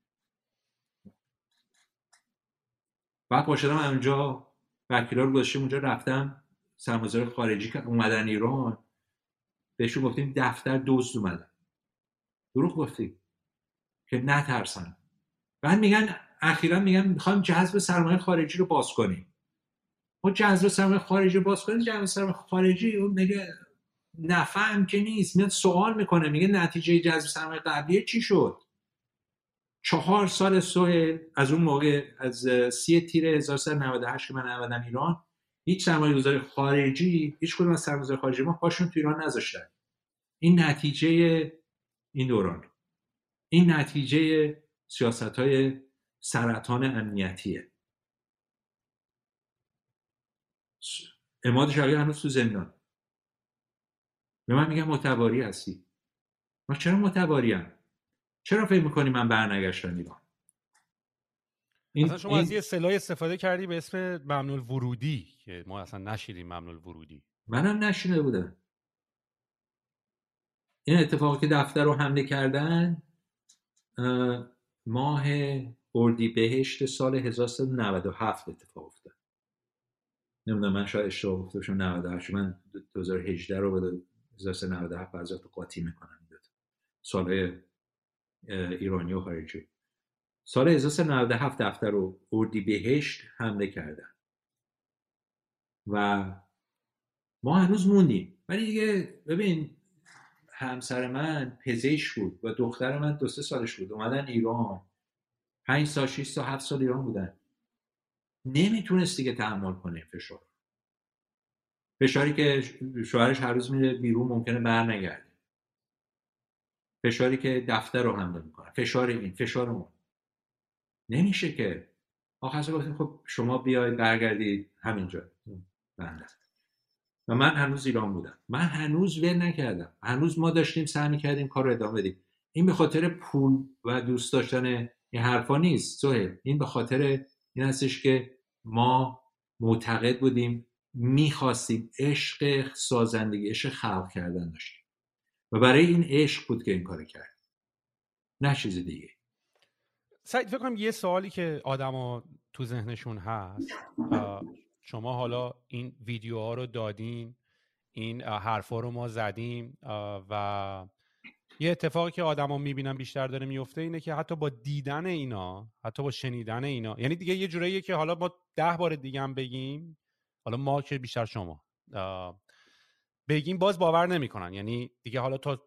بعد باشدم اونجا وکیلا رو گذاشتیم اونجا رفتم سرمایه‌گذار خارجی که اومدن ایران. بهشون گفتیم دفتر دوست اومدن دروغ گفتیم که نترسن. بعد میگن اخیرا میگن می‌خوایم جذب سرمایه خارجی رو باز کنیم. ما جذب سرمایه خارجی رو باز کنیم جذب سرمایه خارجی اون میگه نفهم که نیست. میاد سوال می‌کنه میگه نتیجه جذب سرمایه قبلیه چی شد؟ چهار سال سوه از اون موقع از سی تیر 1398 که من اومدم ایران هیچ سرمایه گذاری خارجی هیچ کدوم از سرمایه خارجی ما پاشون تو ایران نذاشتن. این نتیجه این دوران. این نتیجه سیاست های سرطان امنیتیه. اماد شرقی هنوز تو زندان. به من میگن متواری هستی. ما چرا متواری چرا فکر می‌کنی من برنگشتم ایران؟ این شما از یه سلاح استفاده کردی به اسم ممنول ورودی که ما اصلا نشیدیم ممنول ورودی منم نشینه بودم. این اتفاقی که دفتر رو حمله کردن ماه اردی بهشت سال 1397 اتفاق افتاد. نمی‌دونم من شاید اشتباه گفته باشم 98 من 2018 رو به 1397 وضعیت قاطی می‌کنم. سال ایرانی و خارجی. سال 1397 دفتر رو اردی بهشت حمله کردن. و ما هنوز موندیم. ولی دیگه ببین همسر من پزشک بود و دختر من دو سه سالش بود. اومدن ایران. پنج سال شیش سال هفت سال ایران بودن. نمی‌تونست دیگه تحمل کنه فشار. فشاری که شوهرش هر روز میره بیرون ممکنه بر نگرده فشاری که دفتر رو حمله می‌کنه. فشار این فشار اون. نمیشه که. آخر گفتیم خب شما بیاید برگردید همینجا. بنده. و من هنوز ایران بودم. من هنوز ول نکردم. هنوز ما داشتیم سعی کردیم کار رو ادامه بدیم. این به خاطر پول و دوست داشتن این حرفا نیست. سهل این به خاطر این هستش که ما معتقد بودیم می‌خواستیم عشق سازندگی عشق خلق کردن داشتیم. و برای این عشق بود که این کار کرد نه چیز دیگه. سعید فکر کنم یه سوالی که آدما تو ذهنشون هست. شما حالا این ویدیوها رو دادین این حرفا رو ما زدیم و یه اتفاقی که آدما می‌بینن بیشتر داره میفته اینه که حتی با دیدن اینا حتی با شنیدن اینا یعنی دیگه یه جوراییه که حالا ما ده بار دیگه هم بگیم حالا ما که بیشتر شما بگیم باز باور نمی‌کنن. یعنی دیگه حالا تا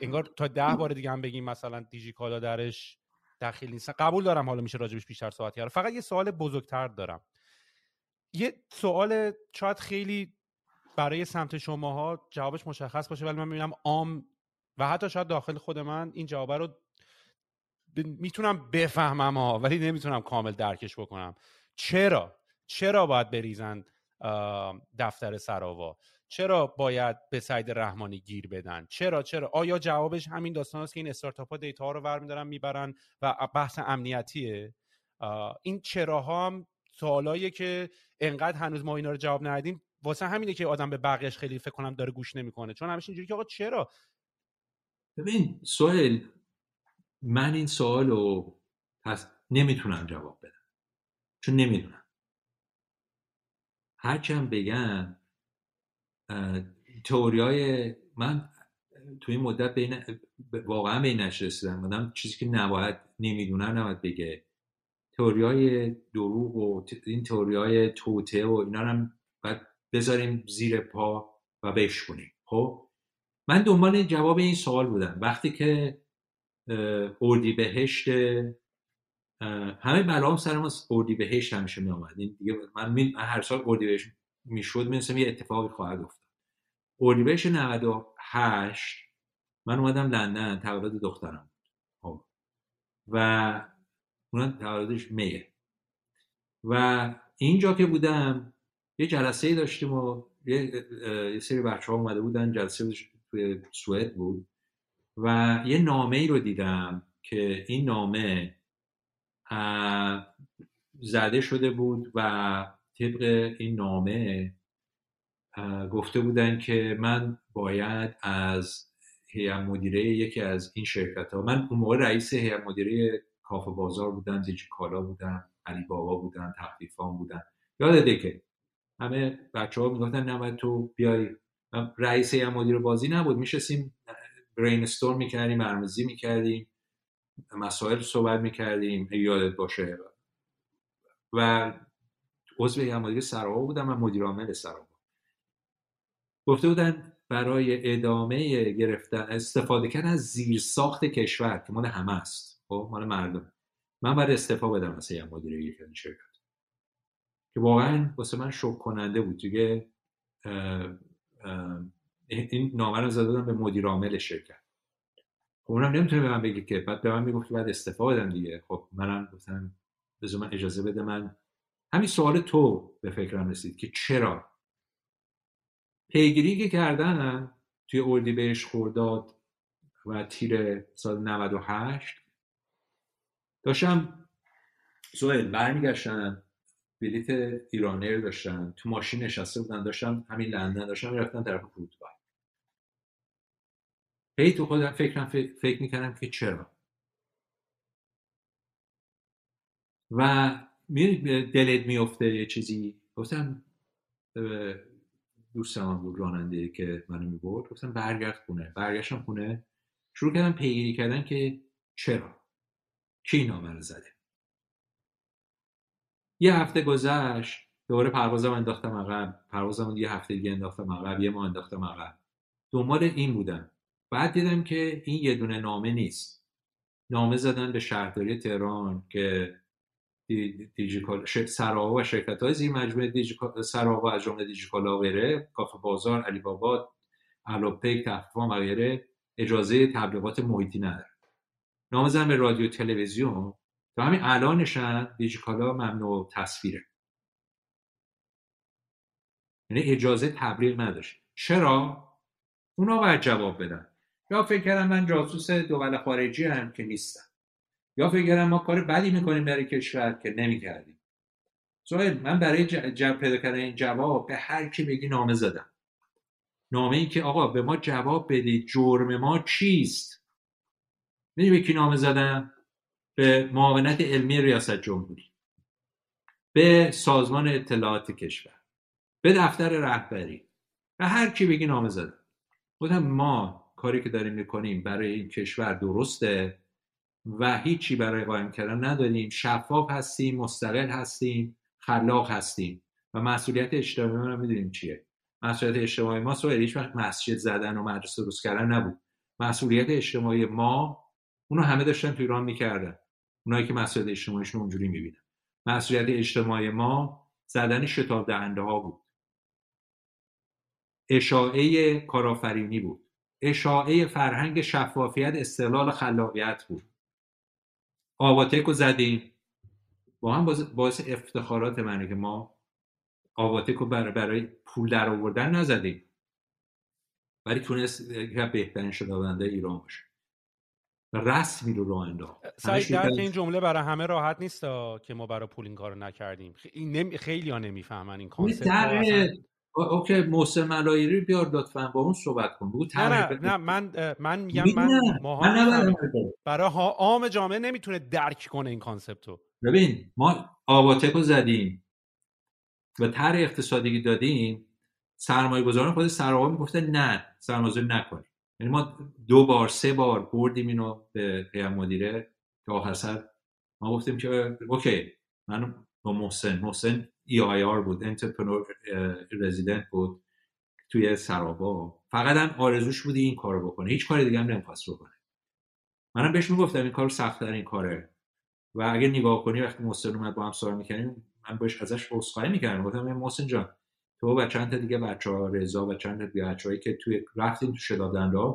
انگار تا ده بار دیگه هم بگیم مثلا دیجی کالا درش داخل نیست. قبول دارم حالا میشه راجبش بیشتر صحبت کرد. فقط یه سوال بزرگتر دارم. یه سوال شاید خیلی برای سمت شماها جوابش مشخص باشه ولی من می‌بینم عام و حتی شاید داخل خود من این جواب رو می‌تونم بفهمم ها ولی نمی‌تونم کامل درکش بکنم. چرا؟ چرا باید بریزن دفتر سراوا؟ چرا باید به سعید رحمانی گیر بدن؟ چرا؟ چرا؟ آیا جوابش همین داستان است که این استارتاپ ها دیتا ها رو برمیدارن می‌برن و بحث امنیتیه؟ این چراها هم سوالاییه که انقدر هنوز ما اینا رو جواب ندیم واسه همینه که آدم به بقیهش خیلی فکر کنم داره گوش نمی‌کنه. چون همیشه اینجوری که آقا چرا؟ ببین سوال من این سوال رو پس نمی‌تونم جواب بدم. چون نمی‌دونم. هرچند بگم های من تو این مدت بین واقعا به این رسیدم مدام چیزی که نباید نمی‌دونم نباید بگه. های دروغ و این های توته و اینا هم باید بذاریم زیر پا و بشکنیم خب؟ من دنبال جواب این سوال بودم. وقتی که اردی بهشت همه بلام سر ما اردی بهشت همیشه می آمد دیگه من هر سال اردی بهشت می‌شد می‌رسم یه اتفاقی خواهد افتاد. اردیبهشت 98 من اومدم لندن تولد دخترم خب. و اونم تولدش میه. و اینجا که بودم یه جلسه داشتیم و یه, سری بچه ها اومده بودن جلسه توی سوئد بود. و یه نامه ای رو دیدم که این نامه زده شده بود و طبق این نامه گفته بودن که من باید از هیئت مدیره یکی از این شرکت ها من اون موقع رئیس هیئت مدیره کافه بازار بودم دیجی کالا بودم علی بابا بودن تخفیفان بودن. یادته که همه بچه ها می‌گفتن نه تو بیای. رئیس هیئت مدیره بازی نبود. میشستیم برین استور می‌کردیم مرمزی می‌کردیم مسائل صحبت می‌کردیم. یادت باشه. و عضو هیئت مدیره سراوا بودم و مدیر عامل سراوا. گفته بودن برای ادامه گرفتن استفاده کردن از زیر ساخت کشور که مال همه است. خب مال مردم. من باید استفا بدم از هیئت مدیره یک شرکت. که واقعا واسه من شک کننده بود. دیگه این نامه رو زده به مدیر عامل شرکت. خب اونم نمی‌تونه به من بگه که. بعد به من می‌گفت بعد استفا بدم دیگه. خب منم گفتم بذار من اجازه بده من. همین سوال تو به فکرم رسید که چرا؟ پیگیری که کردن توی بهش خورداد و تیر سال 98 داشتم سوال برمیگشتن بلیت ایرانر داشتن تو ماشین نشسته بودن داشتم همین لندن داشتم رفتن طرف فرودگاه. هی تو خودم فکرم فکر می‌کردم که چرا؟ و دلت میفته یه چیزی؟ گفتم دوستم بود راننده که منو می‌برد. گفتم برگرد خونه. برگشتم خونه شروع کردم پیگیری کردن که چرا؟ کی نامه رو زده؟ یه هفته گذشت دوباره پروازم انداختم عقب. پروازم یه هفته دیگه انداختم عقب یه ماه انداختم عقب. دنبال این بودم. بعد دیدم که این یه دونه نامه نیست. نامه زدن به شهرداری تهران که دیجیکال سراوا و شرکت های زیر مجموعه سراوا از جمله دیجیکالا و غیره کافه بازار علی بابا الوپیک تخفیفان و غیره اجازه تبلیغات محیطی نداره. نام زن به رادیو تلویزیون. تا همین الانشن دیجیکالا ممنوع تصویره. یعنی اجازه تبلیغ نداشت. چرا؟ اونا باید جواب بدن. یا فکر کردم من جاسوس دول خارجی هم که نیستم. یا فکر ما کار بدی می‌کنیم برای کشور که نمی‌کردیم. سوال من برای جواب پیدا کردن این جواب به هر کی بگی نامه زدم. نامه ای که آقا به ما جواب بدید جرم ما چیست؟ می‌دونی به کی نامه زدم؟ به معاونت علمی ریاست جمهوری. به سازمان اطلاعات کشور. به دفتر رهبری. و هر کی بگی نامه زدن گفتم ما کاری که داریم می‌کنیم برای این کشور درسته و هیچی برای قایم کردن نداریم. شفاف هستیم مستقل هستیم خلاق هستیم. و مسئولیت اجتماعی رو می‌دونیم چیه؟ مسئولیت اجتماعی ما سوال هیچ وقت مسجد زدن و مدرسه درست کردن نبود. مسئولیت اجتماعی ما اونو همه داشتن تو ایران می‌کردن. اونایی که مسئولیت اجتماعیشون اونجوری می‌بینن. مسئولیت اجتماعی ما زدن شتاب دهنده ها بود. اشاعه کارآفرینی بود. اشاعه فرهنگ شفافیت استقلال خلاقیت بود. آواتک رو زدیم. با هم باعث افتخارات منه که ما آواتک رو برای, برای پول در آوردن نزدیم. ولی تونست یک بهترین شنونده ایران باشه. و رسمی رو راه انداخت. سعید درک این جمله برای همه راحت نیست که ما برای پول این کارو نکردیم. خیلی ها نمی‌فهمن این کانسپت اوکی محسن ملایری بیار لطفا با اون صحبت کن. بگو نه نه, نه من من میگم من من برای عام جامعه نمی‌تونه درک کنه این concept رو. ببین ما آواتک رو زدیم و طرح اقتصادی دادیم سرمایه گذاران خود سرمایه می‌گفته نه سرمایه نکنیم یعنی ما دو بار سه بار بردیم اینو به هیئت مدیره آخر سر ما گفتیم که okay من با محسن محسن EIR بود entrepreneur resident بود توی سرآوا. فقط هم آرزوش بودی این کارو بکنه هیچ کار دیگه هم نمی‌خواست بکنه. منم بهش می‌گفتم این کار سخت این کاره. و اگه نگاه کنی وقتی محسن اومد با هم صحبت می‌کنیم من باش ازش عذرخواهی می‌کردم. گفتم محسن جان تو و چند تا دیگه بچه ها رضا و چند تا دیگه بچه‌هایی که توی رفتیم تو شدادنده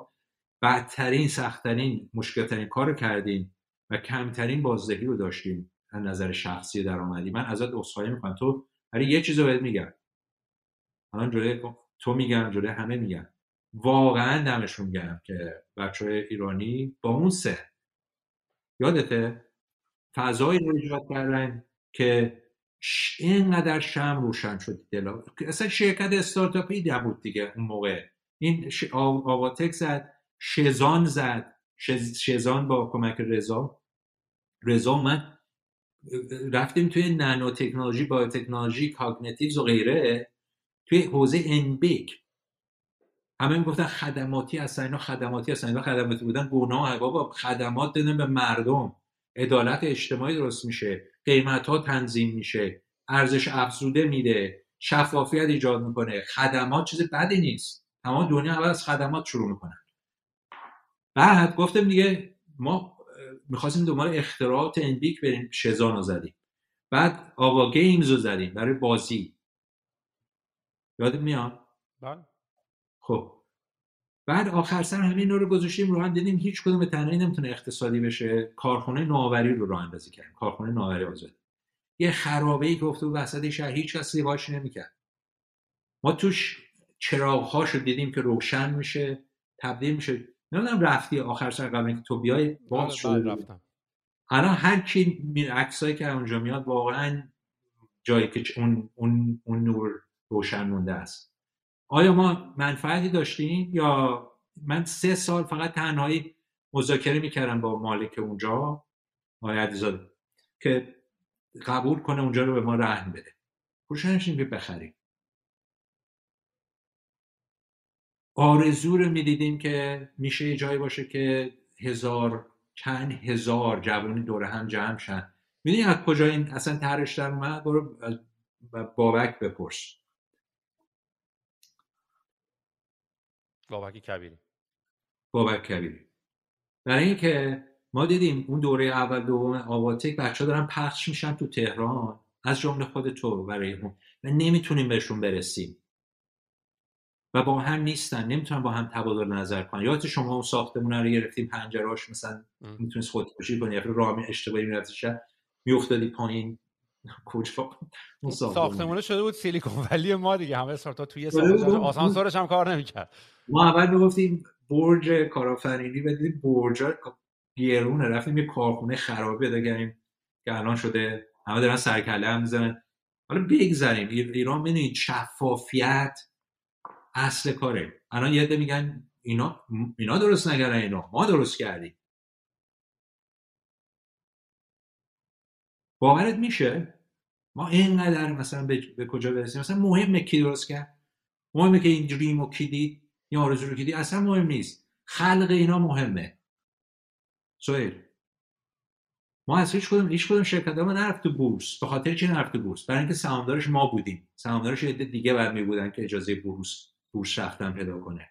بدترین سختترین مشکلترین کار کردیم و کمترین بازدهی رو داشتیم از نظر شخصی درآمدی. من ازت عذرخواهی می‌کنم. تو ولی یه چیزو بهت میگم. الان جلوی تو میگم جلوی همه میگم. واقعا دمشون گرم که بچه ایرانی با اون سه. یادته؟ فضایی رو ایجاد کردن که اینقدر شم روشن شد دلا اصلا شرکت استارتاپی بود دیگه اون موقع. این آواتک زد شزان زد. شزان با کمک رضا. رضا من رفتیم توی نانو تکنولوژی با تکنولوژی کاگنیتیوز و غیره. توی حوزه انبیک همه می‌گفتن خدماتی هستن اینا خدماتی هستن اینا خدماتی بودن. گناه بابا خدمات دادن به مردم. عدالت اجتماعی درست میشه. قیمت ها تنظیم میشه ارزش افزوده میده شفافیت ایجاد می‌کنه. خدمات چیز بدی نیست. تمام دنیا اول از خدمات شروع می‌کنن. بعد گفتم دیگه ما می‌خواستیم دنبال اختراعات انبیک بریم شزان رو زدیم. بعد آوا گیمز رو زدیم برای بازی. یادت میاد؟ بله. خب. بعد آخر سر همین رو گذاشتیم رو هم دیدیم هیچ کدوم تنهایی نمی‌تونه اقتصادی بشه. کارخونه نوآوری رو راه اندازی کردیم. کارخونه نوآوری آزاد. یه خرابه ای که افتاد وسط شهر هیچ کس نگاهش نمی‌کرد. ما توش چراغ هاشو دیدیم که روشن میشه تبدیل میشه. نمی‌دونم رفتی آخر سر قبل که تو بیای باز شده رفتم. الان هر کی عکسایی که اونجا میاد واقعا جایی که اون, اون, اون نور روشن مونده است. آیا ما منفعتی داشتیم یا من سه سال فقط تنهایی مذاکره می‌کردم با مالک اونجا آیا عدیزاده که قبول کنه اونجا رو به ما رهن بده. پروشنشیم که بخریم. آرزو رو می‌دیدیم که میشه جایی باشه که هزار چند هزار جوانی دور هم جمع شن. می‌دونی از کجا این اصلا ترش در اومد؟ برو بابک بپرس. بابک کبیری. بابک کبیری. برای اینکه ما دیدیم اون دوره اول دوم آواتک بچه ها دارن پخش میشن تو تهران از جمله خود تو برای اون. و نمی‌تونیم بهشون برسیم. و با هم نیستن. نمی‌تونن با هم تبادل نظر کنن. یادت شما اون ساختمون رو گرفتیم پنجراش مثلا می‌تونست خودکشی کنی یا راه اشتباهی می‌رفتی شد میافتادی پایین. کجا ساختمونه شده بود سیلیکون ولی ما دیگه همه سارتا توی آسانسورش هم کار نمی‌کرد. ما اول می‌گفتیم برج کارآفرینی و دیدیم برج گرونه. رفتیم یه کارخونه خرابی پیدا کردیم که الان شده همه دارن سرکله هم می‌زنن. حالا بگذاریم ایران ببینید شفافیت اصل کاره. الان یه میگن اینا اینا درست نگرن اینا. ما درست کردیم. باورت میشه؟ ما اینقدر مثلا به, به کجا برسیم؟ مثلا مهمه کی درست کرد. مهمه که این دریم رو کی دید یا آرزو رو دید اصلا مهم نیست. خلق اینا مهمه. سویل ما از هیچ کدوم هیچ کدوم شرکت ما نرفت تو بورس. به خاطر چی نرفت تو بورس؟ برای اینکه سهامدارش ما بودیم. سهامدارش یه دیگه برمی بودن که اجازه بورس بورس رفتن پیدا کنه.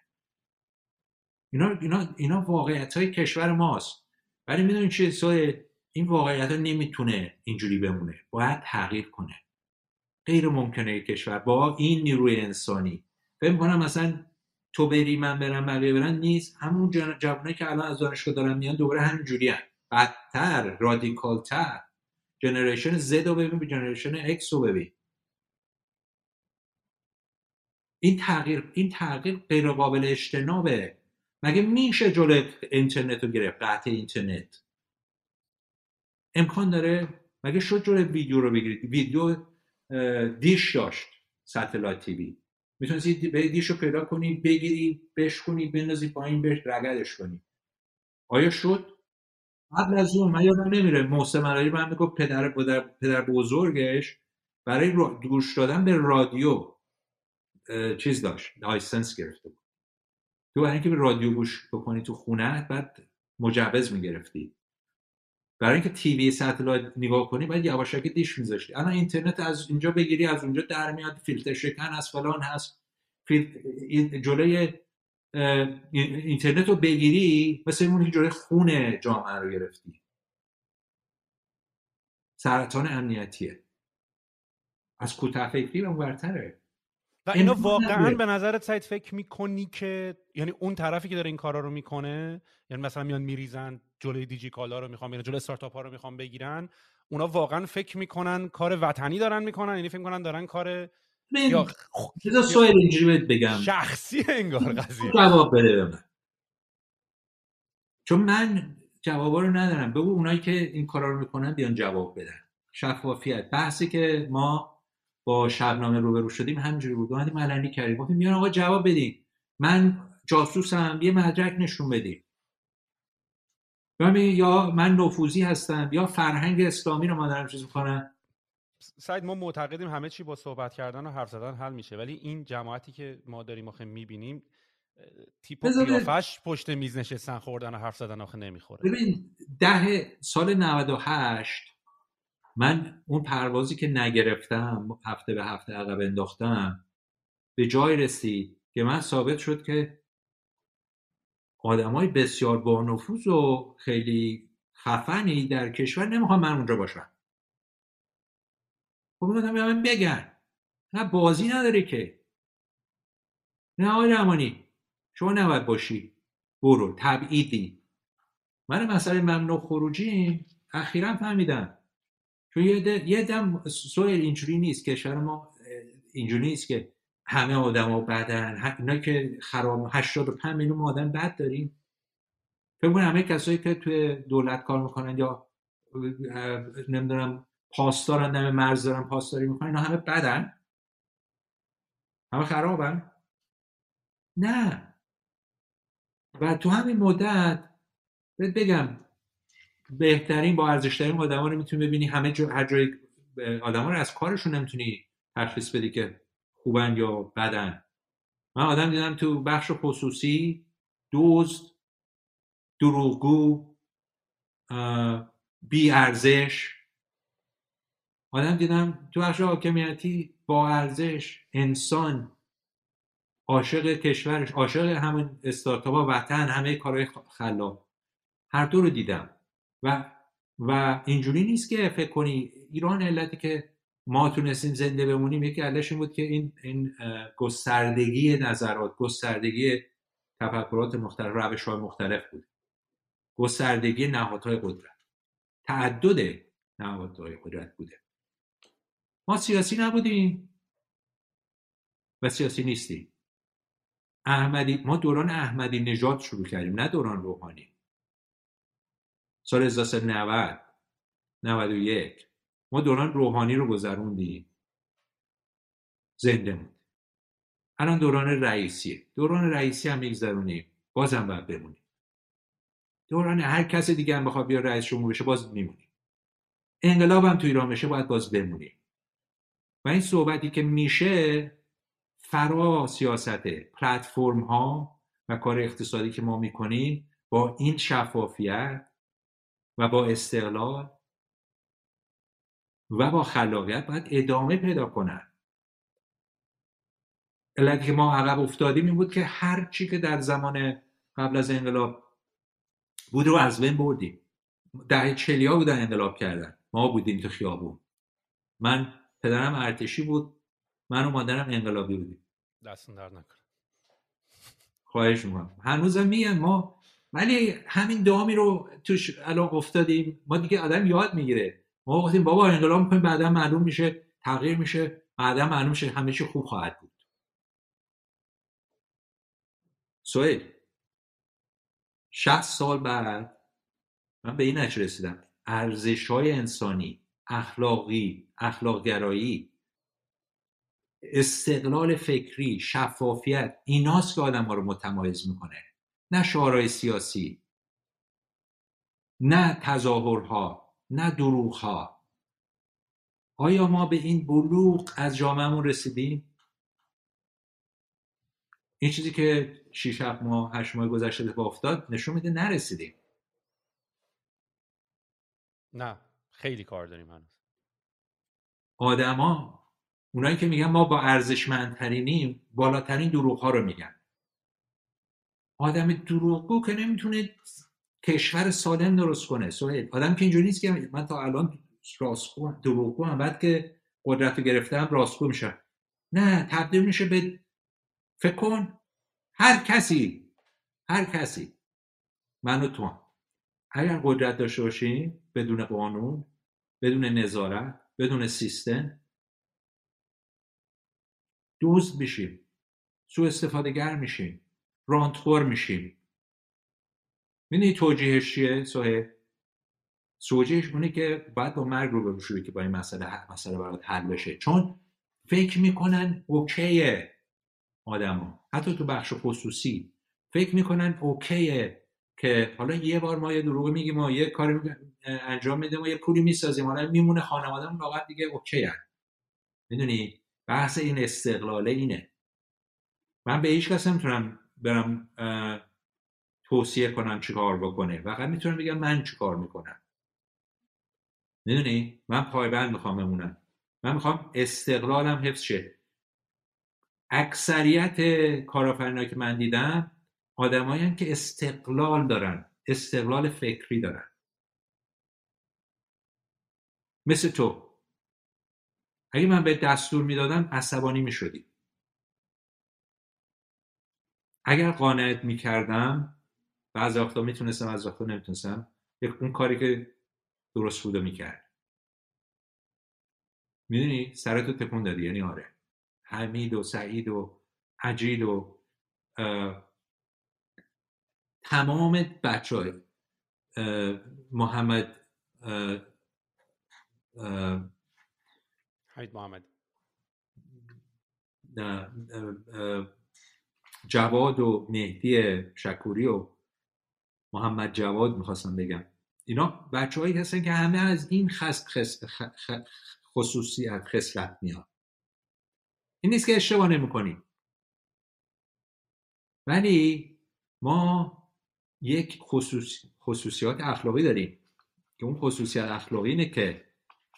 اینا اینا اینا واقعیت های کشور ماست. ولی می‌دونید چیه سوی این واقعیت ها نمی‌تونه اینجوری بمونه. باید تغییر کنه. غیر ممکنه کشور با این نیروی انسانی. فکر می‌کنم مثلا تو بری من برم بقیه برن نیست. همون جوانه که الان از دانشگاه دارن میان دوباره همین جوری هم. بدتر رادیکالتر. generation Z رو ببین generation X رو ببین. این تغییر این تغییر غیر قابل اجتنابه. مگه میشه جلو اینترنت رو گرفت؟ قطع اینترنت. امکان داره؟ مگه شد جلو ویدیو رو بگیرید؟ ویدیو دیش داشت ستلایت تیوی. می‌تونید دیش رو پیدا کنی بگیری بشکنی بندازی پایین بهش رگدش کنی. آیا شد؟ قبل از اون من یادم نمیره محسن مراری من می‌گفت پدر پدر پدر بزرگش برای گوش دادن به رادیو چیز داشت license گرفته بود. تو برای اینکه به رادیو گوش بکنی تو خونه بعد مجوز می‌گرفتی. برای اینکه TV satellite نگاه کنی باید یواشکی دیش میذاشتی. الان اینترنت از اینجا بگیری از اونجا در میاد فیلتر شکن از فلان هست. جلوی اینترنت رو بگیری مثل اون جوری خون جامعه رو گرفتی. سرطان امنیتیه. از کوتاه فکری به برتره و اینو واقعا به نظرت سایت فکر می‌کنی که یعنی اون طرفی که داره این کارا رو می‌کنه یعنی مثلا میان میریزن جلوی دیجی کالا رو می‌خوان جلوی استارتاپ ها رو می‌خوان بگیرن اونا واقعا فکر می‌کنن کار وطنی دارن می‌کنن یعنی فکر می‌کنن دارن کار یا بذار سوال اینجوری بگم. شخصی انگار قضیه. جواب بده به من. چون من جوابا رو ندارم. بگو اونایی که این کارا رو می‌کنن بیان جواب بدن. شفافیت. بحثی که ما با شبنامه روبرو شدیم همینجوری بود. اومدیم علنی کردیم. گفتیم بیان آقا جواب بدین. من جاسوسم یه مدرک نشون بدیم یا من نفوذی هستم یا فرهنگ اسلامی رو ما دارم چیز می‌کنم؟ سعید ما معتقدیم همه چی با صحبت کردن و حرف زدن حل میشه. ولی این جماعتی که ما داریم آخه می‌بینیم تیپ و قیافش پشت میز نشستن خوردن و حرف زدن آخه نمی‌خوره. ببین ده سال 98 من اون پروازی که نگرفتم هفته به هفته عقب انداختم به جای رسید که من ثابت شد که آدمای بسیار با نفوذ و خیلی خفنی در کشور نمی‌خوام من اونجا باشم خب به من بگن. نه بازی نداره که. نه آقای رمانی شما نباید باشی. برو تبعیدی. من مسئله ممنوع خروجی اخیرا فهمیدم. چون یه دم سوال اینجوری نیست کشور ما اینجوری نیست که همه آدما بدن. اینا که خراب 85 میلیون آدم بد داریم. فکر همه کسایی که توی دولت کار می‌کنن یا نمی‌دونم پاسدارن دم مرز دارن پاسداری می‌کنن اینا همه بدن. همه خرابن. نه. و تو همین مدت بگم بهترین با ارزشترین آدم رو می‌تونی ببینی. همه جا هر جای آدم رو از کارشون نمی‌تونی تشخیص بدی که خوبن یا بدن. من آدم دیدم تو بخش خصوصی دزد دروغگو بی ارزش آدم دیدم تو بخش حاکمیتی با ارزش انسان عاشق کشورش عاشق همون استارتاپ وطن همه کارهای خلاق. هر دو رو دیدم. و و اینجوری نیست که فکر کنی ایران علتی که ما تونستیم زنده بمونیم یکی علتش این بود که این این گستردگی نظرات گستردگی تفکرات مختلف روش های مختلف بود. گستردگی نهادهای قدرت. تعدد نهادهای قدرت بوده. ما سیاسی نبودیم. و سیاسی نیستیم. احمدی ما دوران احمدی نژاد شروع کردیم نه دوران روحانی. سال 1990 91 ما دوران روحانی رو گذروندیم. زنده موند. الان دوران رئیسیه. دوران رئیسی هم میگذرونیم. بازم باید بمونیم. دوران هر کس دیگه هم بخواد بیا رئیس جمهور بشه باز میمونیم. انقلاب هم تو ایران بشه باید باز بمونیم. و این صحبتی که میشه فرا سیاست پلتفرم ها و کار اقتصادی که ما می‌کنیم با این شفافیت و با استقلال و با خلاقیت باید ادامه پیدا کنن. علتی که ما عقب افتادیم این بود که هر چی که در زمان قبل از انقلاب بود رو از بین بردیم. دهه چلیا بودن انقلاب کردن. ما بودیم تو خیابون. من پدرم ارتشی بود. من و مادرم انقلابی بودیم. دستون در نکنه. خواهش می‌کنم. هنوزم میگن ما ولی همین دامی رو توش الان افتادیم. ما دیگه آدم یاد می‌گیره. ما گفتیم بابا انقلاب می‌کنیم بعدا معلوم میشه تغییر میشه بعدا معلوم میشه همه چی خوب خواهد بود. سوئیل 60 سال بعد من به این رسیدم. ارزش های انسانی اخلاقی اخلاقگرایی استقلال فکری شفافیت ایناست که آدم ها رو متمایز می‌کنه. نه شعارهای سیاسی نه تظاهرها نه دروغها. آیا ما به این بلوغ از جامعهمون رسیدیم؟ این چیزی که 6 ماه 8 ماه گذشته اتفاق افتاد نشون میده نرسیدیم. نه خیلی کار داریم هنوز. آدما اونایی که میگن ما با ارزشمندترینیم بالاترین دروغ ها رو میگن. آدم دروغگو که نمی‌تونه کشور سالم درست کنه. سوهیل آدم که اینجوری نیست که من تا الان راستگو دروغگو هم بعد که قدرت رو گرفتم راستگو میشه نه تبدیل میشه به فکر کن هر کسی هر کسی. من و تو اگر قدرت داشته باشیم بدون قانون بدون نظارت بدون سیستم دوست میشیم. سو استفاده گر میشیم. رانتخور میشیم. می‌دونی توجیهش چیه سوهه توجیهش اونه که باید با مرگ رو بروشوی که با این مسئله مسئله برات حل بشه. چون فکر می‌کنن اوکیه آدما حتی تو بخش خصوصی. فکر می‌کنن اوکیه که حالا یه بار ما یه دروغ میگیم و یه کاری انجام میدیم و یه پولی می‌سازیم. حالا میمونه خانوادهمون واقعا دیگه اوکی هن. می‌دونی؟ بحث این استقلاله اینه. من به هیچ کس نمی‌تونم برم توصیه کنم چیکار بکنه. فقط می‌تونم بگم من چیکار می‌کنم. می‌دونی؟ من پایبند می‌خوام بمونم. من می‌خوام استقلالم حفظ شه. اکثریت کارآفرینایی که من دیدم آدمایی که استقلال دارن استقلال فکری دارن. مثل تو. اگه من به دستور می‌دادم عصبانی می‌شدی. اگر قانعت می‌کردم بعض وقتا می‌تونستم از وقتا نمی‌تونستم اون کاری که درست بوده می‌کرد. می‌دونی؟ سرتو تکون دادی یعنی آره. حمید و سعید و عجید و تمام بچه های محمد حمید محمد. جواد و مهدی شکوری و محمد جواد می‌خواستم بگم. اینا بچه هایی هستن که همه از این خست خس... خصوصیت خصلت میاد این نیست که اشتباه نمی‌کنیم ولی ما یک خصوص... خصوصیات اخلاقی داریم که اون خصوصیت اخلاقی اینه که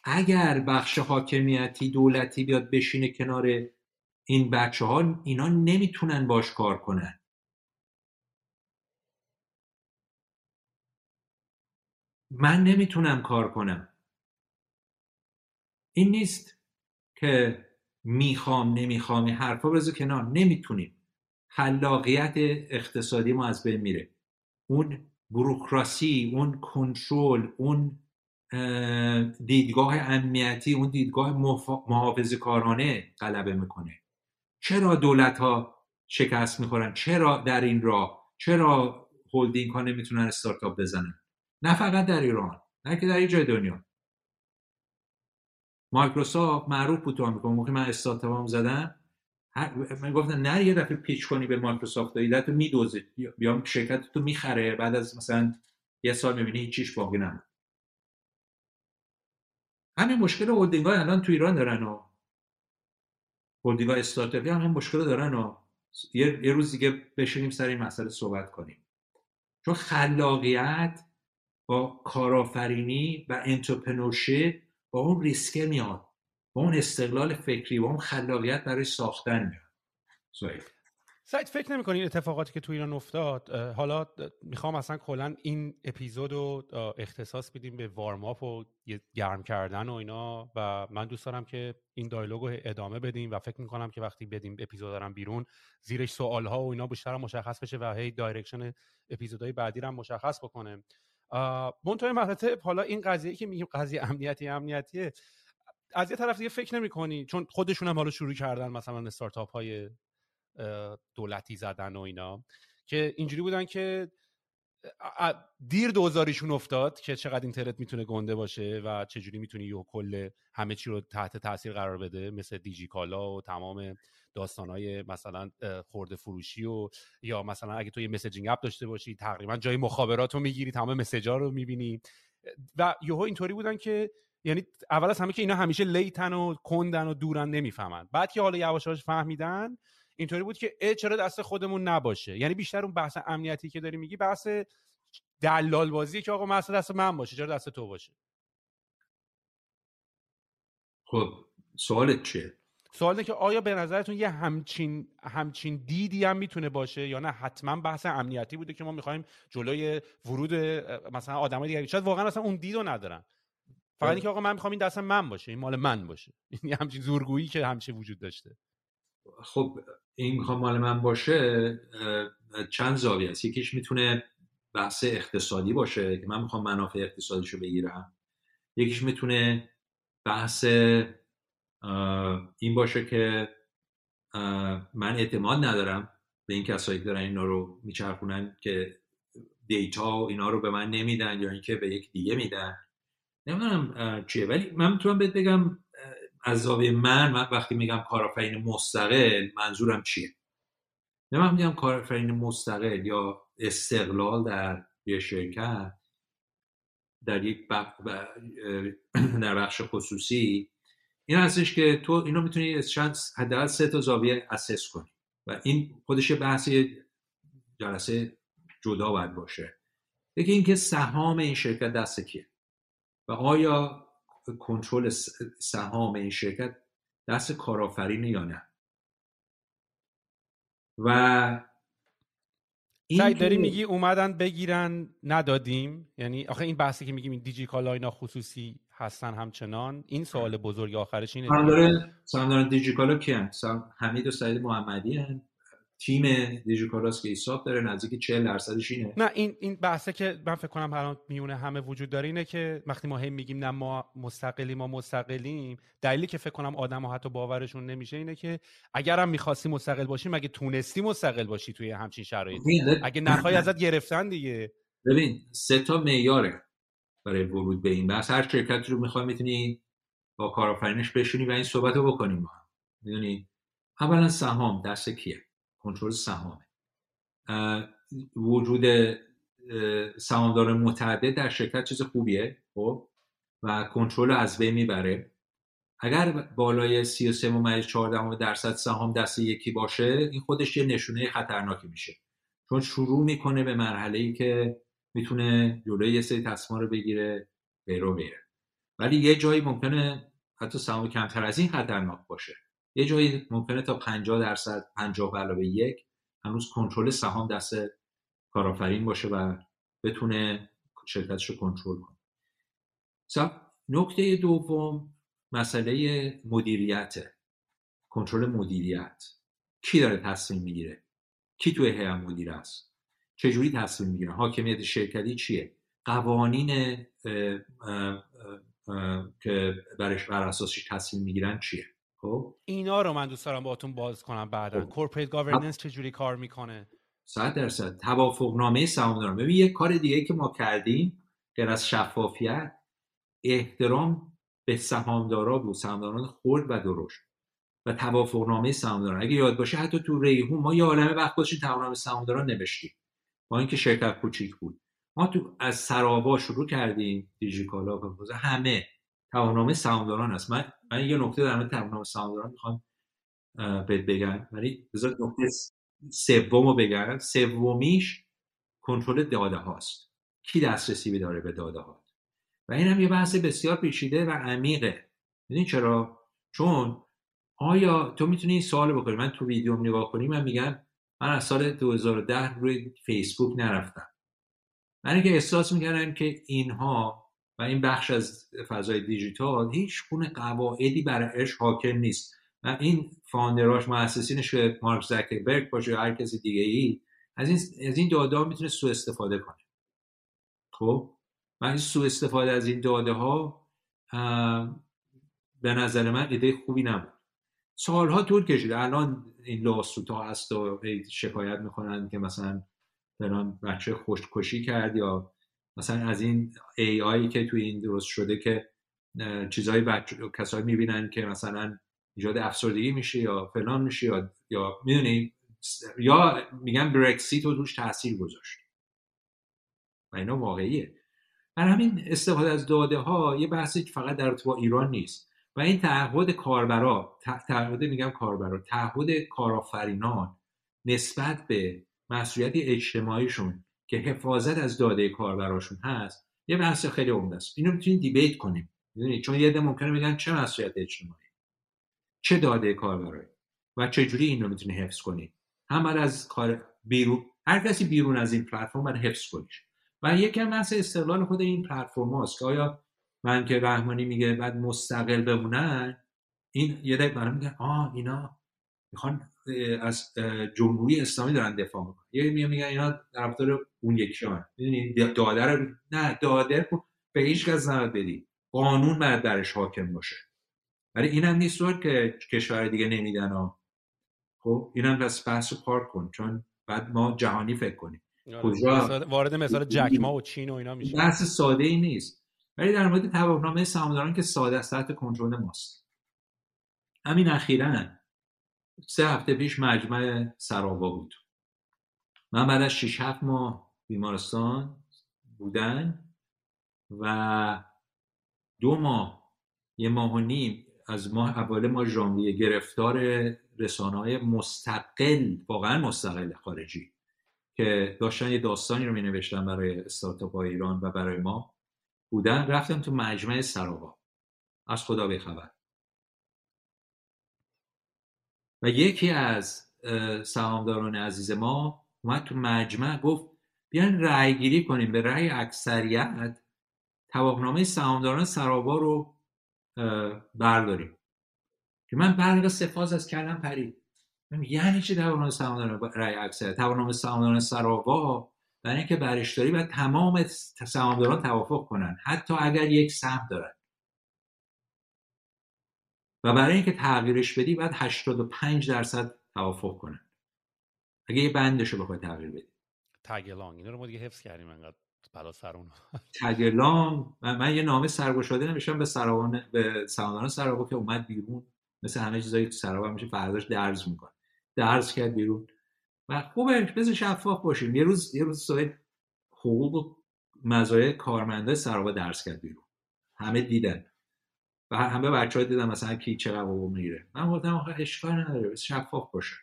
اگر بخش حاکمیتی دولتی بیاد بشینه کنار این بچه ها اینا نمی‌تونن باش کار کنن. من نمی‌تونم کار کنم. این نیست که می‌خوام نمی‌خوام این حرفا بذار کنار. نمی‌تونیم. خلاقیت اقتصادی ما از بین میره. اون بروکراسی اون کنترل اون دیدگاه امنیتی اون دیدگاه محافظ کارانه غلبه می‌کنه. چرا دولت ها شکست می‌خورن؟ چرا در این راه؟ چرا هولدینگ ها نمی‌تونن استارتاپ بزنن؟ نه فقط در ایران نه که در جای دنیا. مایکروسافت معروف بود تو آمریکا. موقع من استارتاپم زدم. من گفتن نه یه دفعه پیچ کنی به مایکروسافت ایده تو میدوزه یا شرکت تو می‌خره. بعد از مثلا یه سال می‌بینی هیچیش باقی نمونده همین مشکل هلدینگ های الان تو ایران دارن و هلدینگ های استارتاپی هم, هم مشکل دارن و یه, یه روز دیگه بشینیم سر این مسئله صحبت کنیم. چون خلاقیت با کارآفرینی و entrepreneurship با اون ریسکه میاد با اون استقلال فکری با اون خلاقیت برای ساختن میاد. سعید فکر نمی کنین اتفاقاتی که تو ایران افتاد حالا می‌خوام اصلا کلا این اپیزود رو اختصاص بدیم به warm-up و گرم کردن و اینا و من دوست دارم که این dialogue رو ادامه بدیم و فکر می‌کنم که وقتی بدیم اپیزود دارم بیرون زیرش سوال ها و اینا بیشتر مشخص بشه و هی direction اپیزودهای بعدی رو مشخص بکنه. منتهای مراتب حالا این قضیه که میگیم قضیه امنیتی امنیتیه از یه طرف دیگه فکر نمی چون خودشون هم حالا شروع کردن مثلا استارتاپ های دولتی زدن و اینا که اینجوری بودن که دیر دوزاریشون افتاد که چقدر اینترنت می‌تونه گنده باشه و چجوری می‌تونی یه کل همه چی رو تحت تاثیر قرار بده مثل دیجی کالا و تمام داستانهای مثلا خورده فروشی و یا مثلا اگه تو یه مسیجینگ اپ داشته باشی تقریبا جای مخابرات رو می‌گیری تمام مسیجا رو می‌بینی. و یهو اینطوری بودن که یعنی اول از همه که اینا همیشه لیتن و کندن و دورن نمی‌فهمن. بعد که حالا یواش فهمیدن اینطوری بود که اه چرا دست خودمون نباشه؟ یعنی بیشتر اون بحث امنیتی که داری میگی بحث دلال بازی که آقا مثلا دست من باشه چرا دست تو باشه؟ خب سوالت چیه؟ سوال اینه که آیا به نظرتون یه همچین همچین دیدی هم می‌تونه باشه یا نه؟ حتما بحث امنیتی بوده که ما می‌خوایم جلوی ورود مثلا آدمای دیگه شاید واقعا اصلا اون دیدو ندارن. فقط اینکه آقا من می‌خوام این دست من باشه این مال من باشه. این همچین زورگویی که همیشه وجود داشته. خب این می‌خوام مال من باشه چند زاویه است؟ یکیش می‌تونه بحث اقتصادی باشه که من می‌خوام منافع اقتصادیشو بگیرم. یکیش می‌تونه بحث این باشه که من اعتماد ندارم به این کسایی که دارن اینا رو میچرخونن که دیتا و اینا رو به من نمیدن یا اینکه به یک دیگه میدن. نمی‌دونم چیه. ولی من می‌تونم بهت بگم از زاویه من, من وقتی میگم کارآفرین مستقل منظورم چیه؟ نه من میگم کارآفرین مستقل یا استقلال در یه شرکت در یک در بخش خصوصی این هستش که تو اینو می‌تونی چند حداقل سه تا زاویه اسس کنی و این خودش بحثی جلسه جدا باید باشه. یکی اینکه سهام این شرکت دست کیه؟ و آیا کنترل سهام این شرکت دست کارآفرین یا نه. و این داری میگی اومدن بگیرن ندادیم؟ یعنی آخه این بحثی که میگیم این دیجی کالا اینا خصوصی هستن همچنان این سوال بزرگ آخرش اینه سهامدار سهامدار دیجی کالا کیان حمید و سعید محمدی هن. تیم دیجیکالاس که حساب داره نزدیک 40 درصدش اینه. نه این این بحثه که من فکر کنم الان میونه همه وجود داره اینه که وقتی ما هم میگیم نه ما مستقلیم ما مستقلیم دلیلی که فکر کنم آدم ها حتی باورشون نمیشه اینه که اگر هم می‌خواستی مستقل باشی مگه تونستی مستقل باشی توی همچین شرایطی؟ اگه نخوای ازت گرفتن دیگه. ببین سه تا معیاره برای ورود به این بحث. هر شرکتی رو می‌خوای می‌تونی با کارآفرینش بشونی و این صحبت رو بکنیم با می‌دونی؟ اولا سهام دست کیه؟ کنترل سهامه. وجود سهامدار متعدد در شرکت چیز خوبیه خب؟ و کنترل از بین می‌بره. اگر بالای 33 ممیز 14 درصد سهام دست یکی باشه این خودش یه نشونه خطرناکی میشه. چون شروع می‌کنه به مرحله ای که می‌تونه جلوی یه سری تصمیم رو بگیره بیرو بیره ولی یه جایی ممکنه حتی سهام کمتر از این خطرناک باشه. یه جایی ممکنه تا 50 درصد 50 علاوه یک هنوز کنترل سهام دست کارآفرین باشه و بتونه شرکتش رو کنترل کنه. نکته دوم مسئله مدیریت کنترل مدیریت. کی داره تصمیم می‌گیره؟ کی توی هیئت مدیره است؟ چجوری تصمیم می‌گیره؟ حاکمیت شرکتی چیه؟ قوانین که برش بر اساسش تصمیم می‌گیرن چیه؟ خب؟ اینا رو من دوست دارم باهاتون باز کنم بعدا. کورپریت گاورننس چجوری کار می‌کنه؟ صد درصد. توافق نامه سهامداران ببین یه کار دیگه که ما کردیم غیر از شفافیت احترام به سهامدارا بود. سهامداران خرد و درشت. و توافق نامه سهامداران اگه یاد باشه حتی تو ریحون ما یه عالمه وقت داشتیم توافق سهامداران نوشتیم. با اینکه شرکت کوچیک بود. ما تو از سرابا شروع کردیم. دیجیکالا همه. توافقنامه سهامداران است. من من یه نکته در مورد توافقنامه سهامداران می‌خوام بهت بگم. ولی بذار نکته سوم رو بگم. سومیش کنترل داده هاست کی دسترسی داره به داده ها و این هم یه بحث بسیار پیچیده و عمیقه. می‌دونی چرا؟ چون آیا تو می‌تونی این سوال بکنی؟ من تو ویدیو نگاه کنی من میگم من از سال 2010 روی فیسبوک نرفتم. من اینکه احساس می‌کردم که اینها و این بخش از فضای دیجیتال هیچ گونه قواعدی برایش حاکم نیست. و این فاندراش مؤسسینش که مارک زکربرگ باشه یا هر کسی دیگه ای از این از این داده ها می‌تونه سوء استفاده کنه. خب؟ و این سوء استفاده از این داده ها به نظر من ایده خوبی نبود. سالها طول کشیده الان این لاسوت ها هست و شکایت می‌کنن که مثلا فلان بچه خوشکشی کرد یا مثلا از این ای آی که توی این درست شده که چیزهای بچه کسایی می‌بینن که مثلا ایجاد افسردگی میشه یا فلان میشه یا یا می‌دونی یا میگن برکسیت رو روش تاثیر گذاشت. و اینا واقعیه. برای همین استفاده از داده ها یه بحثی فقط در با ایران نیست. و این تعهد کاربرا تعهد میگم کاربرا تعهد کارآفرینان نسبت به مسئولیت اجتماعیشون که حفاظت از داده کاربراشون هست یه بحث خیلی عمده است. اینو می‌تونید دیبیت کنیم. می‌دونید چون یه ممکنه بگن چه مسئولیت اجتماعی چه داده کاربرایی و چه جوری اینو می‌تونی حفظ کنی. هم از کار بیرون هر کسی بیرون از این پلتفرم باید حفظ کنیش. و یکم بحث استقلال خود این پلتفرم هاست که آیا من که رحمانی میگه بعد مستقل بمونن این یه دقیقه برای میگن آه اینا می‌خوان از جمهوری اسلامی دارن دفاع می‌کنن. یه میگن میگن اینا طرفدار اون یکی ها می‌دونی داده رو نه داده به هیچ کس نباید بدی. قانون باید درش حاکم باشه. ولی اینم نیست که کشور دیگه نمیدن ها خب اینم بس بحث پارک کن. چون بعد ما جهانی فکر کنیم. آره. کجا وارد مثال جکما و چین و اینا میشه بحث ساده ای نیست. ولی در مورد توافقنامه سهامداران که ساده است تحت کنترل ماست. همین اخیرا. سه هفته پیش مجمع سراوا بود. من بعد از 6 7 ماه بیمارستان بودن و دو ماه یه ماه و نیم از ماه اول ما ژانویه گرفتار رسانه های مستقل واقعا مستقل خارجی که داشتن یه داستانی رو می نوشتن برای استارتاپ ایران و برای ما بودن رفتم تو مجمع سراوا از خدا بخبر. و یکی از سهامداران عزیز ما اومد تو مجمع گفت بیان رأی گیری کنیم به رأی اکثریت. توافقنامه سهامداران سراوا رو برداریم. که من برق سفاز از کردم پرید. یعنی چی توافقنامه سهامداران رأی اکثریت؟ توافقنامه سهامداران سراوا برای اینکه برش داری و تمام سهامداران توافق کنن. حتی اگر یک سهم دارن. و برای اینکه تغییرش بدی باید 85 درصد توافق کنن. اگه یه بندش رو بخوای تغییر بدی. تگلانگ اینا رو ما دیگه حفظ کردیم انقدر بلا سرون تگلانگ من, من یه نامه سرگشاده نمیشم به سراوان به سهامداران سراوا که اومد بیرون. مثل همه چیزایی تو سراوا میشه فرداش درز می‌کنه. درز کرد بیرون. و خوبه بذار شفاف باشیم. یه روز یه روز سایت حقوق و مزایای کارمنده سراوا درس کرد بیرون. همه دیدن. و همه بچه ها دیدن مثلا کی چه قوام میره من گفتم آخه اشکال نداره شفاف باشه.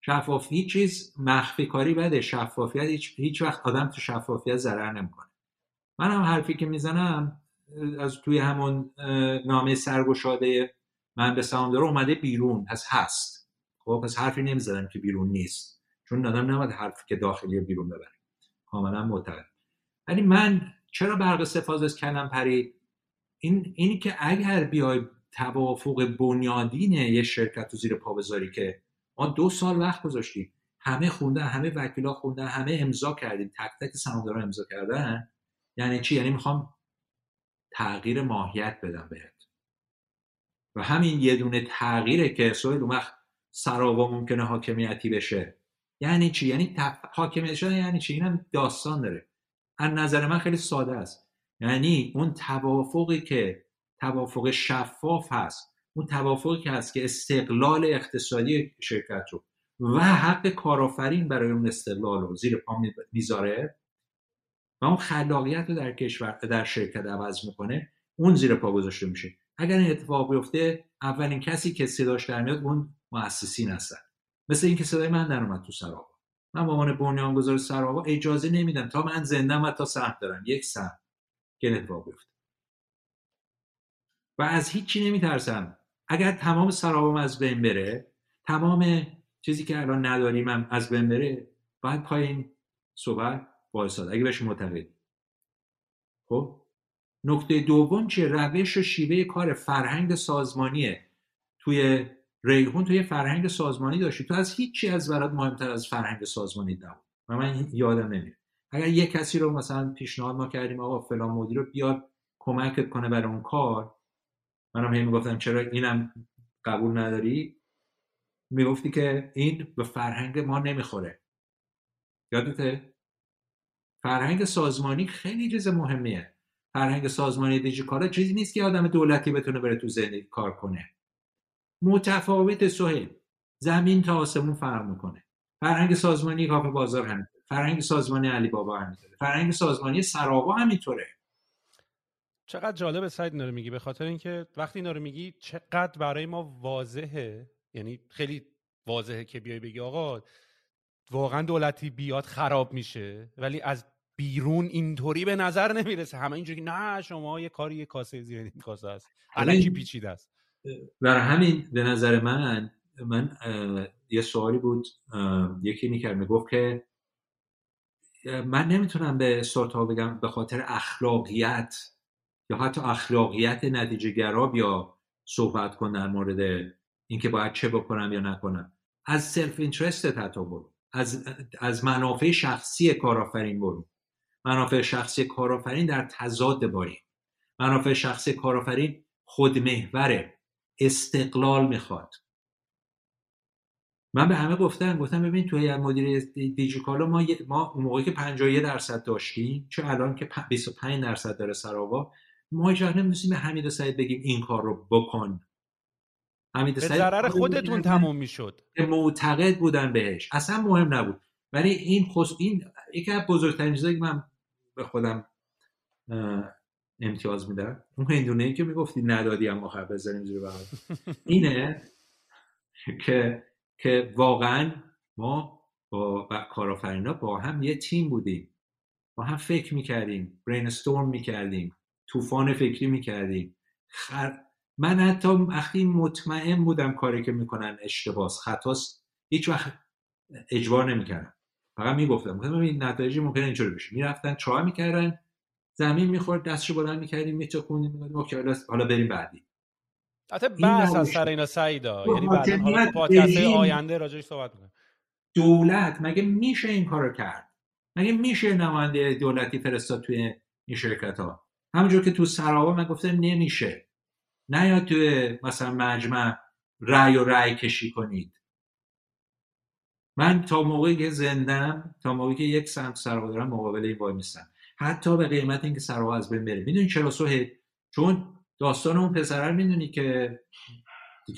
شفاف هیچ چیز مخفی کاری بده شفافیت هیچ, هیچ وقت آدم تو شفافیت ضرر نمی‌کنه. من هم حرفی که می‌زنم از توی همون نامه سرگشاده من به سهامدار اومده بیرون پس هست. خب پس حرفی نمی‌زنم که بیرون نیست. چون آدم نباید حرفی که داخلی بیرون ببره. کاملا معتقد. ولی من چرا برق سفاز از کنم پرید؟ این اینی که اگر بیای توافق بنیادین یه شرکت رو زیر پا بذاری که ما دو سال وقت گذاشتیم. همه خوندن همه وکیلا خوندن همه امضا کردیم. تک تک سهامدارا امضا کردن. یعنی چی؟ یعنی می‌خوام تغییر ماهیت بدم بهت. و همین یه دونه تغییره که سوال اون وقت سراوا ممکنه حاکمیتی بشه. یعنی چی؟ یعنی تف... حاکمیت شدن یعنی چی؟ اینم داستان داره. از نظر من خیلی ساده است. یعنی اون توافقی که توافق شفاف هست اون توافقی که هست که استقلال اقتصادی شرکت رو و حق کارآفرین برای اون استقلال رو زیر پا می‌ذاره و اون خلاقیت رو در کشور در شرکت عوض می‌کنه اون زیر پا گذاشته میشه. اگر این اتفاق بیفته اولین کسی که صداش در میاد اون مؤسسین هستن. مثل اینکه صدای من در اومد تو سرابا من به عنوان بنیانگذار سرابا اجازه نمیدم تا من زنده و تا سهم دارم. یک سهم. که اتفاق بیفته. و از هیچی نمیترسم. اگر تمام سرابام از بین بره تمام چیزی که الان نداریم هم از بین بره باید پای این صحبت وایساد اگه بهش معتقد خب؟ نکته دوم چیه روش و شیوه کار فرهنگ سازمانیه. توی ریحون توی فرهنگ سازمانی داشتی. تو از هیچی از برات مهمتر از فرهنگ سازمانی نبود. و من یادم نمیاد. اگر یه کسی رو مثلا پیشنهاد ما کردیم آقا فلان مدیر رو بیاد کمکت کنه برای اون کار منم هی می‌گفتم چرا اینم قبول نداری؟ می‌گفتی که این به فرهنگ ما نمی‌خوره. یادته؟ فرهنگ سازمانی خیلی چیز مهمیه. فرهنگ سازمانی دیجیکالا چیزی نیست که آدم دولتی بتونه بره تو زندگی کار کنه. متفاوت سهیل زمین تا آسمون فرق می‌کنه. فرهنگ سازمانی کافه بازار همینطوره فرهنگ سازمانی علی بابا همینطوره فرهنگ سازمانی سراوا همینطوره چقدر جالب سعید اینا رو میگی. به خاطر اینکه وقتی اینا رو میگی چقدر برای ما واضحه. یعنی خیلی واضحه که بیای بگی آقا واقعا دولتی بیاد خراب میشه. ولی از بیرون اینطوری به نظر نمی‌رسه. همه اینجوری نه شما یه کاری یه کاسه زیر این کاسه است. علکی پیچیده است. برای همین به نظر من من یه سوالی بود یکی می‌کرد می‌گفت که من نمی‌تونم به سلطا بگم به خاطر اخلاقیت یا حتی اخلاقیت نتیجه گرا یا صحبت کن در مورد اینکه باید چه بکنم یا نکنم. از سلف اینترست حتی برو از, از منافع شخصی کارآفرین برو منافع شخصی کارآفرین در تضاد باری. منافع شخصی کارآفرین خودمحوره. استقلال می‌خواد. من به همه گفتم گفتم ببین توی مدیر دیجیکالا ما ما اون موقعی که 51 درصد داشتیم چه الان که 25 درصد داره سراوا ما هیچ وقت نمی‌تونیم به حمید سعید بگیم این کار رو بکن. حمید به ضرر خودتون تموم می‌شد. معتقد بودن بهش. اصلا مهم نبود. ولی این خص... این یکی از بزرگترین چیزایی که من به خودم امتیاز میدم اون هندونه ای که می‌گفتی ندادی هم آخر بذاریم زیر اینه که که واقعا ما با کارآفرینا با هم یه تیم بودیم. با هم فکر می‌کردیم برین استورم می‌کردیم طوفان فکری می‌کردیم. خر... من حتی وقتی مطمئن بودم کاری که می‌کنن اشتباس خطاست هیچ وقت اجبار نمی‌کردم. فقط می‌گفتم گفتم این نتایجی ممکنه اینجوری بشه. می‌رفتن ترای می‌کردن زمین می‌خورد دستشو بلند می‌کردیم میچکونیم می‌گفتیم اوکی حالا بریم بعدی. حتی بحث از سر اینا سعیدا یعنی بعدا حالا پادکست آینده راجعش صحبت می‌کنه دولت مگه میشه این کارو کرد؟ مگه میشه نماینده دولتی فرستاد توی این شرکت ها همونجور که تو سراوا من گفتم نمیشه. نه یا توی مثلا مجمع رأی و رأی کشی کنید. من تا موقعی که زندم تا موقعی که یک سمت سراوا دارم مقابل این وای میستم حتی به قیمت اینکه سراوا از بین بره. می‌دونی چرا سوهید چون داستان اون پسره می‌دونی که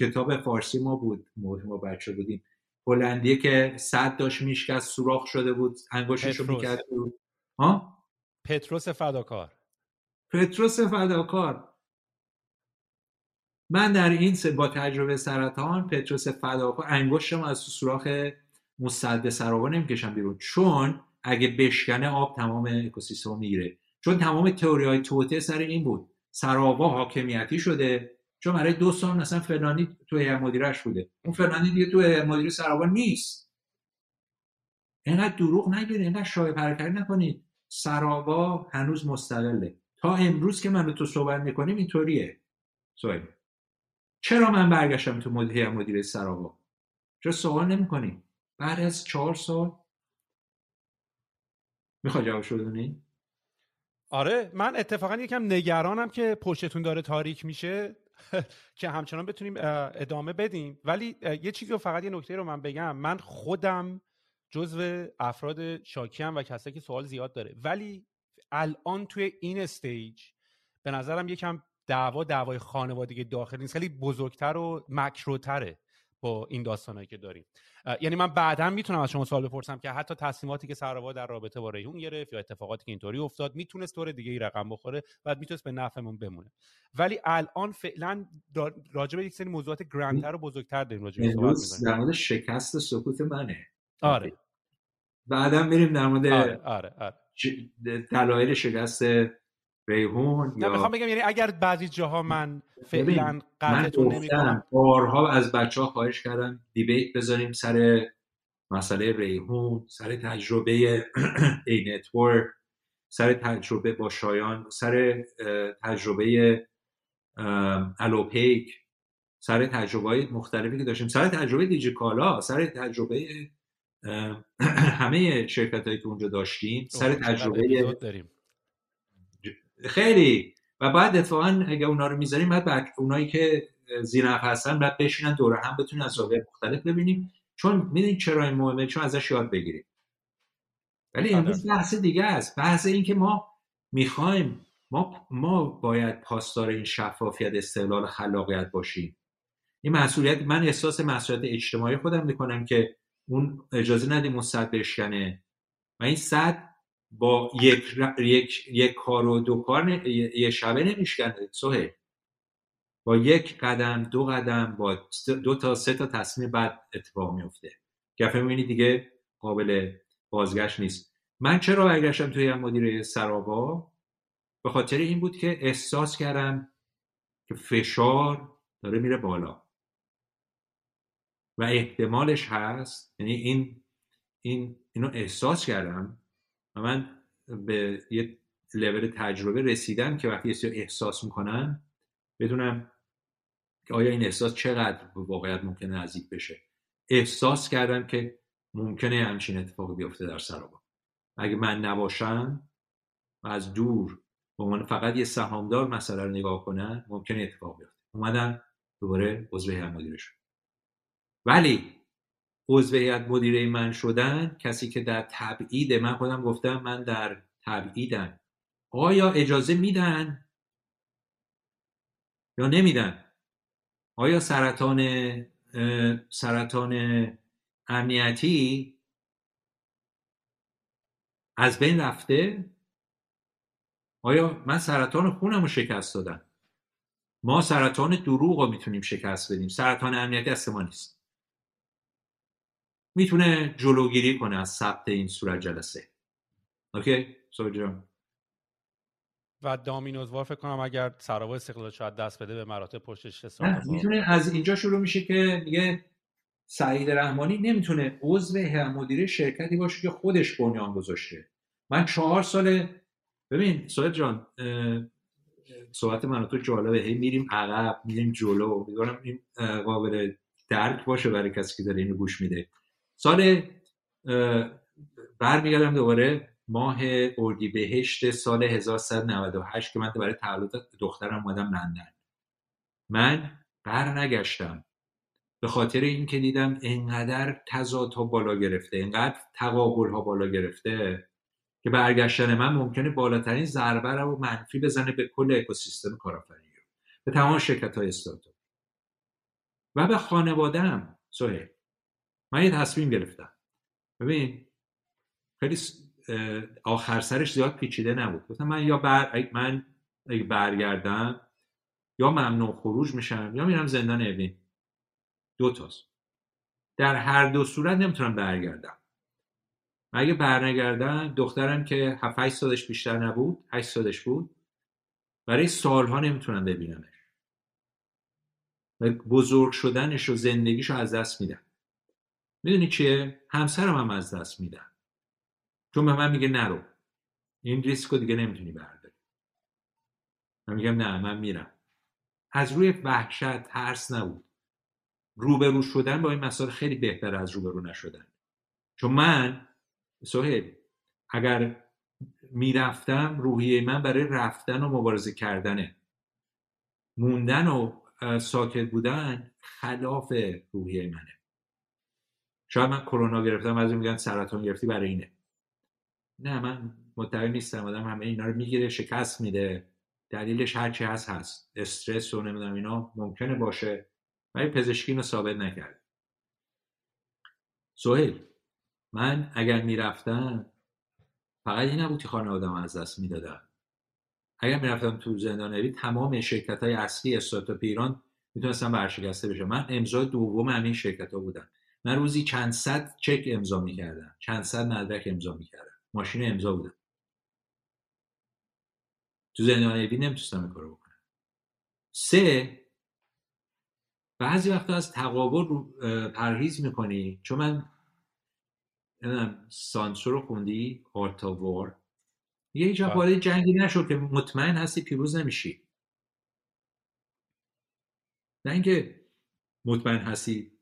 کتاب فارسی ما بود ما بچه بودیم. هلندیه که صد داشت میشکست سوراخ شده بود انگشتشو می‌کرد. ها؟ پتروس فداکار. پتروس فداکار. من در این سه با تجربه سرطان پتروس فداکار انگشتم از سوراخ مصد سراوا نمی‌کشم بیرون. چون اگه بشکنه آب تمام اکوسیستم می‌گیره. چون تمام تئوری های توته سر این بود. سراوا حاکمیتی شده. چون برای دو سال مثلا فلانی تو هیئت مدیرش بوده. اون فلانی دیگه تو هیئت مدیره سراوا نیست. اینقدر دروغ نگیرید اینقدر شایع پرکاری نکنید. سراوا هنوز مستقله. تا امروز که من تو صحبت می‌کنیم اینطوریه. سوال چرا من برگشتم تو هیئت مدیره سراوا؟ چرا سوال نمی‌کنیم بعد از چهار سال. می‌خوای جواب بدونی؟ آره من اتفاقا یکم نگرانم که پشتتون داره تاریک میشه که همچنان بتونیم ادامه بدیم. ولی یه چیزی رو فقط یه نکته رو من بگم. من خودم جزو افراد شاکی هم و کسایی که سوال زیاد داره. ولی الان توی این استیج به نظرم یکم دعوا دعوای خانوادگی داخلی نیست. خیلی بزرگتر و مکروتره. با این داستانایی که داریم. یعنی من بعدا می‌تونم از شما سوال بپرسم که حتی تصمیماتی که سراوا در رابطه با ریحون گرفت یا اتفاقاتی که اینطوری افتاد می‌تونست طور دیگه ای رقم بخوره و می‌تونست به نفعمون بمونه. ولی الان فعلا راجع به یک سری موضوعات گرندتر و بزرگتر داریم راجع به در مورد شکست سکوت منه. آره. بعدا میریم در مورد آره آره, آره. دلایل شکست ریحون یا می‌خوام بگم یعنی اگر بعضی جاها من فعلا قطعتون نمی‌کنم. بارها از بچه ها خواهش کردم debate بذاریم سر مسئله ریحون سر تجربه ای نتورک سر تجربه با شایان سر تجربه الوپیک سر تجربه مختلفی که داشتیم سر تجربه دیجیکالا سر تجربه همه شرکت هایی که اونجا داشتیم سر تجربه داریم. خیلی. و بعد اتفاقا اگه اونا رو می‌ذاریم بعد اونایی که زینف هستن بعد بشینن دور هم بتونن از زاویه مختلف ببینیم. چون می‌دونید چرا این مهمه؟ چون ازش یاد بگیریم. ولی امروز بحث دیگه است. بحث این که ما می‌خوایم ما ما باید پاسدار این شفافیت استقلال خلاقیت باشیم. این مسئولیت من احساس مسئولیت اجتماعی خودم می‌کنم که اون اجازه ندیم اون صد بشکنه. و این صد با یک, یک, یک کار و دو کار یه شبه نمیشکنه سوهل با یک قدم دو قدم با دو تا سه تا تصمیم بعد اتفاق میفته گفه می‌بینی دیگه قابل بازگشت نیست. من چرا برگشتم توی مدیر سرابا؟ به خاطر این بود که احساس کردم که فشار داره میره بالا. و احتمالش هست یعنی این این اینو احساس کردم من به یه لول تجربه رسیدم که وقتی یه احساس می‌کنن بدونم که آیا این احساس چقدر به واقعیت ممکنه نزدیک بشه. احساس کردم که ممکنه همچین اتفاقی بیفته در سرابا اگه من نباشم و از دور به عنوان فقط یه سهامدار مسئله رو نگاه کنن ممکنه اتفاق بیفته. اومدم دوباره عضو هیئت مدیره شد ولی عضو هیئت مدیره من شدن کسی که در تبعید من خودم گفتم من در تبعیدم. آیا اجازه میدن؟ یا نمیدن؟ آیا سرطان سرطان امنیتی از بین رفته؟ آیا من سرطان خونم رو شکست دادم؟ ما سرطان دروغ رو می‌تونیم شکست بدیم. سرطان امنیتی دست ما نیست. می‌تونه جلوگیری کنه از ثبت این صورت جلسه. اوکی؟ سوجان و دامینوزوار فکر کنم اگر سراوا استقلال شاید دست بده به مراتب پشتش می‌تونه از اینجا شروع میشه که میگه سعید رحمانی نمی‌تونه عضو هیئت مدیره شرکتی باشه که خودش بنیان گذاشته. من چهار سال ببین سعید جان صحبت من تو جالبه. هی میریم عقب میریم جلو. امیدوارم این قابل درک باشه برای کسی که داره اینو گوش میده. سال برمیگردم دوباره ماه اردیبهشت سال 1198 که من برای تولد دخترم اومدم لندن. من بر نگشتم به خاطر اینکه دیدم انقدر ها بالا گرفته انقدر تقابل ها بالا گرفته که برگشتن من ممکنه بالاترین ضربه رو منفی بزنه به کل اکوسیستم کارآفرینی به تمام شرکت های استارتاپ. و به خانوادم سهیل من یه تصمیم گرفتم. ببین خیلی آخر سرش زیاد پیچیده نبود. گفتم من یا بر... من اگه برگردم یا ممنوع خروج میشم یا میرم زندان اوین. دو تاست. در هر دو صورت نمی‌تونم برگردم. اگه برنگردم دخترم که 7 8 سالش بیشتر نبود 8 سالش بود برای سالها نمی‌تونم ببینمش. بزرگ شدنش و زندگیش رو از دست میدم. می‌دونی چیه؟ همسرم هم از دست میدم چون به من میگه نرو. این ریسک دیگه نمی‌تونی برداری. من میگم نه من میرم. از روی وحشت ترس نبود. روبرو شدن با این مسائل خیلی بهتر از روبرو نشدن. چون من سهیل اگر می‌رفتم روحیه من برای رفتن و مبارزه کردنه موندن و ساکت بودن خلاف روحیه منه. شاید من کرونا گرفتم از میگن سرطان گرفتی برای اینه. نه من مطمئن نیستم آدم همه اینا رو می‌گیره شکست میده. دلیلش هر چی هست هست. استرس و نمی‌دونم اینا ممکنه باشه ولی پزشکی رو ثابت نکرد سوهل من اگر می‌رفتم فقط این نبود که خانوادم از دست می‌دادم اگر می‌رفتم تو زندان تمام شرکت های اصلی استارتاپ ایران می‌تونستم برشکسته بشه من امضای دوم همین شرکت ها بودم. من روزی چند صد چک امضا می‌کردم. چند صد مدرک امضا می‌کردم. ماشین امضا بودم. تو زندان ایوی نمی‌تونستم این کارو بکنم. سه بعضی وقتا از تقابل پرهیز می‌کنی. چون من نمی‌دونم سانسور رو خوندی؟ آرتاوار یه هیچ. جنگی نشد که مطمئن هستی پیروز نمیشی. نه اینکه مطمئن هستی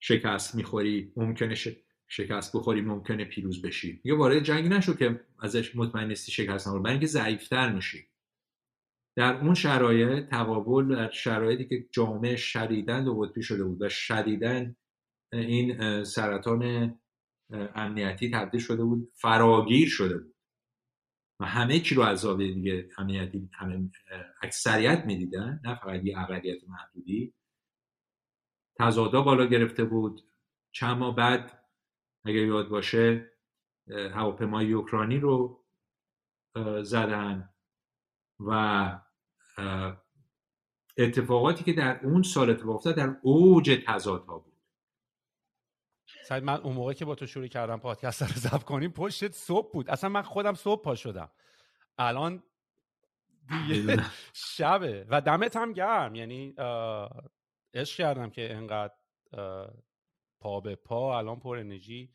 شکست می‌خوری ممکنه شکست بخوری ممکنه پیروز بشی. یه وارد جنگی نشو که ازش مطمئن نیستی شکست نخوری برای اینکه ضعیفتر میشی. در اون شرایط تقابل در شرایطی که جامعه شدیدن دو قطبی شده بود و شدیدن این سرطان امنیتی تبدیل شده بود فراگیر شده بود. و همه چی رو از دیگه امنیتی همه اکثریت می‌دیدن نه فقط یه اقلیت محدودی. تضادا بالا گرفته بود. چند ماه بعد اگر یاد باشه هواپیمای اوکراینی رو زدن و اتفاقاتی که در اون سال اتفاق افتاد در اوج تضادها بود. سعید من اون موقع که با تو شروع کردم پادکست رو ضبط کنیم پشت صبح بود. اصلا من خودم صبح پا شدم. الان دیگه شبه و دمت هم گرم. یعنی عشق کردم که انقدر پا به پا الان پر انرژی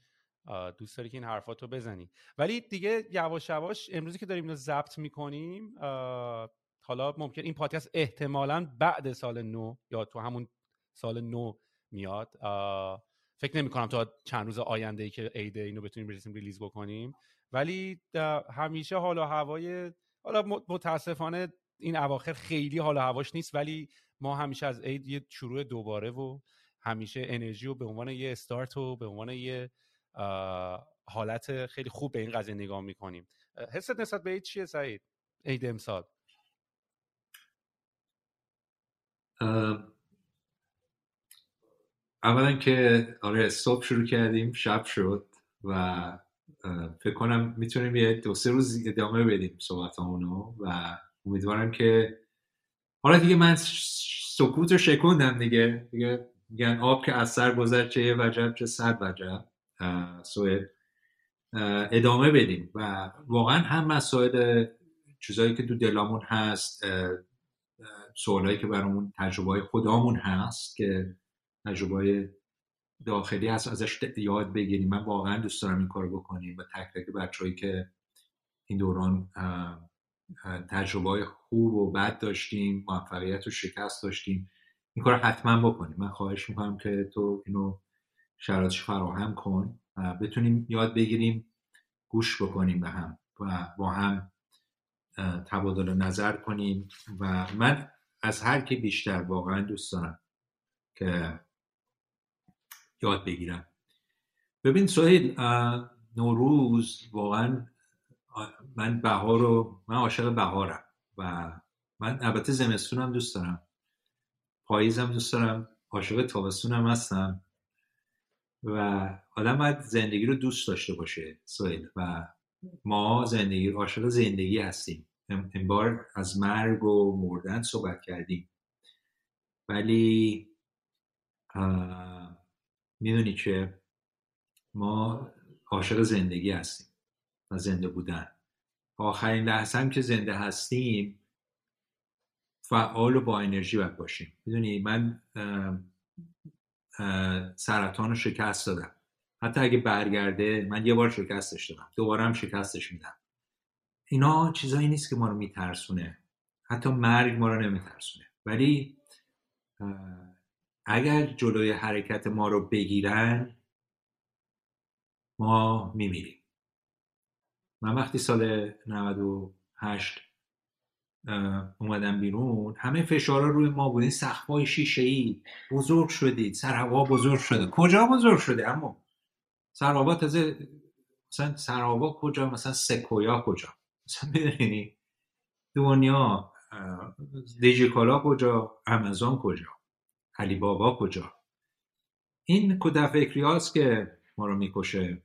دوست داری که این حرفات رو بزنی. ولی دیگه یواش یواش امروزی که داریم اینو ضبط می‌کنیم حالا ممکن این پادکست احتمالا بعد سال نو یا تو همون سال نو میاد. فکر نمی کنم تا چند روز آینده ای که عید اینو بتونیم برسیم ریلیز بکنیم. ولی همیشه حال و هوای حالا متاسفانه این اواخر خیلی حال و هواش نیست ولی ما همیشه از عید یه شروع دوباره و همیشه انرژی رو به عنوان یه استارت و به عنوان یه حالت خیلی خوب به این قضیه نگاه می‌کنیم. حست نسبت به عید چیه سعید؟ عید امسال. اولا که آره صبح شروع کردیم شب شد و فکر کنم می‌تونیم یه دو سه روز ادامه بدیم صحبت رو و امیدوارم که حالا دیگه من سکوت رو شکوندم دیگه. دیگه میگن آب که از سر گذر چه وجب چه صد وجب. سوئد. ادامه بدیم. و واقعا هم مسائل چیزهایی که تو دلامون هست سوالایی که برامون تجربه خدامون هست که تجربه داخلی هست ازش یاد بگیریم. من واقعا دوست دارم این کار بکنیم و تک تک بچههایی که این دوران تجربه خوب و بد داشتیم موفقیت و شکست داشتیم. این کار حتما بکنیم. من خواهش می‌کنم که تو اینو شرایطش فراهم کن بتونیم یاد بگیریم گوش بکنیم به هم و با هم تبادل نظر کنیم و من از هر کی بیشتر واقعا دوست دارم که یاد بگیرم. ببین سوهیل نوروز واقعا من بهار رو من عاشق بهارم و من البته زمستونم دوست دارم. پاییزم دوست دارم. عاشق تابستونم هستم. و آدم باید زندگی رو دوست داشته باشه سویل و ما زندگی عاشق زندگی هستیم. این بار از مرگ و مردن صحبت کردیم. ولی می‌دونی که ما عاشق زندگی هستیم. زنده بودن. آخرین لحظه هم که زنده هستیم فعال و با انرژی باید باشیم. می‌دونی من سرطان رو شکست دادم. حتی اگه برگرده من یه بار شکستش دادم. دوباره هم شکستش میدم. اینا چیزایی نیست که ما رو میترسونه. حتی مرگ ما رو نمیترسونه. ولی اگر جلوی حرکت ما رو بگیرن ما میمیریم. من وقتی سال 98 اومدم بیرون همه فشارا روی ما بود. این سخفای شیشه ای بزرگ شدید سر هوا بزرگ شده. کجا بزرگ شده اما؟ سر هوا تازه مثلا سر هوا کجا؟ مثلا سکویا کجا؟ مثلا ببینی دنیا دیجیکالا کجا؟ آمازون کجا؟ علی بابا کجا؟ این کده فکری هاست که ما رو می‌کشه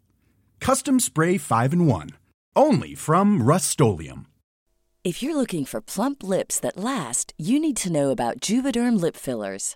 Custom Spray 5 in 1. Only from Rust If you're looking for plump lips that last, you need to know about Juvederm lip fillers.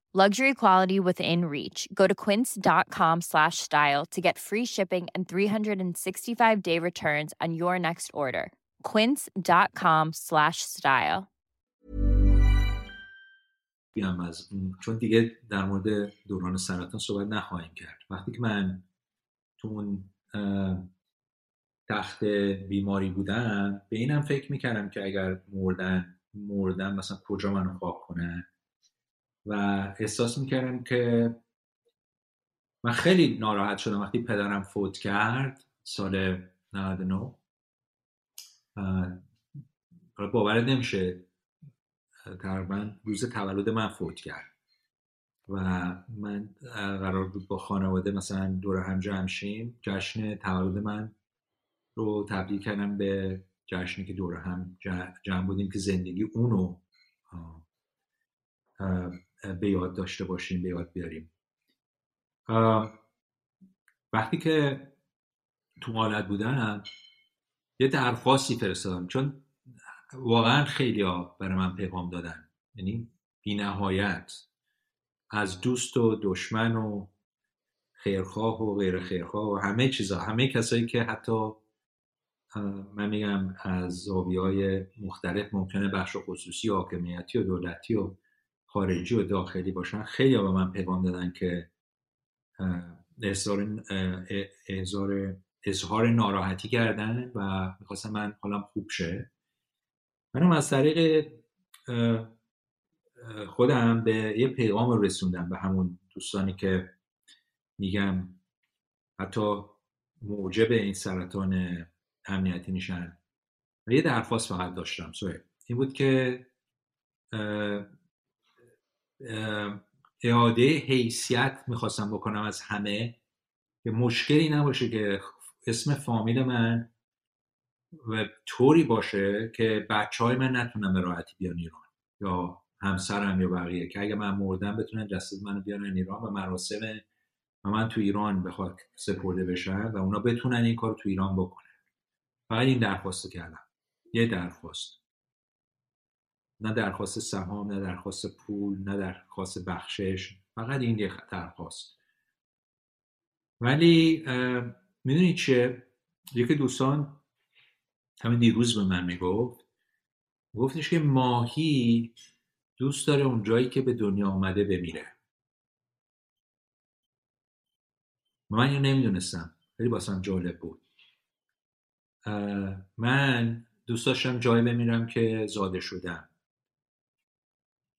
Luxury quality within reach. Go to quince.com slash style to get free shipping and 365 day returns on your next order. quince.com slash style از چون دیگه در مورد دوران سرطان صحبت نخواهیم کرد وقتی که من تو اون تخت بیماری بودم به اینم فکر میکردم که اگر مردن مردن مثلا کجا منو خاک کنن و احساس می‌کردم که من خیلی ناراحت شدم وقتی پدرم فوت کرد سال 99 باورت نمیشه تقریبا روز تولد من فوت کرد. و من قرار بود با خانواده مثلا دور هم جمع شیم. جشن تولد من رو تبدیل کردم به جشنی که دور هم جمع بودیم که زندگی اونو به یاد داشته باشیم به یاد بیاریم وقتی که تو حالت بودم یه درخواستی فرستادم چون واقعا خیلی ها برای من پیغام دادن. یعنی بی نهایت از دوست و دشمن و خیرخواه و غیر خیرخواه و همه چیزا همه کسایی که حتی من میگم از زاویه های مختلف ممکنه بخش خصوصی و حاکمیتی و دولتی و خارجی و داخلی باشن. خیلی به من پیغام دادن که اظهار اظهار ناراحتی کردن و می‌خواستم من حالم خوب شه. منم از طریق خودم به یه پیغام رسوندم به همون دوستانی که میگم حتی موجب این سرطان امنیتی میشن. و یه درخواست فقط داشتم سوه این بود که اعاده حیثیت می‌خواستم بکنم از همه. که مشکلی نباشه که اسم فامیل من و طوری باشه که بچه های من نتونن به راحتی بیان ایران. یا همسرم یا بقیه. که اگه من مردم بتونن جسد منو بیارن ایران و مراسم و من تو ایران بخواد سپرده بشن و اونا بتونن این کار تو ایران بکنن. فقط این درخواست کردم. یه درخواست. نه درخواست سهام نه درخواست پول نه درخواست بخشش فقط این یه درخواست ولی می‌دونید چه یکی دوستان همین دیروز به من می‌گفت گفتش که ماهی دوست داره اون جایی که به دنیا آمده بمیره. من اینو نمی‌دونستم خیلی باسم جالب بود. من دوست داشتم جایی بمیرم که زاده شدم.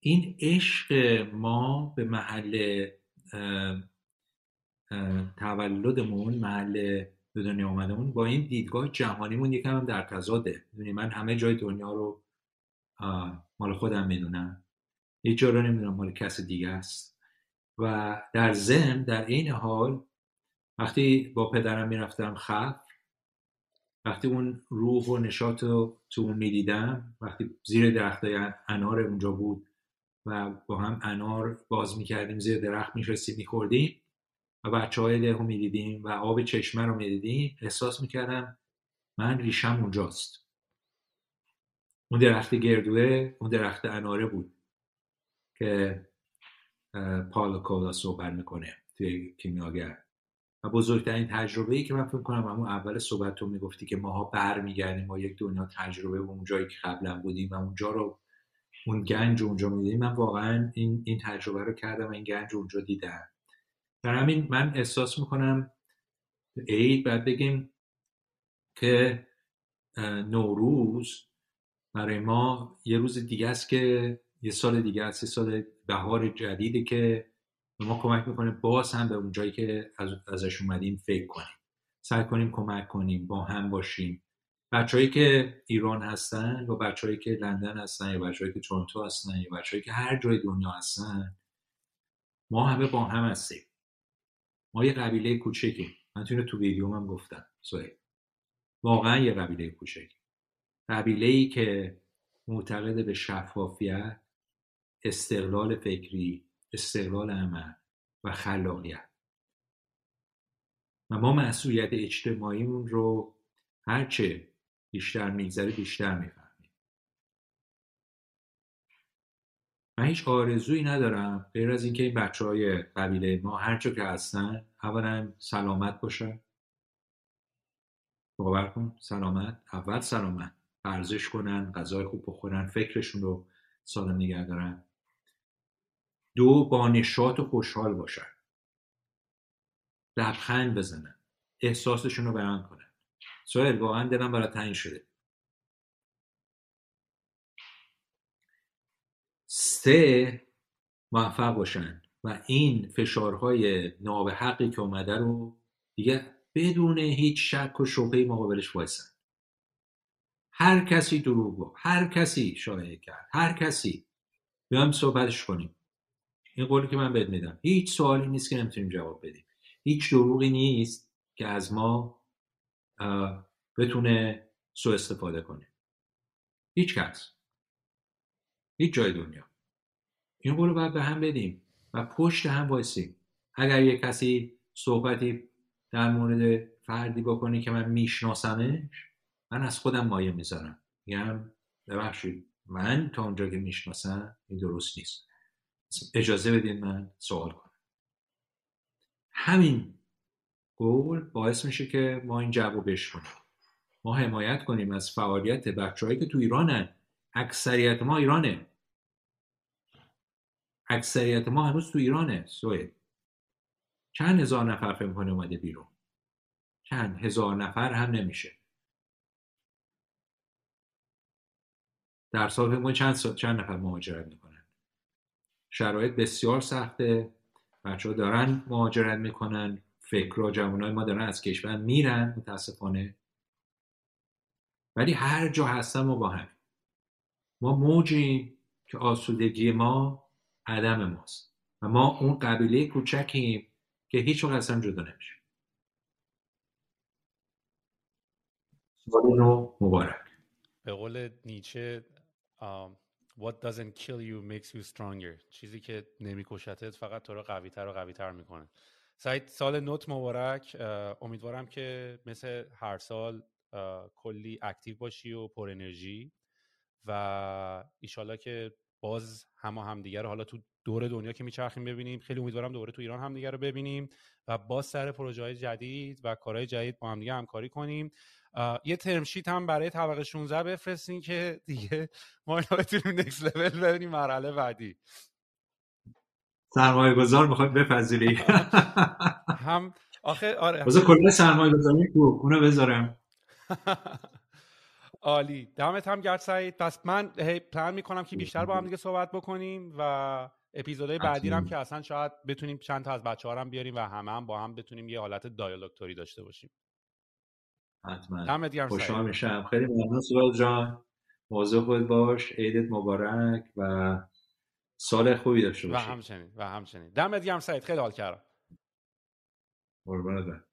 این عشق ما به محل تولدمون محل به دنیا آمدمون با این دیدگاه جهانیمون یکم هم در تضاده. من همه جای دنیا رو مال خودم می‌دونم. هیچ جا رو نمی‌دونم مال کس دیگه است. و در ضمن در این حال وقتی با پدرم می‌رفتم خف وقتی اون روح و نشاط رو تو اون می‌دیدم وقتی زیر درخت انار اونجا بود و با هم انار باز می‌کردیم زیر درخت میشستیم میخوردیم و بچه های ده رو می‌دیدیم و آب چشمه رو می‌دیدیم. احساس می‌کردم من ریشم اونجاست. اون درخت گردوه اون درخت اناره بود که پالا کولا صحبت می‌کنه توی کیمیاگر. و بزرگترین تجربه ای که من فکر کنم همون اول صحبت تو می‌گفتی که ماها بر میگردیم ما یک دنیا تجربه و اون جایی که قبلا بودیم و اونجا رو اون گنج اونجا می‌دیدیم من واقعا این, این تجربه رو کردم و این گنج اونجا دیدم. در همین من احساس می‌کنم عید بعد بگیم که نوروز برای ما یه روز دیگه است که یه سال دیگه است یه سال بهار جدیده که ما کمک می‌کنه باز هم به اون جایی که از ازش اومدیم فکر کنیم. سعی کنیم کمک کنیم با هم باشیم. بچههایی که ایران هستن و بچههایی که لندن هستن یا بچههایی که تورنتو هستن یا بچههایی که هر جای دنیا هستن ما همه با هم هستیم. ما یه قبیله کوچکیم. من تو تو ویدیو هم گفتم. سوی واقعا یه قبیله کوچکی قبیله ای که معتقد به شفافیت استقلال فکری استقلال عمل و خلاقیت. و ما مسئولیت اجتماعیمون رو هرچه بیشتر میگذره بیشتر می‌فهمیم من هیچ آرزویی ندارم غیر از اینکه این بچه های قبیله ما هرچه که هستن اولا سلامت باشن. باور کن سلامت اول سلامت. ورزش کنن غذای خوب بخورن فکرشون رو سالم نگه دارن. دو با نشاط و خوشحال باشن. لبخند بزنن. احساسشون رو بیان کنن. سوهل واقعا دلم برای تعیین شده. سه موفق باشن. و این فشارهای نابحقی که اومده رو دیگه بدون هیچ شک و شبهه مقابلش وایسن. هر کسی دروغ گفت هر کسی شایعه کرد هر کسی. بیایم صحبتش کنیم. این قولی که من بهت میدم. هیچ سوالی نیست که نمی‌تونیم جواب بدیم. هیچ دروغی نیست که از ما بتونه سو استفاده کنه. هیچ کس. هیچ جای دنیا. این قول باید به هم بدیم و پشت هم وایسیم. اگر یه کسی صحبتی در مورد فردی بکنه که من میشناسمش من از خودم مایه می‌ذارم. میگم ببخشید من تا اونجا که می‌شناسم این درست نیست. اجازه بدین من سوال کنم. همین قول باعث میشه که ما این جواب بشکنیم. ما حمایت کنیم از فعالیت بچههایی که تو ایرانن. اکثریت ما ایرانه. اکثریت ما هنوز تو ایرانه سوئد. چند هزار نفر فکر کنه اومده بیرون؟ چند هزار نفر هم نمیشه. در سال ما چند, چند نفر مهاجرت می‌کنن؟ شرایط بسیار سخته. بچه ها دارن مهاجرت می‌کنن. فکر جوانای ما دارن از کشور میرن متاسفانه. ولی هر جا هستن ما با هم. ما موجیم که آسودگی ما عدم ماست. و ما اون قبیله کوچکیم که هیچ وقت اصلا جدا نمیشه. مبارک. به قول نیچه What doesn't kill you makes you stronger. چیزی که نمیکشتت فقط تو رو قوی تر و قوی تر می‌کنه. سعید سال نوت مبارک امیدوارم که مثل هر سال کلی اکتیو باشی و پر انرژی و ایشالا که باز همه همدیگه رو حالا تو دور دنیا که میچرخیم ببینیم. خیلی امیدوارم دوره تو ایران همدیگه رو ببینیم و باز سر پروژه های جدید و کارهای جدید با همدیگه همکاری کنیم. یه ترم شیت هم برای طبقه 16 بفرستین که دیگه ما اینا بتونیم نکس لول بریم مرحله بعدی. سرمایه گذار می‌خواد بپذیری هم آخه آره. بذار کلا سرمایه گذاری کو اونو بذارم. عالی. دمت هم گرد سعید. پس من پلان می‌کنم که بیشتر با هم دیگه صحبت بکنیم و اپیزودهای بعدی هم که اصلا شاید بتونیم چند تا از بچه ها هم بیاریم و همه هم با هم بتونیم یه حالت دایالوگ توری داشته باشیم. حتما. دمت گرم خوشحال میشم. خیلی ممنون سوال جان. موضوع خود باش. عیدت مبارک و سال خوبی داشته و باشی. همچنین و همچنین. دمت گرم سعید. خیلی حال کردم. قربانت